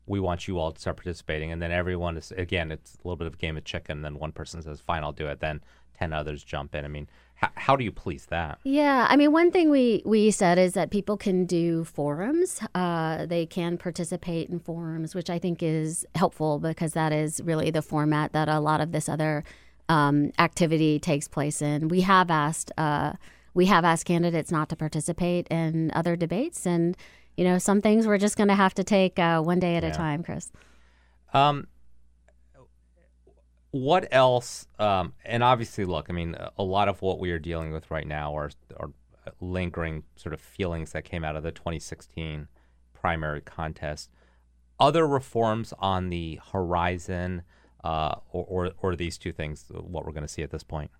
Speaker 4: We want you all to start participating." And then everyone is again, it's a little bit of a game of chicken. Then one person says, "Fine, I'll do it." Then ten others jump in. I mean, how, how do you police that?
Speaker 11: Yeah, I mean, one thing we we said is that people can do forums. Uh, they can participate in forums, which I think is helpful because that is really the format that a lot of this other um, activity takes place in. We have asked. Uh, we have asked candidates not to participate in other debates, and you know, some things we're just going to have to take uh, one day at
Speaker 4: Yeah.
Speaker 11: a time, Chris.
Speaker 4: Um, what else? Um, and obviously, look, I mean, a- a lot of what we are dealing with right now are, are lingering sort of feelings that came out of the 2016 primary contest. Other reforms on the horizon, uh, or, or, or these two things, what we're going to see at this point?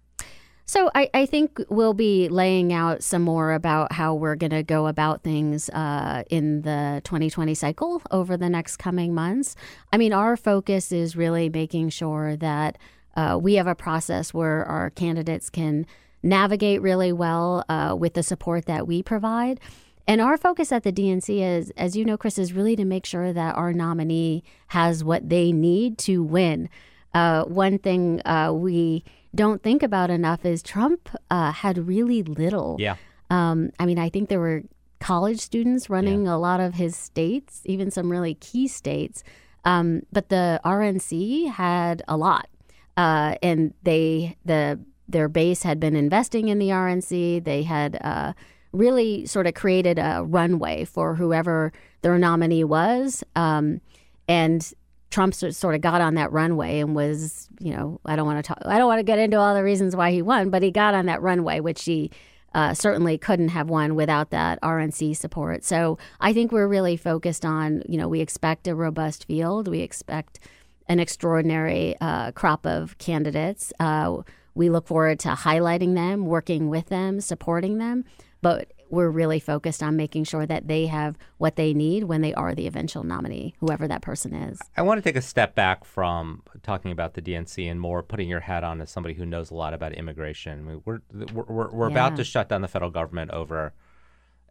Speaker 11: So I, I think we'll be laying out some more about how we're going to go about things uh, in the 2020 cycle over the next coming months. I mean, our focus is really making sure that uh, we have a process where our candidates can navigate really well uh, with the support that we provide. And our focus at the DNC is, as you know, Chris, is really to make sure that our nominee has what they need to win. Uh, one thing uh, we don't think about enough is Trump uh, had really little.
Speaker 4: Yeah.
Speaker 11: Um, I mean, I think there were college students running a lot of his states, even some really key states. Um, but the RNC had a lot, uh, and they the their base had been investing in the RNC. They had uh, really sort of created a runway for whoever their nominee was, um, and Trump sort of got on that runway and was, you know, I don't want to talk, I don't want to get into all the reasons why he won, but he got on that runway, which he uh, certainly couldn't have won without that RNC support. So I think we're really focused on, you know, we expect a robust field, we expect an extraordinary uh, crop of candidates. Uh, we look forward to highlighting them, working with them, supporting them, but we're really focused on making sure that they have what they need when they are the eventual nominee, whoever that person is.
Speaker 4: I want to take a step back from talking about the DNC and more putting your hat on as somebody who knows a lot about immigration. We're we're, we're, we're about to shut down the federal government over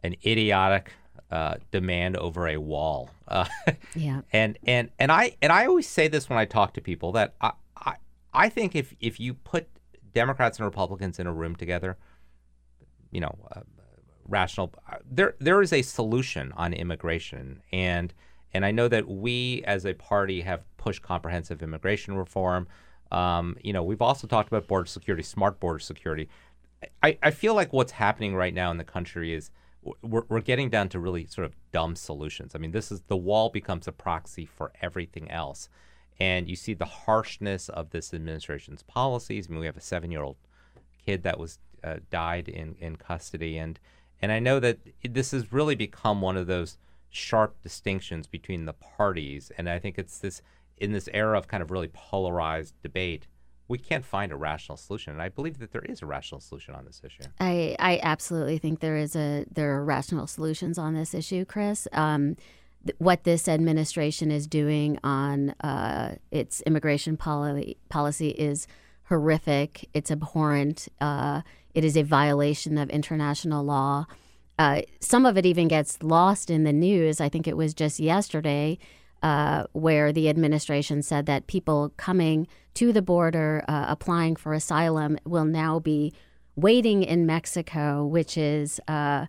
Speaker 4: an idiotic uh, demand over a wall. Uh,
Speaker 11: Yeah.
Speaker 4: and and and I and I always say this when I talk to people that I I, I think if if you put Democrats and Republicans in a room together, you know, uh, rational. uh, There there is a solution on immigration, and and I know that we as a party have pushed comprehensive immigration reform. Um, you know, we've also talked about border security, smart border security. I, I feel like what's happening right now in the country is we're, we're getting down to really sort of dumb solutions. I mean, this is the wall becomes a proxy for everything else. And you see the harshness of this administration's policies. I mean, we have a seven year old kid that was uh, died in, in custody. And, and I know that this has really become one of those sharp distinctions between the parties. And I think it's this in this era of kind of really polarized debate we can't find a rational solution. And I believe that there is a rational solution on this issue.
Speaker 11: I, I absolutely think there is a there are rational solutions on this issue, Chris. Um, th- what this administration is doing on uh, its immigration poli- policy is horrific. It's abhorrent. Uh, it is a violation of international law. Uh, some of it even gets lost in the news. I think it was just yesterday uh, where the administration said that people coming to the border uh, applying for asylum will now be waiting in Mexico, which is. Uh,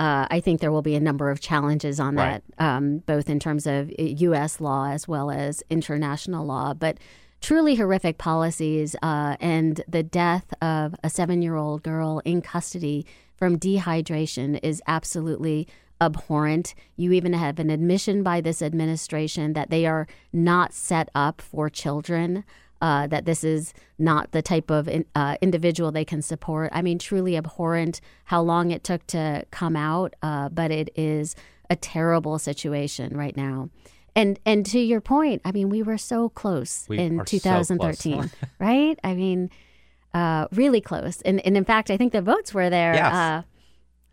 Speaker 11: uh, I think there will be a number of challenges on
Speaker 4: Right.
Speaker 11: that, um, both in terms of U.S. law as well as international law. But truly horrific policies uh, and the death of a seven year old girl in custody from dehydration is absolutely abhorrent. You even have an admission by this administration that they are not set up for children. Uh, that this is not the type of in, uh, individual they can support. I mean, truly abhorrent how long it took to come out, uh, but it is a terrible situation right now. And and to your point, I mean, we were so close
Speaker 4: We
Speaker 11: in
Speaker 4: are so close.
Speaker 11: 2013, right? I mean, uh, really close. And and in fact, I think the votes were there.
Speaker 4: Yes.
Speaker 11: Uh,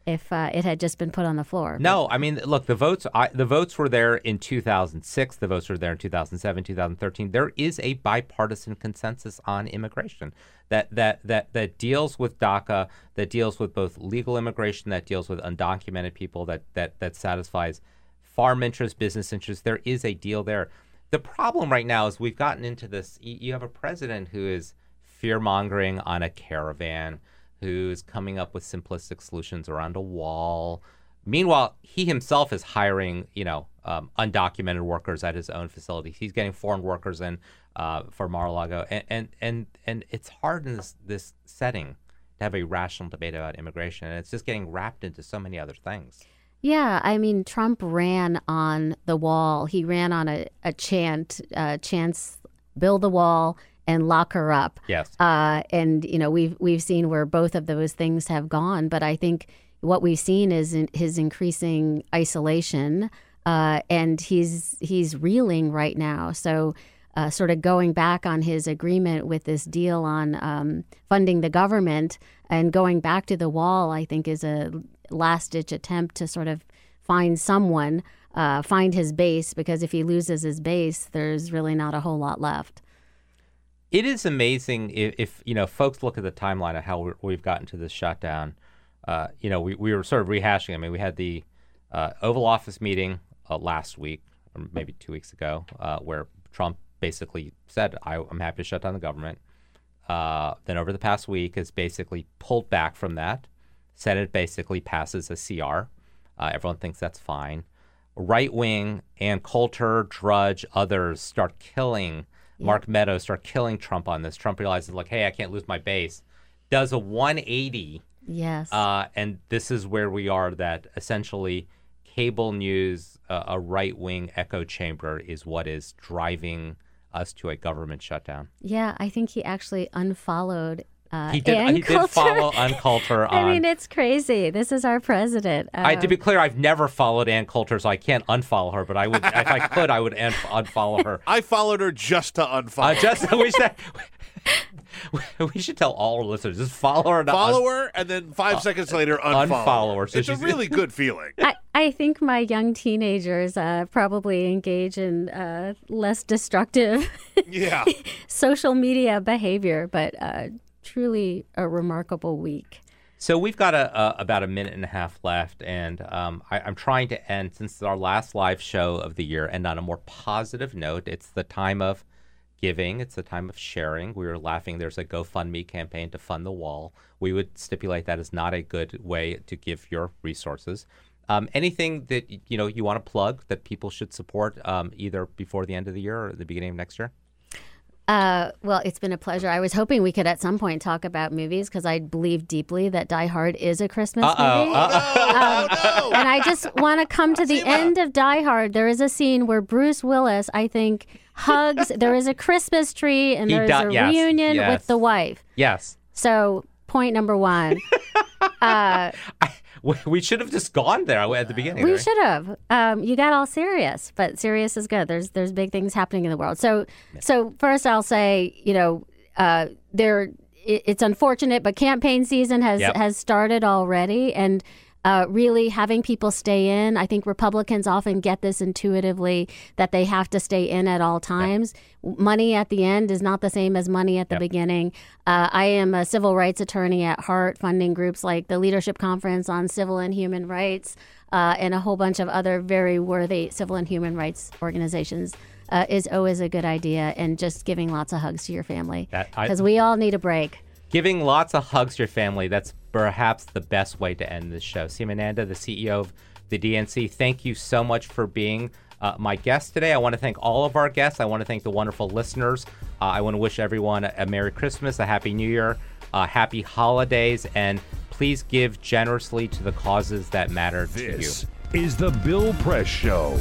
Speaker 11: if uh, it had just been put on the floor.
Speaker 4: No, I mean, look, the votes I, the votes were there in 2006. The votes were there in 2007, 2013. There is a bipartisan consensus on immigration that that that that deals with DACA, that deals with both legal immigration, that deals with undocumented people, that that that satisfies farm interests, business interests. There is a deal there. The problem right now is we've gotten into this. You have a president who is fear mongering on a caravan, who's coming up with simplistic solutions around a wall. Meanwhile, he himself is hiring, you know, um, undocumented workers at his own facilities. He's getting foreign workers in uh, for Mar-a-Lago, and, and and and it's hard in this this setting to have a rational debate about immigration, and it's just getting wrapped into so many other things.
Speaker 11: Yeah, I mean, Trump ran on the wall. He ran on a, a chant, uh, chants, build the wall and lock her up.
Speaker 4: Yes.
Speaker 11: Uh, and you know, we've we've seen where both of those things have gone. But I think what we've seen is in his increasing isolation, uh, and he's he's reeling right now. So. Uh, sort of going back on his agreement with this deal on um, funding the government and going back to the wall, I think is a last ditch attempt to sort of find someone, uh, find his base, because if he loses his base, there's really not a whole lot left.
Speaker 4: It is amazing if, if you know folks look at the timeline of how we've gotten to this shutdown. Uh, you know, we, we were sort of rehashing. I mean, we had the uh, Oval Office meeting uh, last week, or maybe two weeks ago, uh, where Trump basically said, I, am happy to shut down the government." Uh, then over the past week has basically pulled back from that, Senate basically passes a CR. Uh, everyone thinks that's fine. Right wing Ann Coulter, Drudge, others start killing Mark Meadows start killing Trump on this. Trump realizes, like, hey, I can't lose my base. Does a 180.
Speaker 11: Yes.
Speaker 4: Uh, and this is where we are that essentially cable news, uh, a right wing echo chamber, is what is driving us to a government shutdown.
Speaker 11: Yeah, I think he actually unfollowed uh,
Speaker 4: he did.
Speaker 11: Ann
Speaker 4: he
Speaker 11: Coulter.
Speaker 4: did follow Ann Coulter on.
Speaker 11: I mean, it's crazy. This is our president.
Speaker 4: I, to be
Speaker 11: Um,
Speaker 4: clear, I've never followed Ann Coulter, so I can't unfollow her. But I would, if I could, I would un- unfollow her.
Speaker 5: I followed her just to unfollow.
Speaker 4: Uh, just we should, we should tell all our listeners just follow her. not un-
Speaker 5: follow her, and then five seconds later unfollow,
Speaker 4: unfollow her, so
Speaker 5: it's a really good feeling.
Speaker 11: I, I think my young teenagers uh, probably engage in uh, less destructive
Speaker 5: yeah.
Speaker 11: social media behavior, but uh, truly a remarkable week.
Speaker 4: So we've got a, a, about a minute and a half left, and um, I, I'm trying to end since it's our last live show of the year, and on a more positive note. It's the time of giving. It's the time of sharing. We were laughing. There's a GoFundMe campaign to fund the wall. We would stipulate that is not a good way to give your resources. Um, anything that you know you want to plug that people should support um, either before the end of the year or the beginning of next year?
Speaker 11: Uh, well, it's been a pleasure. I was hoping we could at some point talk about movies because I believe deeply that Die Hard is a Christmas
Speaker 4: Uh-oh.
Speaker 11: movie.
Speaker 4: Uh-oh.
Speaker 11: Um, and I just want to come to the end of Die Hard. There is a scene where Bruce Willis, I think, hugs. there is a Christmas tree, and
Speaker 4: He
Speaker 11: there's
Speaker 4: do-
Speaker 11: a
Speaker 4: yes,
Speaker 11: reunion
Speaker 4: yes.
Speaker 11: with the wife.
Speaker 4: Yes.
Speaker 11: So, point number one. uh,
Speaker 4: We- We should have just gone there at the beginning.
Speaker 11: we
Speaker 4: right?
Speaker 11: should have. Um, you got all serious, but serious is good. There's there's big things happening in the world. So so first, I'll say you know uh, there it, it's unfortunate, but campaign season has
Speaker 12: Yep.
Speaker 11: has started already, and. Uh, really having people stay in. I think Republicans often get this intuitively that they have to stay in at all times. Money at the end is not the same as money at the beginning. Uh, I am a civil rights attorney at heart, funding groups like the Leadership Conference on Civil and Human Rights uh, and a whole bunch of other very worthy civil and human rights organizations. Uh, is always a good idea, and just giving lots of hugs to your family because we all need a break.
Speaker 4: Giving lots of hugs to your family, that's perhaps the best way to end this show. Seema Nanda, the CEO of the DNC, thank you so much for being uh, my guest today. I want to thank all of our guests. I want to thank the wonderful listeners. Uh, I want to wish everyone a, a Merry Christmas, a Happy New Year, uh, Happy Holidays, and please give generously to the causes that matter to you.
Speaker 3: This is the Bill Press Show.